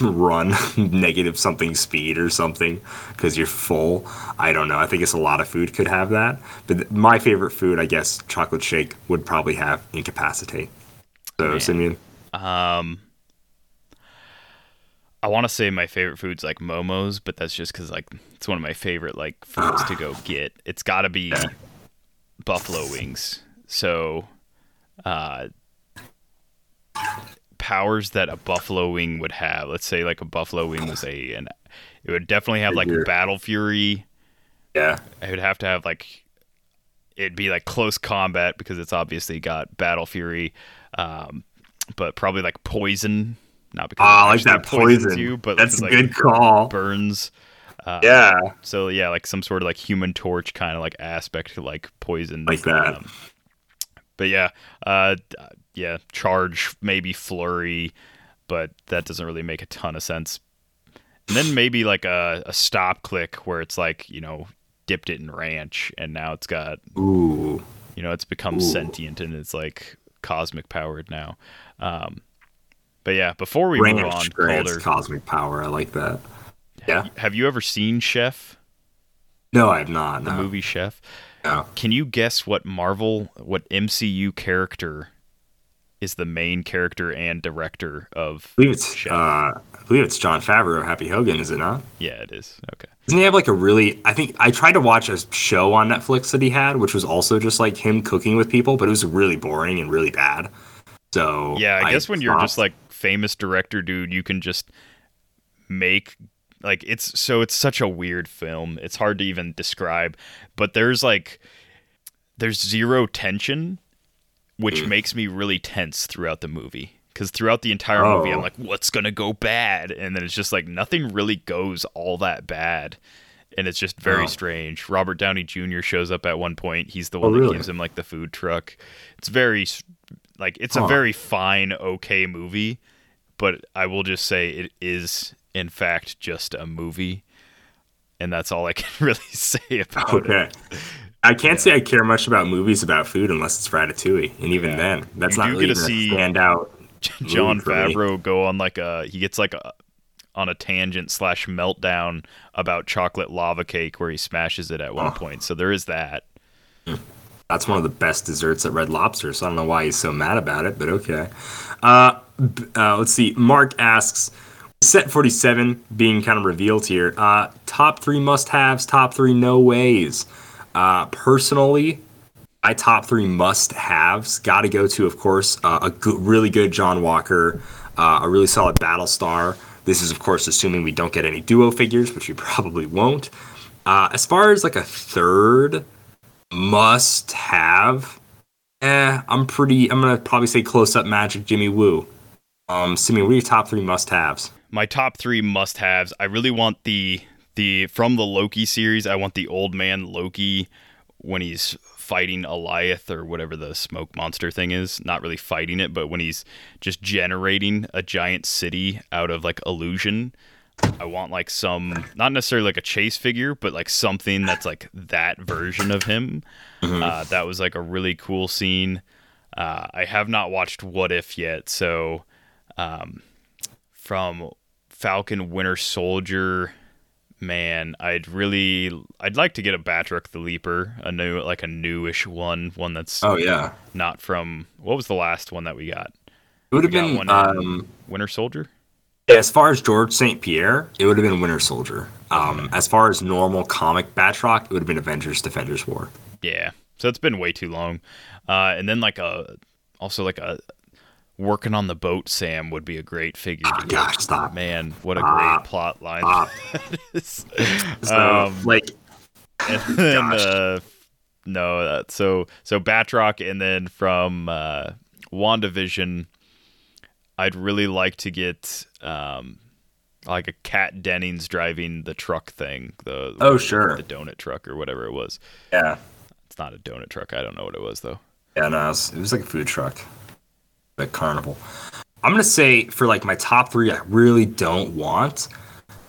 run *laughs* negative something speed or something because you're full. I don't know. I think it's a lot of food could have that. But th- my favorite food, I guess, chocolate shake would probably have incapacitate. So, Man. Simeon, Um, I want to say my favorite food's like momos, but that's just because like it's one of my favorite like foods to go get. It's got to be buffalo wings. So, uh, powers that a buffalo wing would have. Let's say like a buffalo wing was a, and it would definitely have like battle fury. yeah, it would have to have like it'd be like close combat because it's obviously got battle fury, um, but probably like poison. Not because I like that poisons poison. you, but That's a good call. burns. Uh, Yeah, So yeah, like some sort of like human torch kind of like aspect like poison. Like that. but yeah, uh, yeah, charge maybe flurry, but that doesn't really make a ton of sense. And then maybe like a, a stop click where it's like you know dipped it in ranch and now it's got ooh, you know it's become Ooh. sentient and it's like cosmic powered now. Um, but yeah, before we move on, ranch grants Calder, cosmic power. I like that. Yeah, have you ever seen Chef? no, I have not. the No, movie Chef. no. Can you guess what Marvel, what MCU character is the main character and director of? I believe it's Chef? uh, I believe it's Jon Favreau, Happy Hogan, is it not? yeah, it is. Okay. Doesn't he have like a really? I think I tried to watch a show on Netflix that he had, which was also just like him cooking with people, but it was really boring and really bad. So Yeah, I guess when you're just like famous director dude, you can just make like it's so it's such a weird film. It's hard to even describe, but there's like there's zero tension, which makes me really tense throughout the movie. Because throughout the entire movie, I'm Oh. like, what's gonna go bad? And then it's just like nothing really goes all that bad. And it's just very Oh. strange. Robert Downey Jr. shows up at one point. He's the Oh, one that really? gives him like the food truck. It's very like it's a very fine, okay movie, but I will just say it is in fact just a movie, and that's all I can *laughs* really say about it. okay. I can't say I care much about movies about food unless it's Ratatouille, and even Yeah. then, that's You not really get to see- stand out. Jon. Favreau go on like a he gets like a on a tangent slash meltdown about chocolate lava cake where he smashes it at one Oh. point. So there is that. Hmm. That's one of the best desserts at Red Lobster, so I don't know why he's so mad about it, but okay. Uh, uh, let's see. Mark asks, set 47 being kind of revealed here. Uh, top three must-haves, top three no ways. Uh, personally, my top three must-haves got to go to, of course, uh, a really good John Walker, uh, a really solid Battlestar. This is, of course, assuming we don't get any duo figures, which we probably won't. Uh, as far as like a third must have, eh, I'm pretty. I'm gonna probably say close up Magic Jimmy Woo. Um, Simeon, what are your top three must haves? My top three must haves. I really want the the from the Loki series, I want the old man Loki when he's fighting Alioth or whatever the smoke monster thing is. Not really fighting it, but when he's just generating a giant city out of like illusion. I want like some, not necessarily like a chase figure, but like something that's like that version of him. Uh, that was like a really cool scene. Uh, I have not watched What If yet, so um, from Falcon Winter Soldier, man, I'd really, I'd like to get a Batroc the Leaper, a new, like a newish one, one that's Oh yeah, not from what was the last one that we got? it would have been um, Winter Soldier. As far as George St. Pierre, it would have been Winter Soldier. Um, as far as normal comic Batroc, it would have been Avengers Defenders War. Yeah, so it's been way too long. Uh, and then like a, also like a working on the boat. Sam would be a great figure. Oh gosh, stop. Man, what a great plot line. *laughs* Is. So Um, like, *laughs* and then, uh, no, that so so Batroc, and then from uh, Wandavision, I'd really like to get um, like a Kat Dennings driving the truck thing. The Oh, sure. the donut truck or whatever it was. yeah, It's not a donut truck. I don't know what it was though. yeah, no, it was, it was like a food truck, like carnival. I'm gonna say for like my top three, I really don't want.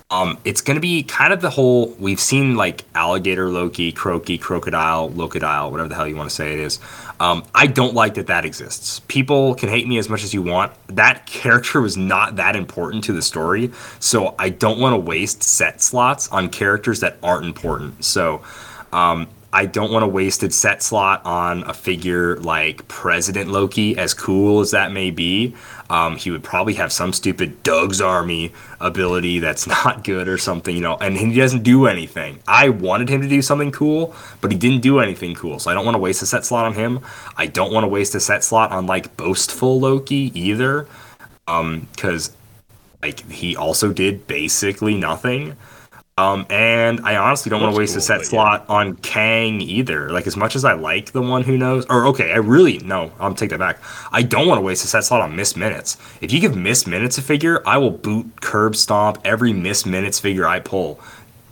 Um, it's gonna be kind of the whole. We've seen like alligator Loki, Croaky, crocodile, locodile, whatever the hell you want to say it is. Um, I don't like that that exists. People can hate me as much as you want. That character was not that important to the story, so I don't want to waste set slots on characters that aren't important. So, um, I don't want to waste a wasted set slot on a figure like President Loki, as cool as that may be. Um, he would probably have some stupid Doug's Army ability that's *laughs* not good or something, you know, and he doesn't do anything. I wanted him to do something cool, but he didn't do anything cool, so I don't want to waste a set slot on him. I don't want to waste a set slot on like Boastful Loki either, because like he also did basically nothing. Um, and I honestly don't want to waste a set but yeah. slot on Kang either. Like as much as I like the one who knows, or okay, I really no, I'll take that back. I don't want to waste a set slot on Miss Minutes. If you give Miss Minutes a figure, I will boot curb stomp every Miss Minutes figure I pull.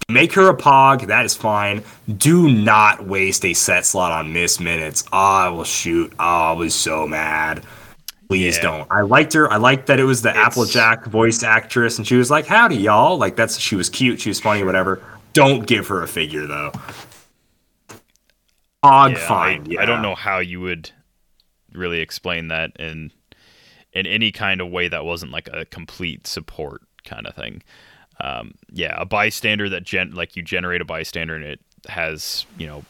Make her a pog, that is fine. Do not waste a set slot on Miss Minutes. I will shoot. Oh, I was so mad. Please Yeah. don't. I liked her. I liked that it was the It's- Applejack voice actress, and she was like, "Howdy, y'all!" Like that's she was cute. She was funny. Whatever. Don't give her a figure though. Pog, Yeah, fine. I, yeah. I don't know how you would really explain that in in any kind of way that wasn't like a complete support kind of thing. Um, yeah, a bystander that gen like you generate a bystander and it has you know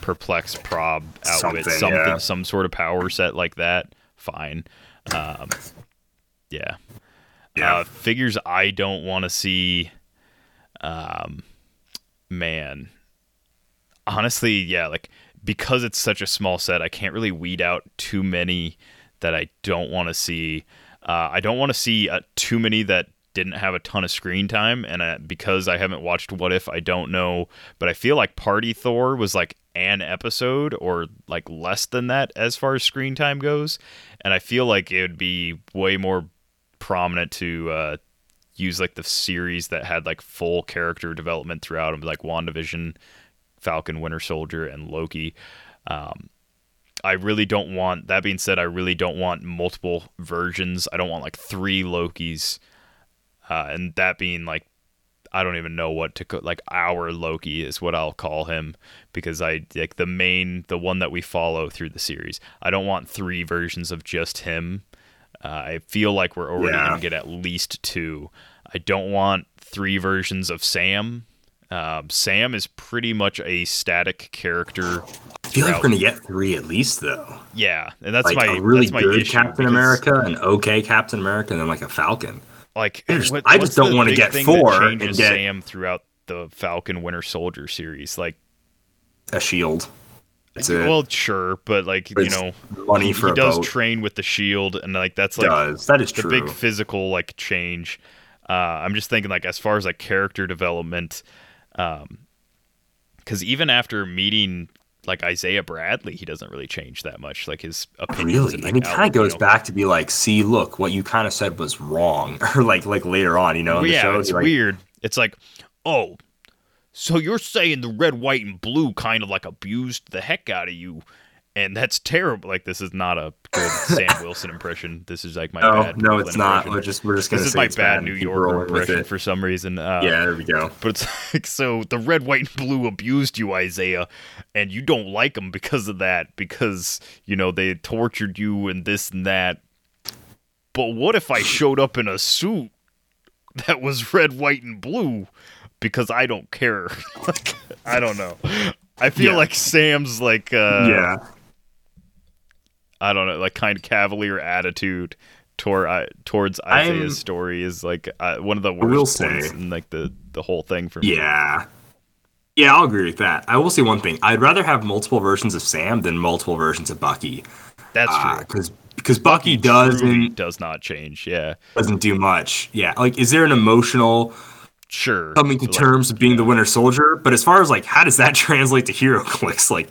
perplex, prob, outwit, Something, something, yeah. some sort of power set like that. Fine. Um, *laughs* yeah. Yeah. Uh, figures I don't want to see. Um, man, honestly, yeah, like because it's such a small set, I can't really weed out too many that I don't want to see. Uh, I don't want to see uh, too many that didn't have a ton of screen time, and uh, because I haven't watched What If, I don't know. But I feel like Party Thor was like an episode or like less than that as far as screen time goes, and I feel like it would be way more prominent to uh, use like the series that had like full character development throughout them, like WandaVision, Falcon, Winter Soldier, and Loki. Um, I really don't want. That being said, I really don't want multiple versions. I don't want like three Lokis, uh, and that being like, I don't even know what to co- like. Our Loki is what I'll call him because I like the main, the one that we follow through the series. I don't want three versions of just him. Uh, I feel like we're already Yeah. gonna get at least two. I don't want three versions of Sam. Um, Sam is pretty much a static character. I feel like we're gonna get three at least though. Yeah, and that's like my a really that's my good Captain because, America, an okay Captain America, and then like a Falcon. Like, *clears throat* I just- what- I just don't wanna get thing four and get- Sam throughout the Falcon Winter Soldier series. Like, A shield. It. well, sure, but like you know, money he, for he does boat. train with the shield, and like that's like does that is the true? big physical like change. Uh, I'm just thinking like as far as like character development, um, because even after meeting like Isaiah Bradley, he doesn't really change that much. Like his opinions Really, and, like, kind of goes you know, back to be like, "See, look, what you kind of said was wrong," *laughs* or like, like later on, you know, in Well, the yeah, show, it's like, weird. It's like oh, so you're saying the red, white, and blue kind of like abused the heck out of you, and that's terrible. Like this is not a good *laughs* Sam Wilson impression. This is like my No, bad. no, it's not. impression. We're just we're just gonna This is my bad New keep Yorker rolling with impression for some reason. Uh, Yeah, there we go. But it's *laughs* like, so the red, white, and blue abused you, Isaiah, and you don't like them because of that, because, you know, they tortured you and this and that. But what if I showed up in a suit that was red, white, and blue? Because I don't care. *laughs* like, I don't know. I feel Yeah. like Sam's like, uh, yeah, I don't know, like kind of cavalier attitude toward uh, towards I'm- Isaiah's story is like uh, one of the worst points in like the the whole thing for me. yeah, yeah. I'll agree with that. I will say one thing: I'd rather have multiple versions of Sam than multiple versions of Bucky. That's true. because because Bucky truly doesn't does not change. Yeah, doesn't do much. Yeah, like is there an emotional sure. coming to Like, terms with being the Winter Soldier? But as far as like how does that *laughs* translate to HeroClix? Like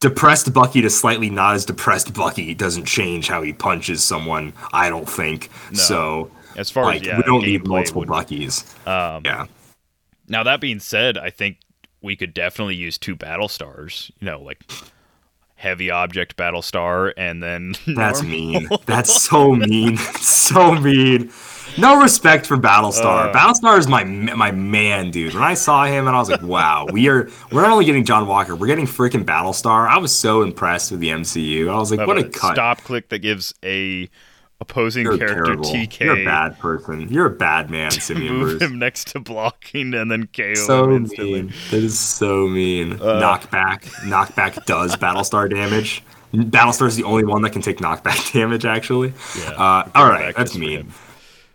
depressed Bucky to slightly not as depressed Bucky doesn't change how he punches someone. I don't think so. As far Like as yeah, we don't need multiple would- Buckies. Um, Yeah. Now that being said, I think we could definitely use two Battlestars. You know, like heavy object Battlestar, and then *laughs* That's normal. mean. That's so mean. *laughs* so mean. No respect for Battlestar. Uh. Battlestar is my my man, dude. When I saw him, and I was like, "Wow, we are we're not only getting John Walker, we're getting freaking Battlestar." I was so impressed with the MCU. I was like, "What a cut!" stop click that gives a opposing You're character terrible. TK. You're a bad person. You're a bad man, *laughs* Simeon Move Bruce. him next to blocking and then KO So him instantly. mean. That is so mean. Uh. knockback. Knockback *laughs* does Battlestar damage. Battlestar is the only one that can take knockback *laughs* damage, actually. Yeah, Uh, all right, that's mean.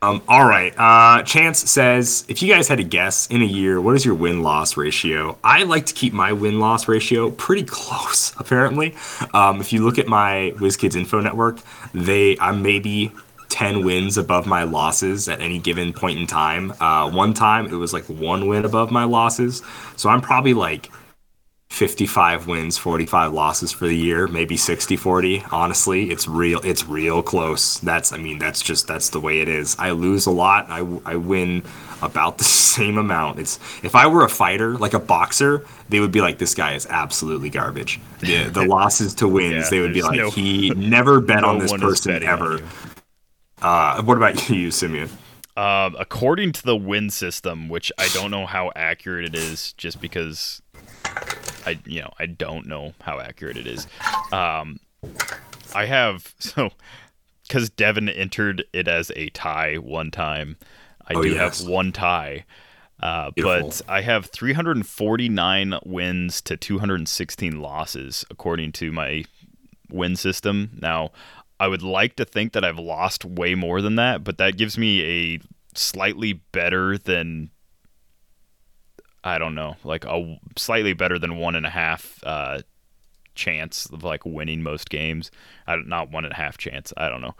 Um, all right. Uh, Chance says, if you guys had to guess in a year, what is your win loss ratio? I like to keep my win loss ratio pretty *laughs* close. Apparently, um, if you look at my WizKids Info Network, they I'm maybe. 10 wins above my losses at any given point in time. Uh, one time it was like one win above my losses. So I'm probably like 55 wins, 45 losses for the year, maybe 60 40. Honestly, it's real it's real close. That's I mean, that's just that's the way it is. I lose a lot, I I win about the *laughs* same amount. It's if I were a fighter, like a boxer, they would be like this guy is absolutely garbage. The the *laughs* losses to wins, Yeah, they would be like no- he *laughs* never bet no on this person ever. Uh, what about you, Simeon? Um, according to the win system, which I don't know how accurate it is, just because I, you know, I don't know how accurate it is. Um, I have *laughs* so because Devin entered it as a tie one time. I Oh, do yes. have one tie, uh, but I have 349 wins to 216 losses according to my win system. Now, I would like to think that I've lost way more than that, but that gives me a slightly better than I don't know, like a slightly better than one and a half uh, chance of like winning most games. I don't, not one and a half chance. I don't know,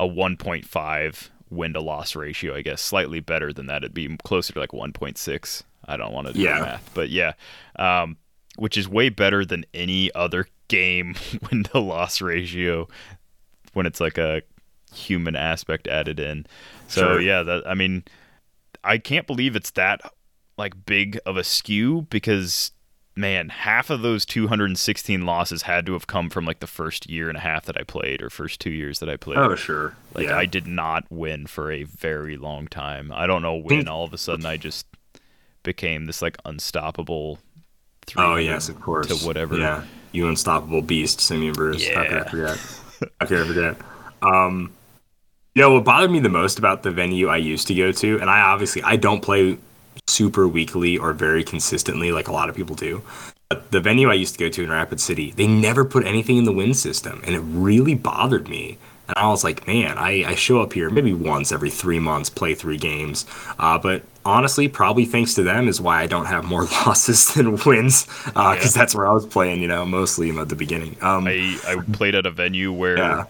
a 1.5 win to loss ratio. I guess slightly better than that. It'd be closer to like 1.6. I don't want to do Yeah. the math, but yeah, um, which is way better than any other game *laughs* win to loss ratio when it's like a human aspect added in. So Sure. yeah, that I mean, I can't believe it's that like big of a skew because man, half of those 216 losses had to have come from like the first year and a half that I played or first 2 years that I played. Oh, sure. Like yeah. I did not win for a very long time. I don't know when all of a sudden I just became this like unstoppable Oh yes, of course. to whatever. Yeah, you unstoppable beast, Simeon Bruce. How could I forget? *laughs* How could I forget? Um, you know what bothered me the most about the venue I used to go to, and I obviously I don't play super weekly or very consistently like a lot of people do. But the venue I used to go to in Rapid City, they never put anything in the win system, and it really bothered me. And I was like, man, I, I show up here maybe once every three months, play three games. Uh, but honestly, probably thanks to them is why I don't have more *laughs* losses than wins, because Yeah. that's where I was playing, you know, mostly at the beginning. Um, I I played at a venue where Yeah.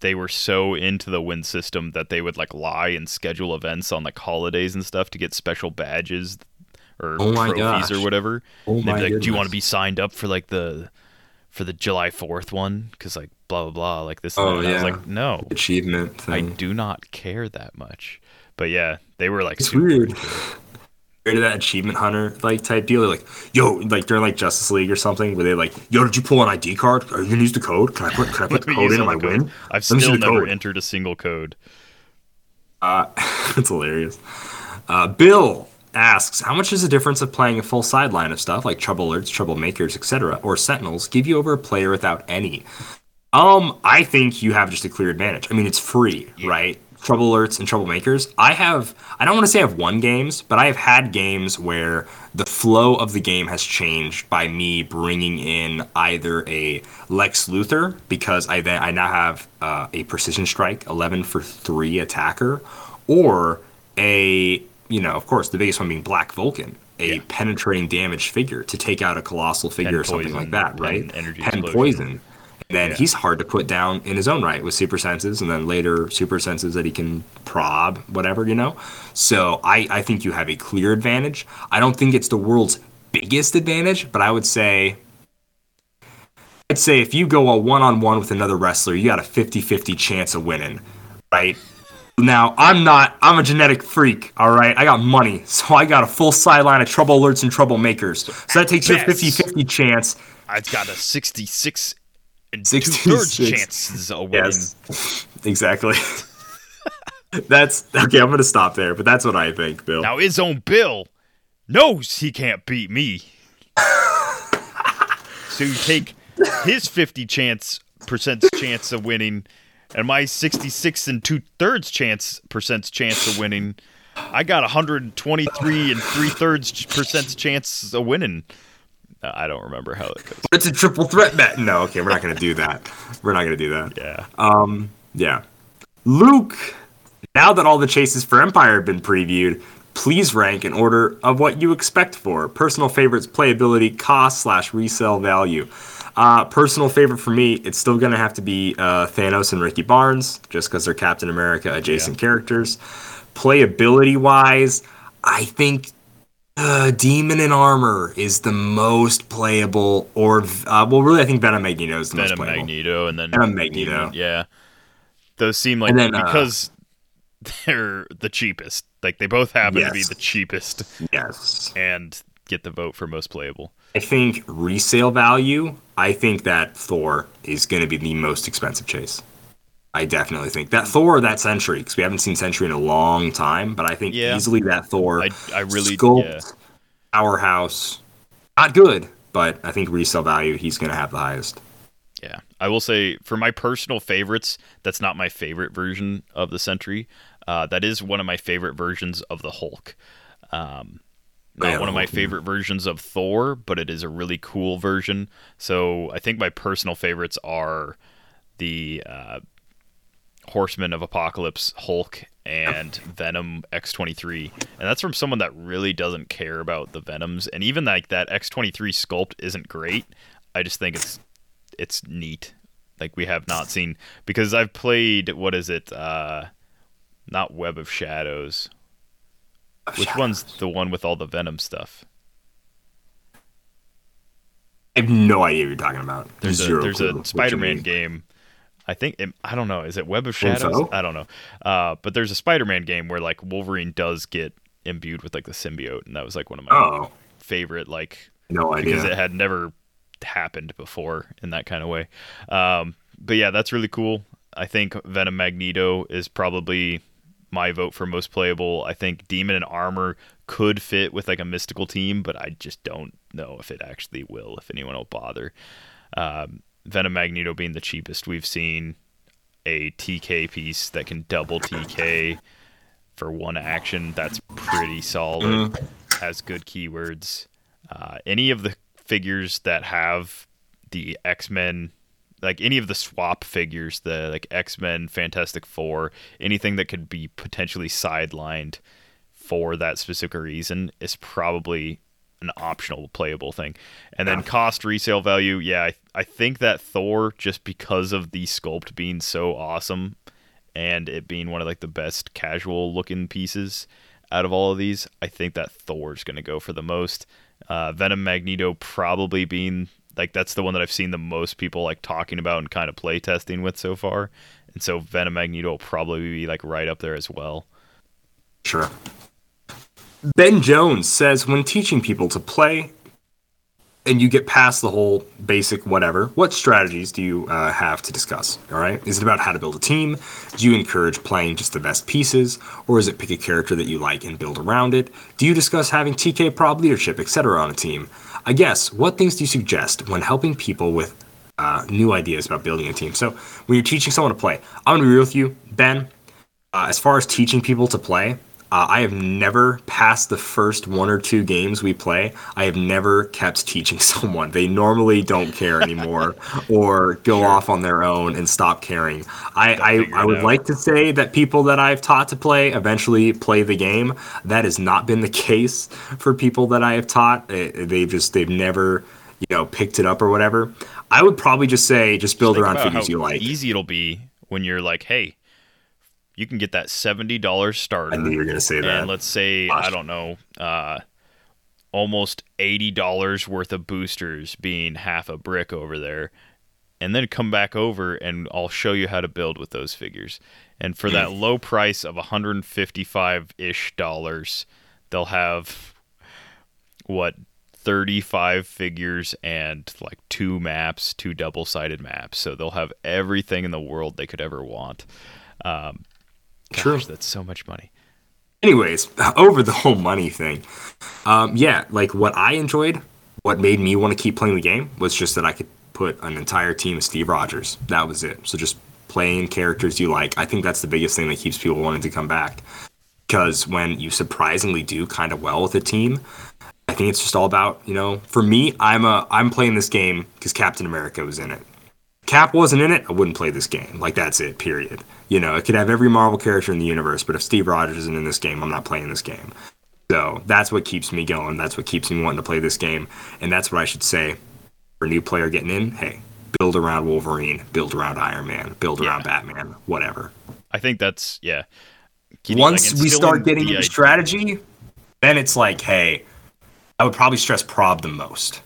They were so into the win system that they would like lie and schedule events on like holidays and stuff to get special badges or Oh trophies gosh. or whatever. Oh And they'd my be like, "Do you want to be signed up for like the for the July Fourth one?" Because like blah blah blah, like this. Oh, and. And I was yeah. like, no, achievement I do not care that much. But yeah, they were like It's super weird. Into that achievement hunter like type deal. They're like, yo, like during like Justice League or something, where they like, yo, did you pull an ID card? Are you gonna use the code? Can I put can I put *laughs* the code in the code. win? I've still never code. entered a single code. Uh, *laughs* it's hilarious. Uh, Bill asks, how much is the difference of playing a full sideline of stuff like trouble alerts, troublemakers, etc., or sentinels give you over a player without any? Um, I think you have just a clear advantage. I mean, it's free, right? Trouble alerts and troublemakers. I have, I don't want to say I've won games, but I have had games where the flow of the game has changed by me bringing in either a Lex Luthor because I then I now have uh, a precision strike 11 for three attacker, or a you know of course the biggest one being Black Vulcan, a Yeah. penetrating damage figure to take out a colossal figure Pen or something like poison, that, pen right? energy Pen poison. Then Yeah. he's hard to put down in his own right with super senses and then later super senses that he can prob, whatever, you know? So I, I think you have a clear advantage. I don't think it's the world's biggest advantage, but I would say I'd say if you go a one on one with another wrestler, you got a 50 50 chance of winning, right? Now, I'm not, I'm a genetic freak, all right? I got money, *laughs* so I got a full sideline of trouble alerts and troublemakers. So that takes your best- 50 50 chance. I've got a 66 and two thirds 66. chances of winning. Yes, exactly. *laughs* that's okay. I'm gonna stop there, but that's what I think, Bill. Now his own Bill knows he can't beat me. *laughs* so you take his 50 chance percent chance of winning and my 66 and two thirds chance percent chance of winning. I got 123 and three thirds percent chance of winning. I don't remember how it goes. It's a triple threat bet. No, okay, we're not gonna do that. We're not gonna do that. Yeah. Um, yeah. Luke, now that all the chases for Empire have been previewed, please rank in order of what you expect for personal favorites, playability, cost slash resale value. Uh, personal favorite for me, it's still gonna have to be uh, Thanos and Rikki Barnes, just because they're Captain America adjacent characters. Playability wise, I think uh, Demon in Armor is the most playable, or uh, well, really, I think Venom Magneto is the most Venom playable. Magneto and then Venom Magneto. Demon- yeah. Those seem like then, uh, because *laughs* they're the cheapest. Like they both happen to be the cheapest Yes. and get the vote for most playable. I think resale value, I think that Thor is going to be the most expensive chase. I definitely think that Thor or that Sentry, because we haven't seen Sentry in a long time, but I think Yeah. easily that Thor. I I really sculpt, yeah. powerhouse, not good, but I think resale value, he's going to have the highest. Yeah. I will say for my personal favorites, that's not my favorite version of the Sentry. Uh, that is one of my favorite versions of the Hulk. Um, not one of my favorite versions of Thor, but it is a really cool version. So I think my personal favorites are the uh, Horseman of Apocalypse Hulk and Venom X23. And that's from someone that really doesn't care about the Venoms. And even like that X23 sculpt isn't great. I just think it's it's neat. Like we have not seen because I've played what is it? Uh not Web of Shadows. Which one's the one with all the Venom stuff? I have no idea what you're talking about. There's a there's a Spider-Man game. I think it, I don't know. Is it Web of Shadows? Info? I don't know. Uh, but there's a Spider-Man game where like Wolverine does get imbued with like the symbiote, and that was like one of my Oh, favorite like no idea because it had never happened before in that kind of way. Um, but yeah, that's really cool. I think Venom Magneto is probably my vote for most playable. I think Demon and Armor could fit with like a mystical team, but I just don't know if it actually will, if anyone will bother. Um, Venom Magneto being the cheapest, we've seen a TK piece that can double TK for one action. That's pretty solid. Has good keywords. Uh, any of the figures that have the X Men, like any of the swap figures, the like X Men, Fantastic Four, anything that could be potentially sidelined for that specific reason is probably an optional playable thing. And then cost resale value, yeah, I, I think that Thor, just because of the sculpt being so awesome and it being one of like the best casual looking pieces out of all of these, I think that Thor's going to go for the most. Uh, Venom Magneto probably being like that's the one that I've seen the most people like talking about and kind of play testing with so far. And so Venom Magneto will probably be like right up there as well. Sure. Ben Jones says when teaching people to play and you get past the whole basic whatever, what strategies do you uh, have to discuss? All right. Is it about how to build a team? Do you encourage playing just the best pieces? Or is it pick a character that you like and build around it? Do you discuss having TK prop leadership, etc. on a team? I guess, what things do you suggest when helping people with uh, new ideas about building a team? So, when you're teaching someone to play, I'm going to be real with you, Ben. Uh, as far as teaching people to play, uh, I have never passed the first one or two games we play. I have never kept teaching *laughs* someone. They normally don't care anymore *laughs* or go off on their own and stop caring. I, I, I would like to say that people that I've taught to play eventually play the game. That has not been the *laughs* case for people that I have taught. Eh, They've just, they've never, you know, picked it up or whatever. I would probably just say just build Think around figures you like. easy it'll be when you're like, hey, you can get that seventy dollars starter. I knew you were going to say that. and let's say I don't know, uh, almost eighty dollars worth of boosters being half a brick over there, and then come back over and I'll show you how to build with those figures. And for that low price of 155 ish dollars, they'll have what 35 figures and like two maps, two double sided maps. So they'll have everything in the world they could ever want. Um, gosh, True. that's so much money. anyways *laughs* over the whole money thing um, yeah like what i enjoyed what made me want to keep playing the game was just that i could put an entire team of steve rogers. That was it. So just playing characters you like. I think that's the biggest thing that keeps people wanting to come back. Because when you surprisingly do kind of well with a team i think it's just all about you know for me i'm a i'm playing this game because captain america was in it Cap wasn't in it, I wouldn't play this game. Like that's it, period. You know, it could have every Marvel character in the universe, but if Steve Rogers isn't in this game, I'm not playing this game. So that's what keeps me going. That's what keeps me wanting to play this game. And that's what I should say for a new player getting in. Hey, build around Wolverine, build around Iron Man, build around Batman, whatever. I think that's yeah. Once like, we start getting the into strategy, then it's like, hey, I would probably stress prob the most.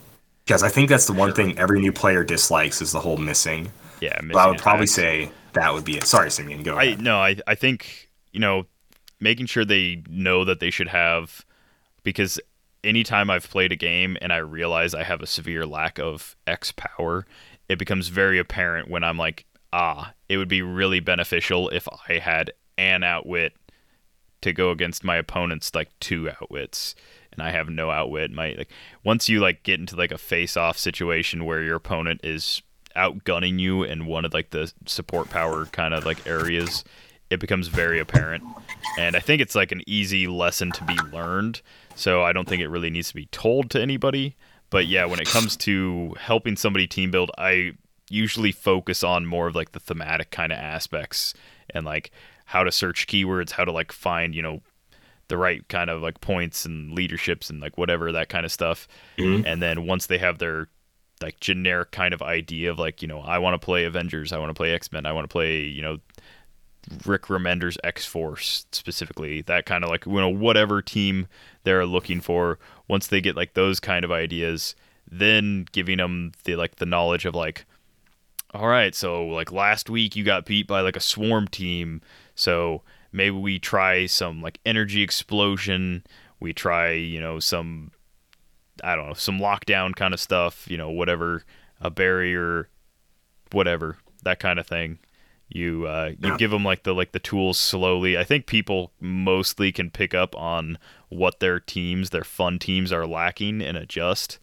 Because I think that's the one thing every new player dislikes is the whole missing. yeah, So I would missing probably say that would be it. Sorry, Simeon, go I ahead. no, I I think you know, making sure they know that they should have because anytime I've played a game and I realize I have a severe lack of X power, it becomes very apparent when I'm like, ah, it would be really beneficial if I had an outwit to go against my opponent's like two outwits and I have no outwit. My like once you like get into like a face off situation where your opponent is outgunning you in one of like the support power kind of like areas, it becomes very apparent. And I think it's like an easy lesson to be learned. So I don't think it really needs to be told to anybody. But yeah, when it comes to helping somebody team build, I usually focus on more of like the thematic kind of aspects and like how to search keywords, how to like find, you know, the right kind of like points and leaderships and like whatever that kind of stuff. Mm-hmm. And then once they have their like generic kind of idea of like, you know, I want to play Avengers, I want to play X-Men, I want to play, you know, Rick Remender's X Force specifically, that kind of like you know whatever team they're looking for. Once they get like those kind of ideas, then giving them the like the knowledge of like, all right, so like last week you got beat by like a swarm team, so maybe we try some like energy explosion. We try you know some I don't know some lockdown kind of stuff. You know whatever a barrier, whatever that kind of thing you uh, you Yeah. give them like the like the tools slowly. I think people mostly can pick up on what their teams, their fun teams, are lacking and adjust.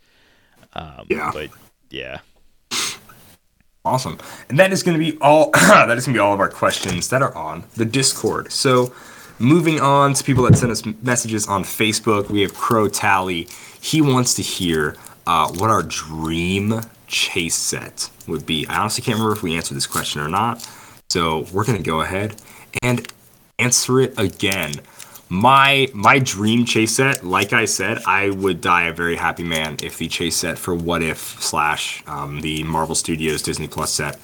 Um, Yeah. But yeah, Awesome. And that is going to be all. *coughs* that is going to be all of our questions that are on the Discord. So, moving on to people that send us messages on Facebook, we have Crow Tally. He wants to hear uh, what our dream chase set would be. I honestly can't remember if we answered this question or not. So we're going to go ahead and answer it again. My my dream chase set, like I said, I would die a very happy man if the chase set for What If slash um, the Marvel Studios Disney Plus set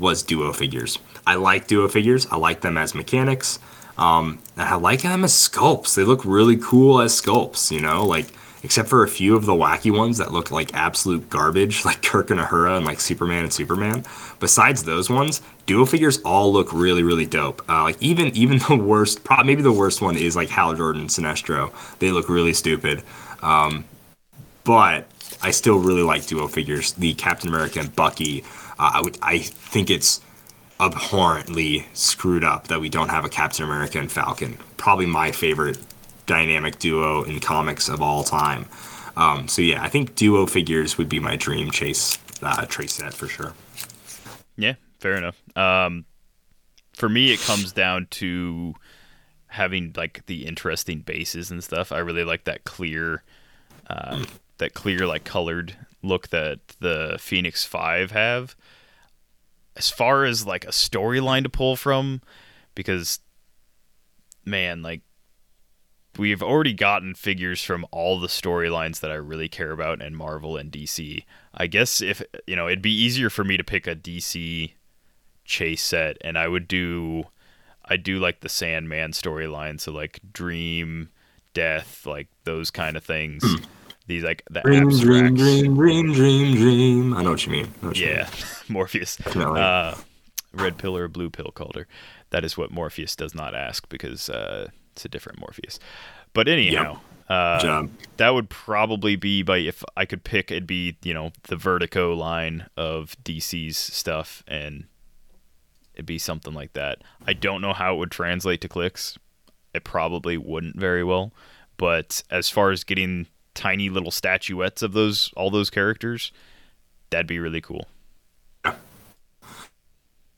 was duo figures. I like duo figures. I like them as mechanics. Um, and I like them as sculpts. They look really cool as sculpts. You know, like except for a few of the wacky ones that look like absolute garbage, *laughs* like Kirk and Uhura and like Superman and Superman. Besides those ones, duo figures all look really, really dope. Uh, like even even *laughs* the worst, pro- maybe the worst one is like Hal Jordan and Sinestro. They look really stupid. Um, but I still really like duo figures. The Captain America and Bucky. Uh, I would, I think it's abhorrently screwed up that we don't have a Captain America and Falcon. Probably my favorite dynamic duo in comics of all time. Um, so yeah, I think duo figures would be my dream chase uh, trace set for sure. Yeah, fair enough. Um, for me, it comes down to having like the interesting bases and stuff. I really like that clear, uh, that clear like colored look that the Phoenix Five have. As far as like a storyline to pull from, because man, like we've already gotten figures from all the storylines that I really care about in Marvel and DC. I guess if you know, it'd be easier for me to pick a DC chase set, and I would do, I do like the Sandman storyline, so like Dream, Death, like those kind of things. These like the Dream, dream, abstracts. dream, dream, dream, dream. I know what you mean. What you Yeah, *laughs* Morpheus. Definitely. Uh, red pill or blue pill calder. That is what Morpheus does not ask because uh, it's a different Morpheus. But anyhow, uh, that would probably be by if I could pick, it'd be you know the Vertigo line of DC's stuff, and it'd be something like that. I don't know how it would translate to clicks. It probably wouldn't very well. But as far as getting tiny little statuettes of those all those characters, that'd be really cool.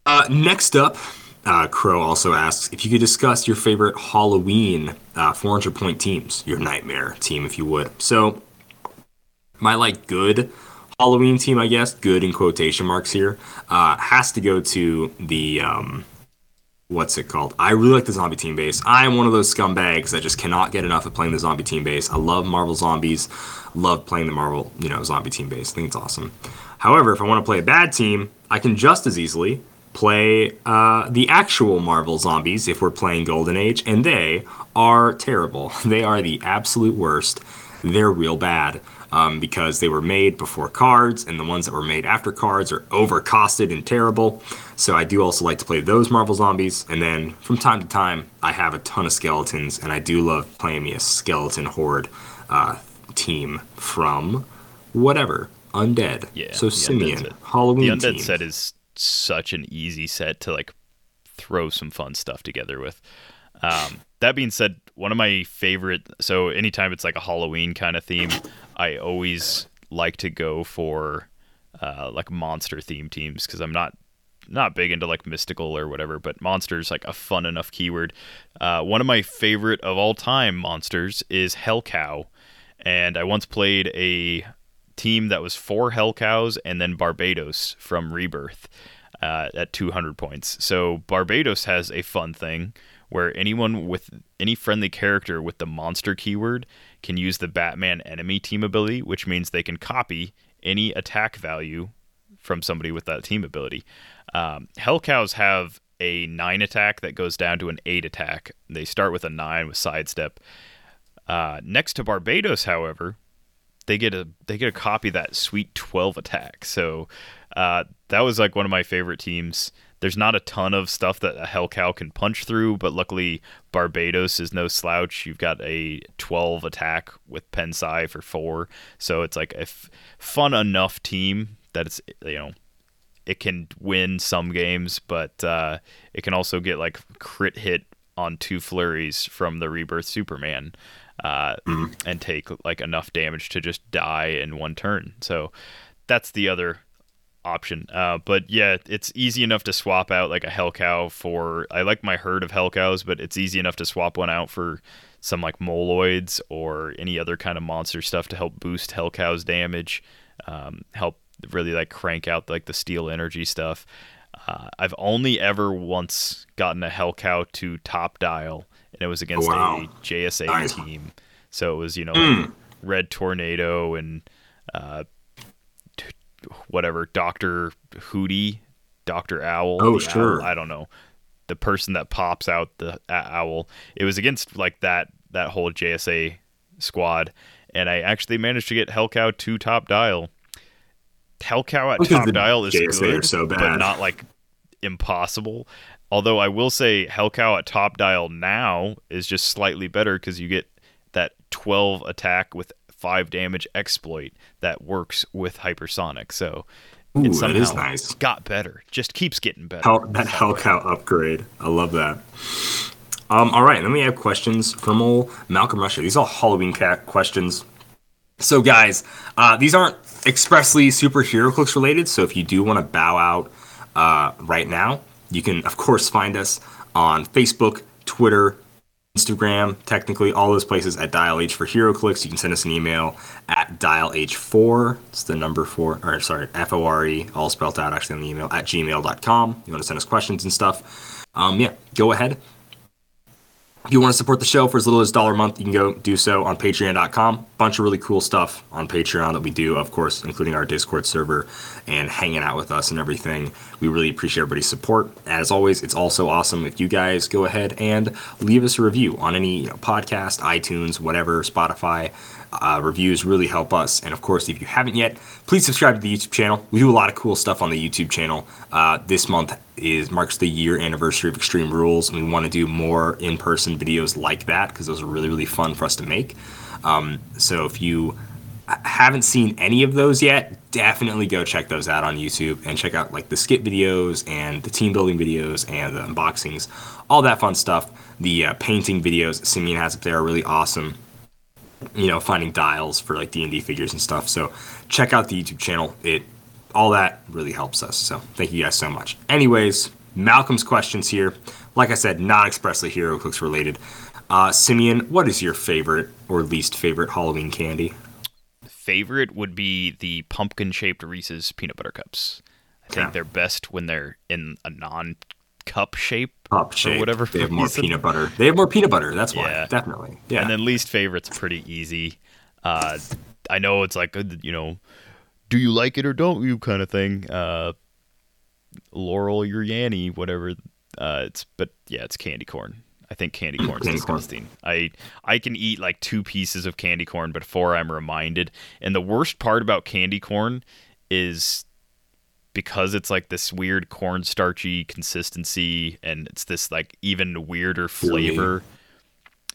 Uh, next up, uh, Crow also asks if you could discuss your favorite Halloween uh, 400 point teams, your nightmare team, if you would. So, my like good Halloween team, I guess, good in quotation marks here, uh, has to go to the um, what's it called? I really like the zombie team base. I am one of those scumbags that just cannot get enough of playing the zombie team base. I love Marvel zombies, love playing the Marvel, you know, zombie team base. I think it's awesome. However, if I want to play a bad team, I can just as easily play uh, the actual Marvel zombies if we're playing Golden Age, and they are terrible. *laughs* They are the absolute worst. They're real bad um, because they were made before cards, and the ones that were made after cards are overcosted and terrible. So I do also like to play those Marvel zombies, and then from time to time, I have a ton of skeletons, and I do love playing me a skeleton horde uh, team from whatever undead. Yeah, So Simeon. Halloween the undead team. set is such an easy set to like throw some fun stuff together with. Um, that being said, one of my favorite. So anytime it's like a Halloween kind of theme, I always like to go for uh, like monster theme teams because I'm not not big into like mystical or whatever, but monsters like a fun enough keyword. Uh, one of my favorite of all time monsters is Hell Cow, and I once played a team that was four Hell Cows and then Barbatos from Rebirth uh, at 200 points. So Barbatos has a fun thing where anyone with any friendly character with the monster keyword can use the Batman enemy team ability, which means they can copy any attack value from somebody with that team ability. Um, Hell Cows have a nine attack that goes down to an eight attack. They start with a nine with sidestep. Uh, next to Barbatos, however, they get a they get a copy of that sweet 12 attack. So uh, that was like one of my favorite teams. There's not a ton of stuff that a Hellcow can punch through, but luckily Barbatos is no slouch. You've got a 12 attack with Pensai for four, so it's like a f- fun enough team that it's you know it can win some games, but uh, it can also get like crit hit on two flurries from the Rebirth Superman, uh, and take like enough damage to just die in one turn. So that's the other option. Uh, but yeah, it's easy enough to swap out like a Hell Cow for. I like my herd of Hell Cows, but it's easy enough to swap one out for some like Moloids or any other kind of monster stuff to help boost Hell Cow's damage, um, help really like crank out like the steel energy stuff. Uh, I've only ever once gotten a Hell Cow to top dial, and it was against Wow. a JSA Nice. team. So it was you know like Red Tornado and uh, whatever Doctor Hootie, Doctor Owl. Oh, sure. Owl, I don't know the person that pops out the owl. It was against like that that whole JSA squad, and I actually managed to get Hellcow to top dial. Hellcow at Because top dial is JSA good, so but bad. not like impossible. Although I will say Hellcow at top dial now is just slightly better because you get that 12 attack with 5 damage exploit that works with hypersonic. So Ooh, it that is somehow nice. got better. Just keeps getting better. Hell, that Hellcow upgrade. I love that. Um, all right, then we have questions from old Malcolm Rusher. These are all Halloween cat questions. So, guys, uh, these aren't expressly superhero clicks related. So, if you do want to bow out uh, right now, you can, of course, find us on Facebook, Twitter, Instagram, technically all those places at Dial H for HeroClix. You can send us an email at Dial H4. It's the number four, or sorry, F O R E, all spelled out actually on the email at gmail.com. You want to send us questions and stuff. Um, yeah, go ahead. If you want to support the show for as little as dollar a month, you can go do so on patreon.com. Bunch of really cool stuff on Patreon that we do, of course, including our Discord server and hanging out with us and everything. We really appreciate everybody's support. As always, it's also awesome if you guys go ahead and leave us a review on any you know, podcast, iTunes, whatever, Spotify. Uh, reviews really help us. And of course, if you haven't yet, please subscribe to the YouTube channel. We do a lot of cool stuff on the YouTube channel. Uh, this month is marks the year anniversary of Extreme Rules, and we want to do more in-person videos like that because those are really really fun for us to make. Um, so if you haven't seen any of those yet, definitely go check those out on YouTube and check out like the skit videos and the team building videos and the unboxings, all that fun stuff. The uh, painting videos Simeon has up there are really awesome you know, finding dials for like D and D figures and stuff. So check out the YouTube channel. It all that really helps us. So thank you guys so much. Anyways, Malcolm's questions here. Like I said, not expressly HeroClix related. Uh, Simeon, what is your favorite or least favorite Halloween candy? Favorite would be the pumpkin shaped Reese's peanut butter cups. I think Yeah. they're best when they're in a non cup shape or shape. whatever. They have more reason. peanut butter. They have more peanut butter. That's why. Yeah. Definitely. Yeah. And then least favorite's pretty easy. Uh, I know it's like, uh, you know, do you like it or don't you kind of thing. Uh, Laurel, your Yanny, whatever. Uh, it's but yeah, it's candy corn. I think candy *clears throat* corn's Candy corn. disgusting. I I can eat like two pieces of candy corn before I'm reminded. And the worst part about candy corn is because it's like this weird cornstarchy consistency and it's this like even weirder flavor.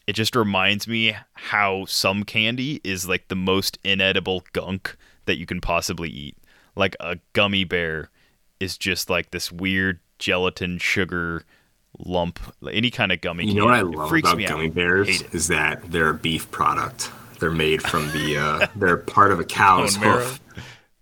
It just reminds me how some candy is like the most inedible gunk that you can possibly eat. Like a gummy bear is just like this weird gelatin sugar lump. Any kind of gummy. you know what I love about gummy out. bears is that they're a beef product. They're made from the. Uh, they're part of a *laughs* cow's hoof.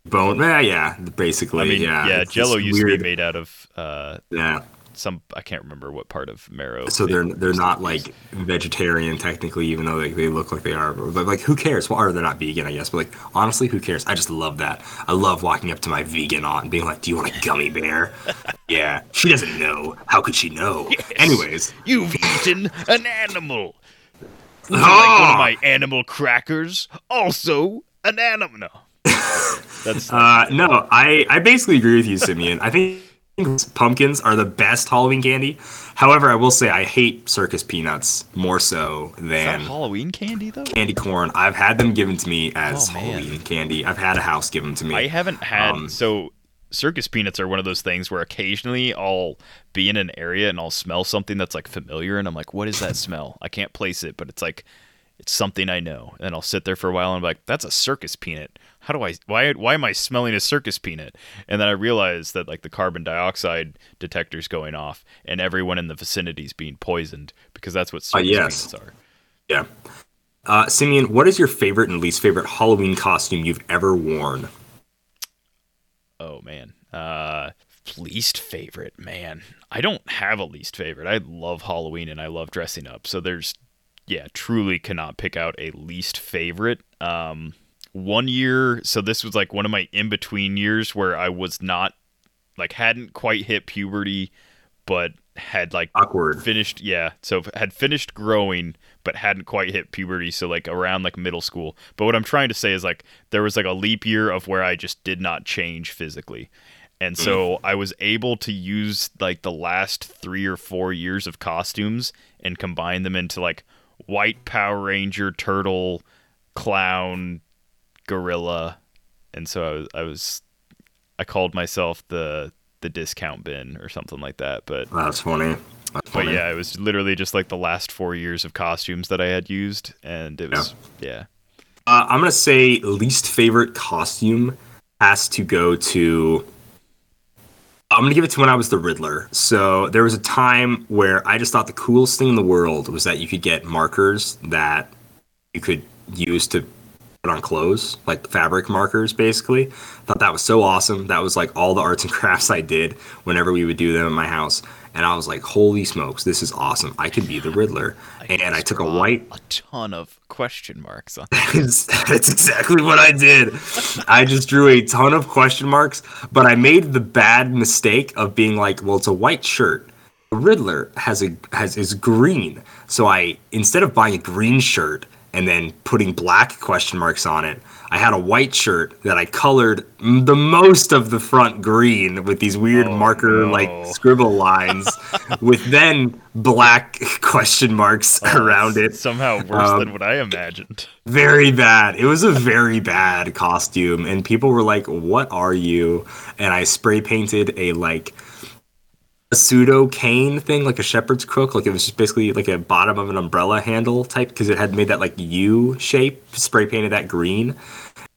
Bone. Yeah, yeah. Basically, I mean, yeah. yeah, Jello used to be made out of uh, Yeah. some. I can't remember what part of marrow. So they- they're they're not like vegetarian technically, even though like they look like they are. But like, who cares? Well, or they're not vegan, I guess. But like, honestly, who cares? I just love that. I love walking up to my vegan aunt and being like, "Do you want a gummy bear?" *laughs* yeah, she doesn't know. How could she know? Anyways, You've eaten an animal. Oh! *laughs* like one of my animal crackers? Also an animal. No. That's *laughs* uh, no, I I basically agree with you, Simeon. I think pumpkins are the best Halloween candy. However, I will say I hate circus peanuts more so is that than Halloween candy though. candy corn. I've had them given to me as Oh. Halloween candy. I've had a house give them to me. I haven't had Um, so circus peanuts are one of those things where occasionally I'll be in an area and I'll smell something that's like familiar and I'm like, what is that smell? I can't place it, but it's like it's something I know. And I'll sit there for a while and I'm like, that's a circus peanut. How do I why why am I smelling a circus peanut? And then I realize that like the carbon dioxide detector's going off and everyone in the vicinity is being poisoned because that's what circus yes. peanuts are. Yeah. Uh, Simeon, what is your favorite and least favorite Halloween costume you've ever worn? Oh man. Uh least favorite, man. I don't have a least favorite. I love Halloween and I love dressing up. So there's yeah, truly cannot pick out a least favorite. Um one year, so this was like one of my in-between years where I was not like hadn't quite hit puberty but had like Awkward. finished yeah so had finished growing but hadn't quite hit puberty so like around like middle school. But what i'm trying to say is like there was like a leap year of where i just did not change physically. And so mm. i was able to use like the last three or four years of costumes and combine them into like white power ranger turtle clown gorilla, and so I was I was I called myself the the discount bin or something like that. But That's funny. That's but funny. yeah, it was literally just like the last four years of costumes that I had used, and it was yeah. Uh, I'm gonna say least favorite costume has to go to. I'm gonna give it to when I was the Riddler. So there was a time where I just thought the coolest thing in the world was that you could get markers that you could use to on clothes, like fabric markers, basically. Thought that was so awesome. That was like all the arts and *laughs* crafts I did whenever we would do them in my house. And I was like, holy smokes, this is awesome. I could be the Riddler. and I took a white a ton of question marks on. *laughs* that's that's exactly what I did. I just drew a ton of question marks, but I made the bad mistake of being like, well, it's a white shirt. The Riddler has a has is green. So I instead of buying a green shirt and then putting black question marks on it, I had a white shirt that I colored the most of the front green with these weird Oh, marker no. like scribble lines *laughs* with then black *laughs* question marks around it. Somehow worse Um, than what I imagined. Very bad. It was a very bad costume, and people were like, "What are you?" And I spray painted a like a pseudo cane thing, like a shepherd's crook. Like it was just basically like a bottom of an umbrella handle type because it had made that like U shape. Spray painted that green.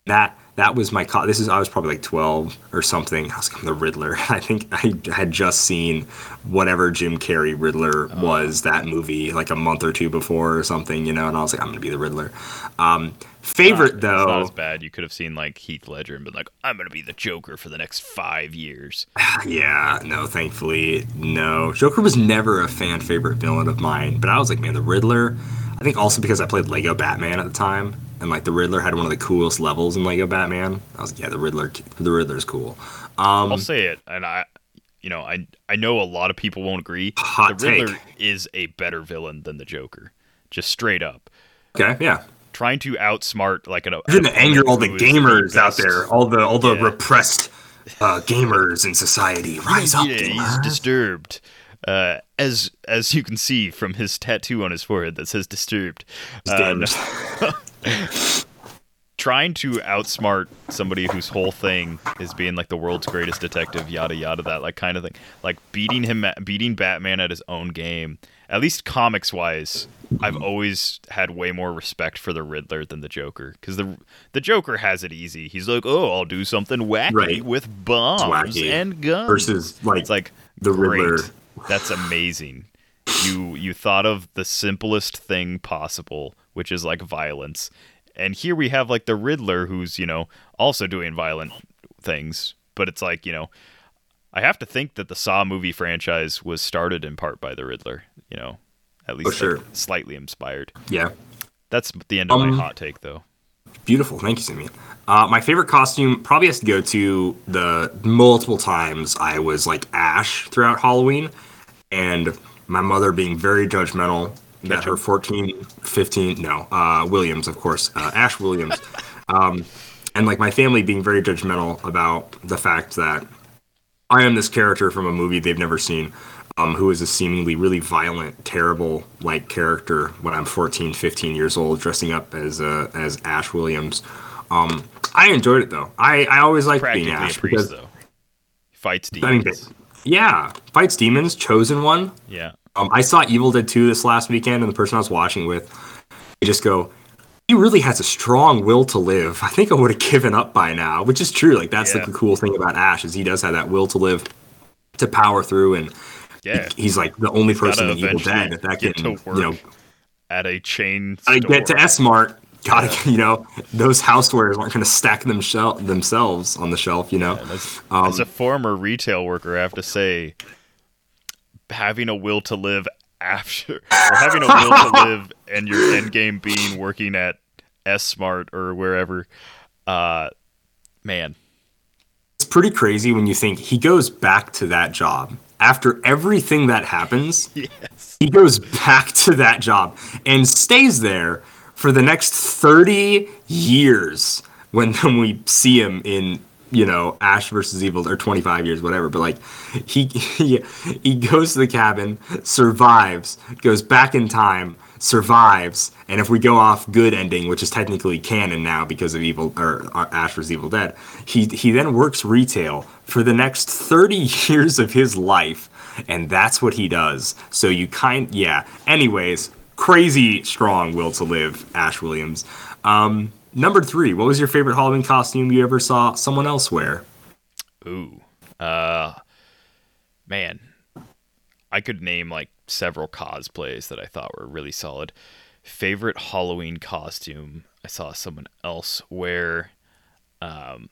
That that was my co- this is I was probably like 12 or something. I was like, I'm the Riddler. *laughs* I think I had just seen whatever Jim Carrey Riddler was that movie like a month or two before or something, you know, and I was like, I'm gonna be the Riddler. Um, favorite It's though, not as bad. You could have seen like Heath Ledger and been like, "I'm gonna be the Joker for the next five years." *sighs* yeah, no, thankfully, no. Joker was never a fan favorite villain of mine, but I was like, man, the Riddler. I think also because I played Lego Batman at the time, and like the Riddler had one of the coolest levels in Lego Batman. I was like, yeah, the Riddler, the Riddler's cool. Um, I'll say it, and I, you know, I I know a lot of people won't agree. Hot the Riddler take. is a better villain than the Joker, just straight up. okay, yeah. Trying to outsmart like an. You're gonna anger all the gamers out there, all the all the Yeah. repressed uh, gamers in society. Rise up, yeah, he's disturbed. Uh, as as you can see from his tattoo on his forehead that says disturbed. Uh, *laughs* no- trying to outsmart somebody whose whole thing is being like the world's greatest detective, yada yada, that like kind of thing. Like beating him, beating Batman at his own game. At least comics wise, I've always had way more respect for the Riddler than the Joker because the the Joker has it easy. He's like, oh, I'll do something wacky Right. with bombs wacky. and guns versus like, it's like the great. Riddler. That's amazing. You you thought of the simplest thing possible, which is like violence. And here we have like the Riddler who's, you know, also doing violent things, but it's like, you know, I have to think that the Saw movie franchise was started in part by the Riddler, you know. At least like, sure. slightly inspired. yeah. That's the end of Um, my hot take though. Beautiful. Thank you, Simeon. Uh, my favorite costume probably has to go to the multiple times I was like Ash throughout Halloween, and my mother being very judgmental that her 14, 15, no, uh, Williams, of course, uh, Ash Williams, *laughs* um, and like my family being very judgmental about the fact that I am this character from a movie they've never seen, um, who is a seemingly really violent, terrible like character when I'm 14, 15 years old, dressing up as uh, as Ash Williams. Um, I enjoyed it though. I, I always liked being Practically a Ash priest because though. Fights I mean, demons. yeah, fights demons. Chosen one. yeah. Um, I saw Evil Dead 2 this last weekend, and the person I was watching with, they just go, he really has a strong will to live. *laughs* I think I would have given up by now, which is true. Like that's Yeah. the cool thing about Ash is he does have that will to live, to power through, and Yeah. he's like the only person Gotta in Evil eventually Dead that get can, to work you know, At a chain I get to. S Mart. Gotta, you know, those housewares aren't going to stack them shel- themselves on the shelf, you know. As, Um, as a former retail worker, I have to say, having a will to live after, or having a will to *laughs* live, and your end game being working at S-Mart or wherever, uh, man, it's pretty crazy when you think he goes back to that job after everything that happens. *laughs* yes, He goes back to that job and stays there for the next 30 years *laughs* when, we see him in you know, Ash versus Evil or 25 years, whatever. But like, he *laughs* he he goes to the cabin, survives, goes back in time, survives, and if we go off good ending, which is technically canon now because of Evil or uh, Ash vs Evil Dead, he he then works retail for the next 30 *laughs* years of his life, and that's what he does. So you kind yeah. Anyways, crazy strong will to live, Ash Williams. Um, number three, what was your favorite Halloween costume you ever saw someone else wear? Ooh. Uh man. I could name like several cosplays that I thought were really solid. Favorite Halloween costume I saw someone else wear. Um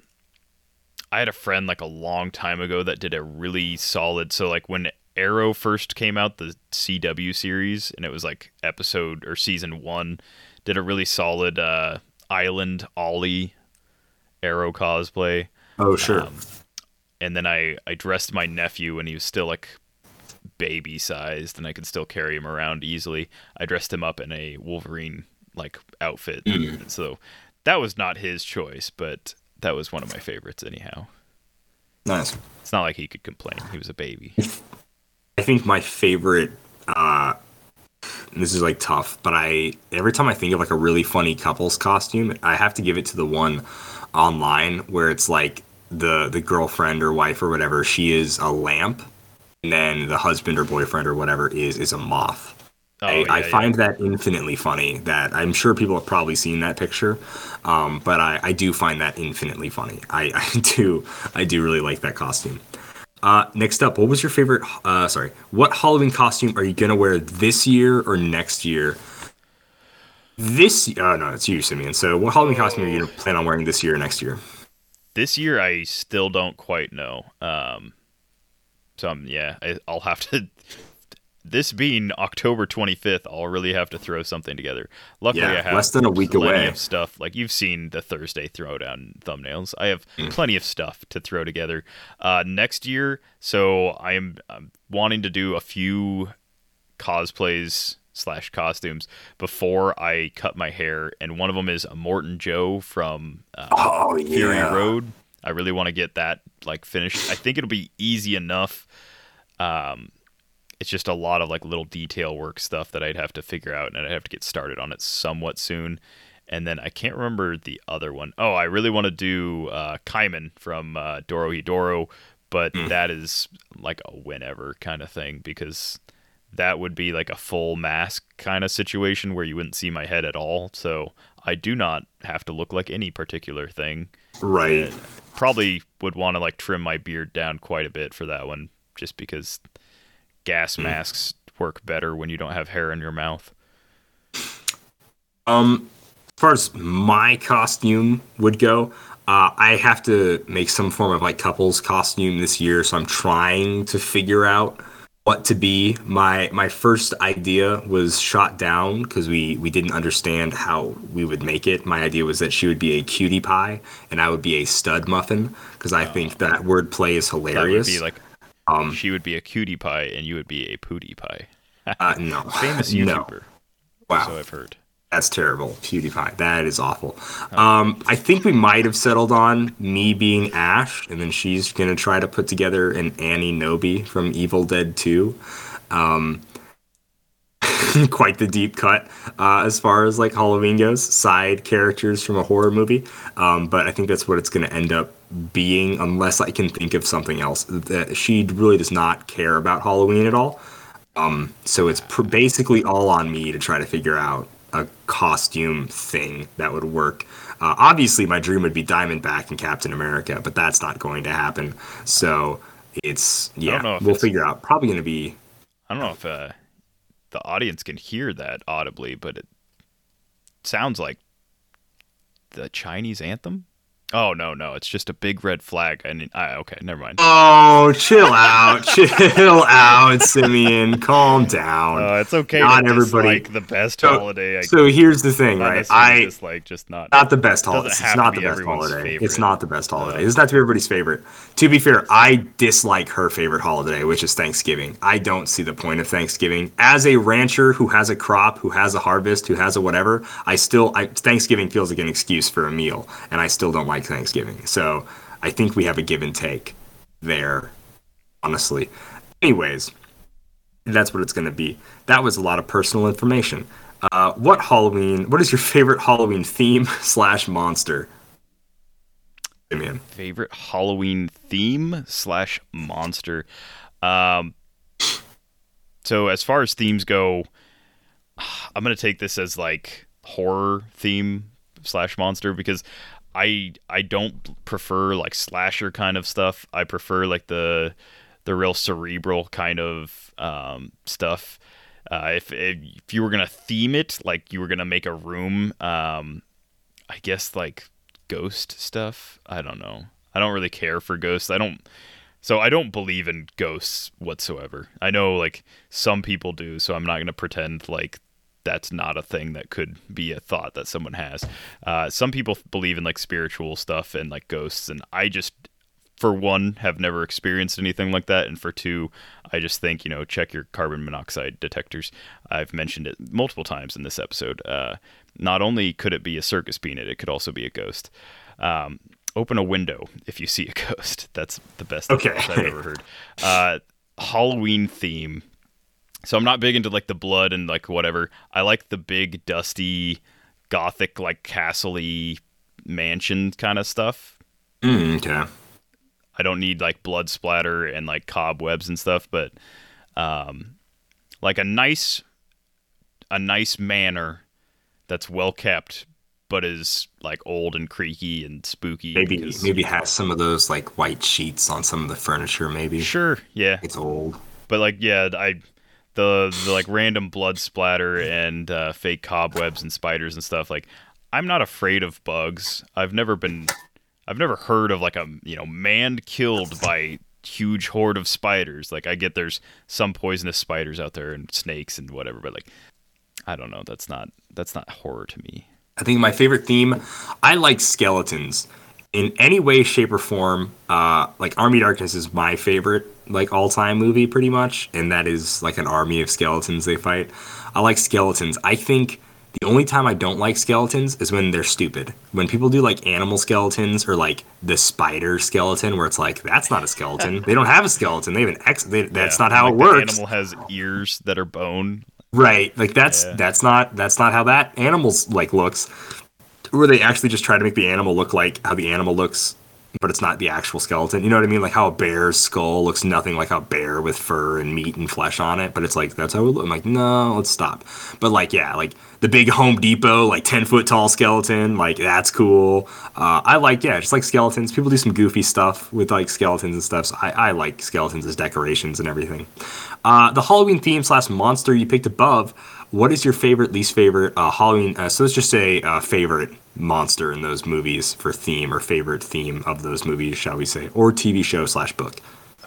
I had a friend like a long time ago that did a really solid so like when Arrow first came out, the CW series, and it was like episode or season one, did a really solid uh Island Ollie Arrow cosplay. Oh, sure. Um, and then I I dressed my nephew when he was still like baby sized and I could still carry him around easily. I dressed him up in a Wolverine like outfit. So that was not his choice, but that was one of my favorites anyhow. nice. It's not like he could complain. He was a baby. I think my favorite. Uh, this is like tough, but I every time I think of like a really funny couples costume, I have to give it to the one online where it's like the the girlfriend or wife or whatever she is a lamp, and then the husband or boyfriend or whatever is is a moth. Oh, I, yeah, I yeah. find that infinitely funny. That I'm sure people have probably seen that picture, um, but I, I do find that infinitely funny. I, *laughs* I do I do really like that costume. Uh, next up, what was your favorite? Uh, sorry, what Halloween costume are you gonna wear this year or next year? This, uh, no, it's you, Simeon. So, what Halloween costume are you gonna plan on wearing this year or next year? This year I still don't quite know. Um so um, yeah, I, I'll have to *laughs* this being October 25th, I'll really have to throw something together. Luckily, Yeah, I have less than a week away. of stuff. Like you've seen the Thursday throwdown thumbnails. I have Mm. plenty of stuff to throw together. Uh, next year, so I am um, wanting to do a few cosplays slash costumes before I cut my hair, and one of them is Immortan Joe from uh, Oh Fury yeah, Road. I really want to get that like finished. I think it'll be easy enough. Um, it's just a lot of like little detail work stuff that I'd have to figure out, and I'd have to get started on it somewhat soon. And then I can't remember the other one. Oh, I really want to do uh, Caiman from uh, Dorohedoro, but that is like a whenever kind of thing because that would be like a full mask kind of situation where you wouldn't see my head at all. So I do not have to look like any particular thing. right. Probably would want to like trim my beard down quite a bit for that one, just because gas masks work better when you don't have hair in your mouth. Um, as far as my costume would go, uh, I have to make some form of like couples costume this year, so I'm trying to figure out what to be. My my first idea was shot down because we we didn't understand how we would make it. My idea was that she would be a cutie pie and I would be a stud muffin because I think that word play is That would hilarious. be like um, she would be a cutie pie and you would be a PewDiePie. uh, no, *laughs* Famous *laughs* no. YouTuber, Wow. so I've heard. That's terrible. PewDiePie. That is awful. Um, I think we might have settled on me being Ash, and then she's gonna try to put together an Annie Knowby from Evil Dead 2. Um, *laughs* quite the deep cut uh, as far as like Halloween goes. Side characters from a horror movie, um, but I think that's what it's gonna end up being, unless I can think of something else. That she really does not care about Halloween at all. Um, so it's pr- basically all on me to try to figure out a costume thing that would work. Uh, obviously, my dream would be Diamondback and Captain America, but that's not going to happen. So it's yeah, we'll it's- figure out. Probably going to be I don't know if uh, the audience can hear that audibly, but it sounds like the Chinese anthem. Oh no, no, it's just a big red flag. I mean, I, okay, never mind. Oh, chill out, *laughs* chill out, Simeon. Calm down. Uh, it's okay. Not everybody- dislike the best So- holiday. I so here's the thing, not right? I dislike, just not. not the best holiday. It's not the best holiday. favorite. It's not the best holiday. It's not to be everybody's favorite. To be fair, I dislike her favorite holiday, which is Thanksgiving. I don't see the point of Thanksgiving. As a rancher who has a crop, who has a harvest, who has a whatever, I still I, Thanksgiving feels like an excuse for a meal, and I still don't like Thanksgiving. So I think we have a give and take there, honestly. Anyways, that's what it's going to be. That was a lot of personal information. Uh, what Halloween? What is your favorite Halloween theme *laughs* slash monster? Favorite Halloween theme slash monster. Um, so as far as themes go, I'm gonna take this as like horror theme slash monster because I I don't prefer like slasher kind of stuff. I prefer like the the real cerebral kind of um, stuff. Uh, if, if if you were gonna theme it, like you were gonna make a room, um, I guess like ghost stuff. I don't know. I don't really care for ghosts. I don't. So I don't believe in ghosts whatsoever. I know like some people do, so I'm not gonna pretend like that's not a thing that could be a thought that someone has. Uh, some people believe in like spiritual stuff and like ghosts, and I just, for one, have never experienced anything like that, and for two, I just think you know check your carbon monoxide detectors. I've mentioned it multiple times in this episode. Uh, not only could it be a circus peanut, it could also be a ghost. Um, open a window if you see a *laughs* ghost. That's the best Okay. I've ever heard. Uh, Halloween theme. So I'm not big into like the blood and like whatever. I like the big dusty gothic like castle-y mansion kind of stuff. mm, okay. I don't need like blood splatter and like cobwebs and stuff, but um like a nice a nice manor that's well kept but is like old and creaky and spooky. Maybe because- maybe has some of those like white sheets on some of the furniture. Maybe Sure, yeah. it's old. But like, yeah, I the the like random blood splatter and uh, fake cobwebs and spiders and stuff. Like, I'm not afraid of bugs. I've never been, I've never heard of like a you know man killed by huge horde of spiders. Like, I get there's some poisonous spiders out there and snakes and whatever, but like, I don't know. That's not that's not horror to me. I think my favorite theme, I like skeletons in any way, shape, or form. Uh, like Army Darkness is my favorite, like all time movie, pretty much, and that is like an army of skeletons they fight. I like skeletons. I think the only time I don't like skeletons is when they're stupid. When people do like animal skeletons or like the spider skeleton, where it's like that's not a skeleton. they don't have a skeleton. They have an X. They, that's Yeah, not how like it works. animal has ears that are bone. Right. Like that's Yeah. that's not that's not how that animal's like looks. Where they actually just try to make the animal look like how the animal looks, but it's not the actual skeleton. You know what I mean? Like how a bear's skull looks nothing like a bear with fur and meat and flesh on it, but it's like that's how it looks. I'm like, no, let's stop. But like, yeah, like the big Home Depot, like ten foot tall skeleton, like that's cool. Uh, I like yeah, just like skeletons. People do some goofy stuff with like skeletons and stuff. So I, I like skeletons as decorations and everything. Uh, the Halloween theme slash monster you picked above. What is your favorite, least favorite uh, Halloween? Uh, so let's just say uh, favorite monster in those movies for theme or favorite theme of those movies, shall we say, or TV show slash book.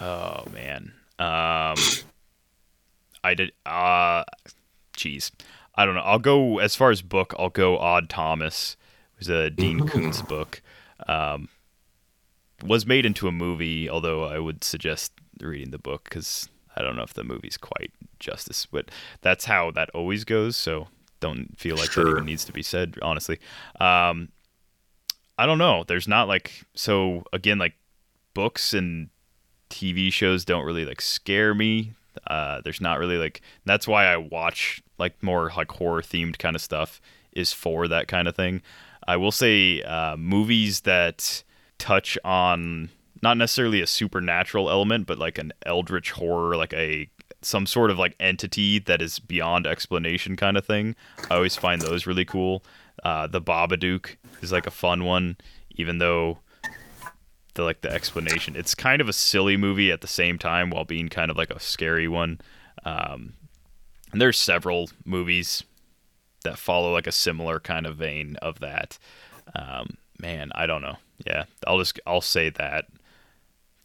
Oh man. Um I did uh jeez. I don't know. I'll go as far as book, I'll go Odd Thomas. It was a Dean Koontz book. Um was made into a movie, although I would suggest reading the book cuz I don't know if the movie's quite justice, but that's how that always goes, so don't feel like that even needs to be said, honestly. Um I don't know. There's not like so again like books and TV shows don't really like scare me. Uh, there's not really like that's why I watch like more like horror themed kind of stuff is for that kind of thing. I will say uh, movies that touch on not necessarily a supernatural element, but like an eldritch horror, like a some sort of like entity that is beyond explanation kind of thing. I always find those really cool. Uh, the Babadook is like a fun one, even though the like the explanation. It's kind of a silly movie at the same time while being kind of like a scary one. Um, and there's several movies that follow like a similar kind of vein of that. Um, man, I don't know. Yeah, I'll just I'll say that.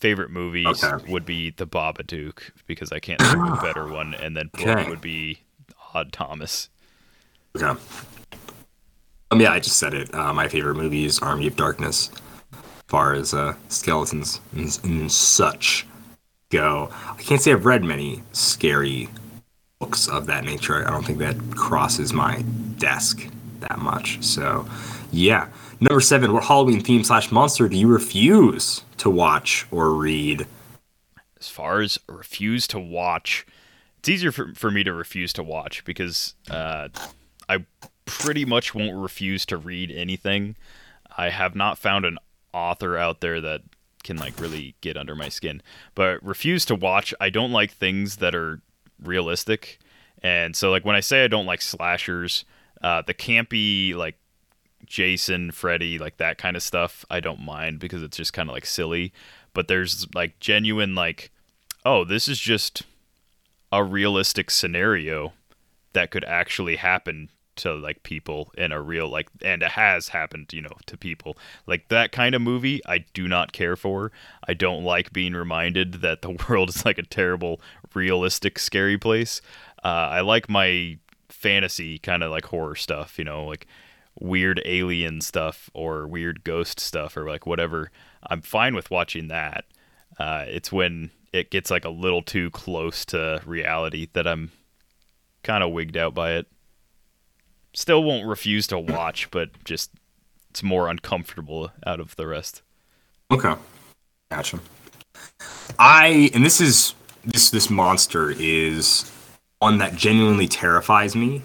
Favorite movies Okay. would be The Babadook because I can't think of a better *sighs* one, and then book Okay. would be Odd Thomas. Okay. Um, yeah, I just said it. Uh, my favorite movie is Army of Darkness. As far as uh, skeletons and, and such go, I can't say I've read many scary books of that nature. I don't think that crosses my desk that much. So, yeah. Number seven, what Halloween theme slash monster do you refuse to watch or read? As far as refuse to watch, it's easier for, for me to refuse to watch because uh, I pretty much won't refuse to read anything. I have not found an author out there that can like really get under my skin. But refuse to watch, I don't like things that are realistic. And so like when I say I don't like slashers, uh, the campy like Jason, Freddy, like that kind of stuff, I don't mind because it's just kind of like silly. But there's like genuine like, oh, this is just a realistic scenario that could actually happen to like people in a real like and it has happened you know to people. Like that kind of movie i do not care for. I don't like being reminded that the *laughs* world is like a terrible realistic scary place. Uh, i like my fantasy kind of like horror stuff you know like weird alien stuff or weird ghost stuff or like whatever i'm fine with watching that uh, it's when it gets like a little too close to reality that i'm kind of wigged out by it still won't refuse to *clears throat* watch, but just it's more uncomfortable out of the rest. Okay, gotcha. I and this is this this monster is one that genuinely terrifies me,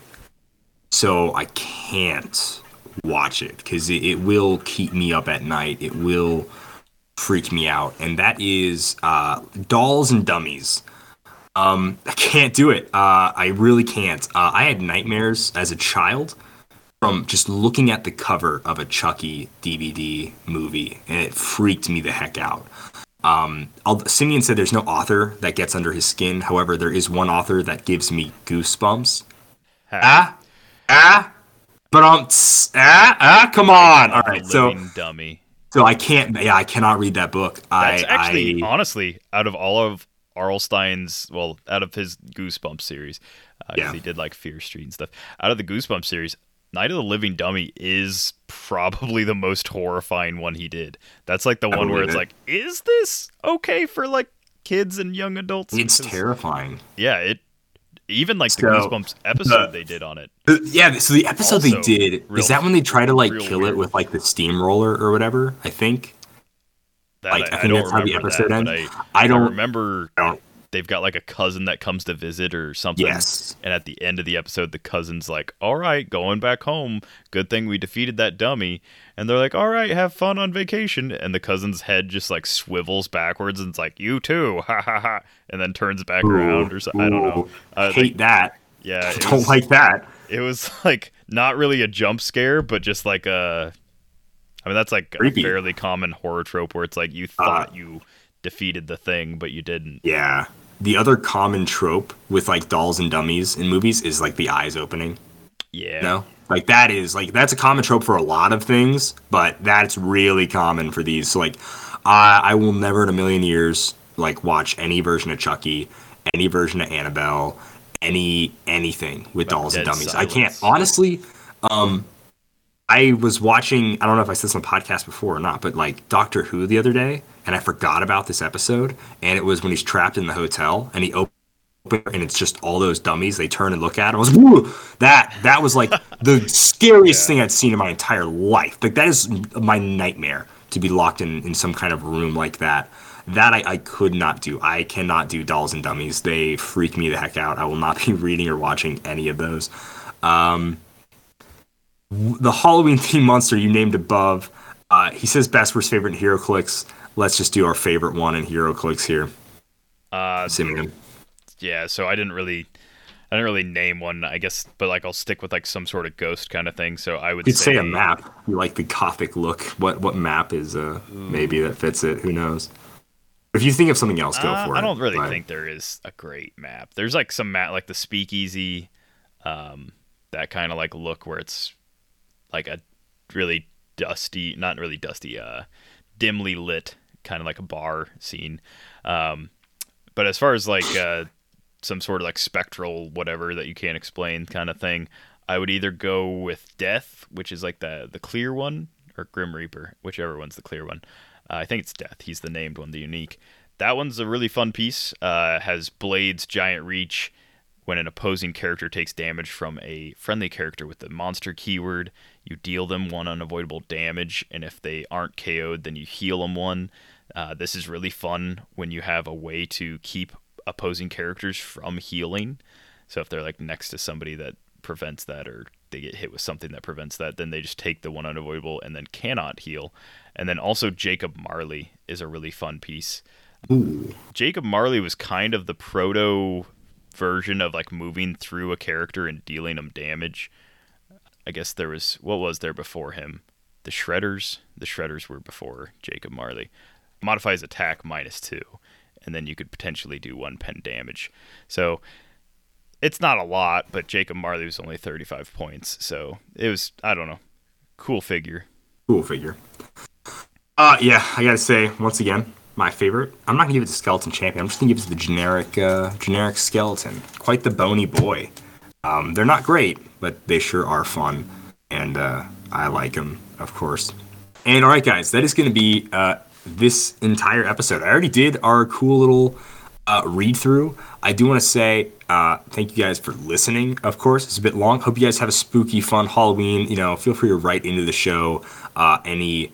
so I can't watch it because it, it will keep me up at night. It will freak me out, and that is uh, dolls and dummies. Um, I can't do it. Uh, I really can't. Uh, I had nightmares as a child from just looking at the cover of a Chucky DVD movie, and it freaked me the heck out. Um, Simeon said there's no author that gets under his skin. However, there is one author that gives me goosebumps. Ah, ah, but um, ah, ah, come on. All right, so dummy. so I can't. Yeah, I cannot read that book. That's I actually, I, honestly, out of all of R.L. Stine's, well, out of his Goosebumps series, because Yeah. he did like Fear Street and stuff. Out of the Goosebumps series, Night of the Living Dummy is probably the most horrifying one he did. That's like the I one where it's it. like, is this okay for like kids and young adults? it's 'Cause- terrifying. Yeah, it. Even like the So, Goosebumps episode the- they did on it. Uh, Yeah, so the episode they did is that when they try to like kill weird. it with like the steamroller or whatever. I think. That, Like, I I, I think don't that's how the remember episode that, ends. I, I don't- remember I don't- they've got like a cousin that comes to visit or something. Yes. And at the end of the episode, the cousin's like, "All right, going back home. Good thing we defeated that dummy." And they're like, "All right, have fun on vacation." And the cousin's head just like swivels backwards and it's like, "You too, *laughs* ha ha ha," and then turns back around or something. I don't know. Ooh, Uh, hate like, that. yeah, *laughs* Don't was, like that. it was *laughs* like not really a jump scare, but just like a. I mean, that's like Creepy. a fairly common horror trope where it's like you thought you defeated the thing, but you didn't. Yeah. The other common trope with like dolls and dummies in movies is like the eyes opening. Yeah. You No, like that is like that's a common trope for a lot of things, but that's really common for these. So like, I I will never in a million years like watch any version of Chucky, any version of Annabelle, any anything with dolls and dummies. I can't honestly. Um, I was watching. I don't know if I said this on the podcast before or not, but like Doctor Who the other day, and I forgot about this episode. And it was when he's trapped in the hotel, and he opens and it's just all those dummies. They turn and look at him. I was Woo! that that was like *laughs* the scariest thing I'd seen in my entire life. Like that is my nightmare to be locked in in some kind of room like that. That I, I could not do. I cannot do dolls and dummies. They freak me the heck out. I will not *laughs* be reading or watching any of those. Um, the Halloween *laughs* theme monster you named above. Uh, he says best worst favorite in HeroClix. Let's just do our favorite one in HeroClix here. Uh, Simeon. yeah. So I didn't really, I didn't really name one. I guess, but like I'll stick with like some sort of ghost kind of thing. So I would You could say, say a map. You like the gothic look. What what map is uh maybe that fits it? Who knows? If you think of something else, go Uh, for it. I don't really but- think there is a great map. There's like some map, like the Speakeasy, um, that kind of like look where it's like a really dusty, not really dusty, uh, dimly lit kind of like a bar scene. Um, but as far as like uh, some sort of like spectral whatever that you can't explain kind of thing, I would either go with Death, which is like the the clear one, or Grim Reaper, whichever one's the clear one. Uh, I think it's Death. He's the named one, the unique. That one's a really fun piece. Uh, has blades, giant reach, when an opposing character takes damage from a friendly character with the monster keyword, you deal them one unavoidable damage, and if they aren't KO'd, then you heal them one. Uh, this is really fun when you have a way to keep opposing characters from healing. So if they're like next to somebody that prevents that, or they get hit with something that prevents that, then they just take the one unavoidable and then cannot heal. And then also Jacob Marley is a really fun piece. Jacob Marley was kind of the proto version of like moving through a character and dealing them damage. I guess there was what was there before him? The Shredders. The Shredders were before Jacob Marley. Modifies attack minus two, and then you could potentially do one pen damage. So it's not a lot, but Jacob Marley was only 35 points, so it was I don't know, cool figure. Cool figure. Uh, yeah, I gotta say once again, my favorite. I'm not gonna give it to Skeleton Champion. I'm just gonna give it to the generic, uh, generic skeleton. Quite the bony boy. Um, they're not great, but they sure are fun, and uh, I like them, of course. And all right, guys, that is gonna be uh, this entire episode. I already did our cool little uh, read through. I do want to say uh, thank you guys for listening. Of course, it's a bit long. Hope you guys have a spooky, fun Halloween. You know, feel free to write into the show uh, any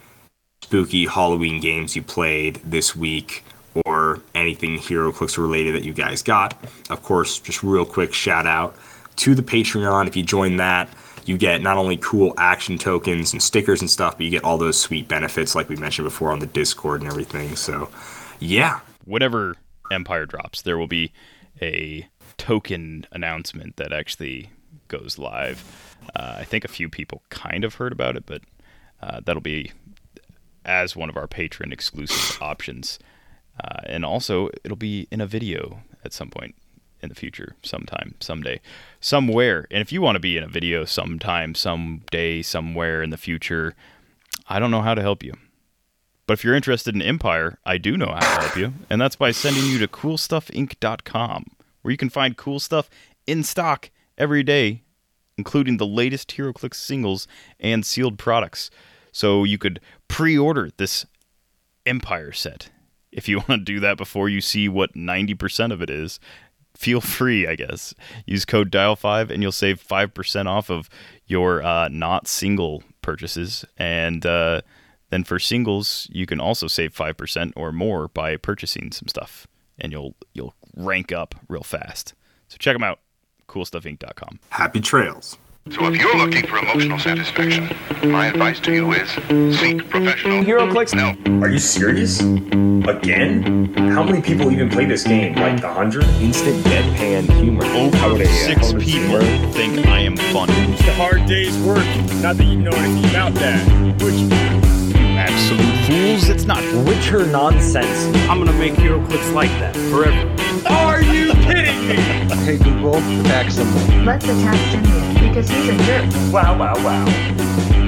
spooky Halloween games you played this week or anything HeroClix related that you guys got. Of course, just real quick shout out to the Patreon. If you join that, you get not only cool action tokens and stickers and stuff, but you get all those sweet benefits like we mentioned before on the Discord and everything. So, yeah. Whatever Empire drops, there will be a token announcement that actually goes live. Uh, I think a few people kind of heard about it, but uh, that'll be as one of our patron exclusive options. Uh, and also, it'll be in a video at some point in the future, sometime, someday, somewhere. And if you want to be in a video sometime, someday, somewhere in the future, I don't know how to help you. But if you're interested in Empire, I do know how to help you, and that's by sending you to coolstuffinc.com, where you can find cool stuff in stock every day, including the latest HeroClix singles and sealed products. So you could pre-order this Empire set. If you *laughs* want to do that before you see what 90% of it is, feel free, I guess. Use code DIAL5 and you'll save 5% off of your uh, not single purchases. And uh, then for singles, you can also save 5% or more by purchasing some stuff. And you'll you'll rank up real fast. So check them out. CoolStuffInc.com. Happy trails. So if you're looking for emotional satisfaction, my advice to you is seek professional HeroClix? No. Are you serious? Again? How many people even play this game? Like the hundred? Instant deadpan humor. Over six people think I am funny. It's a hard day's work. Not that you know anything about that. Which you Absolute fools, it's not. Witcher nonsense. I'm gonna make HeroClix like that forever. Are you kidding me? Hey Google, attack symbol. Let's attack Jimmy because he's a jerk. Wow, wow, wow.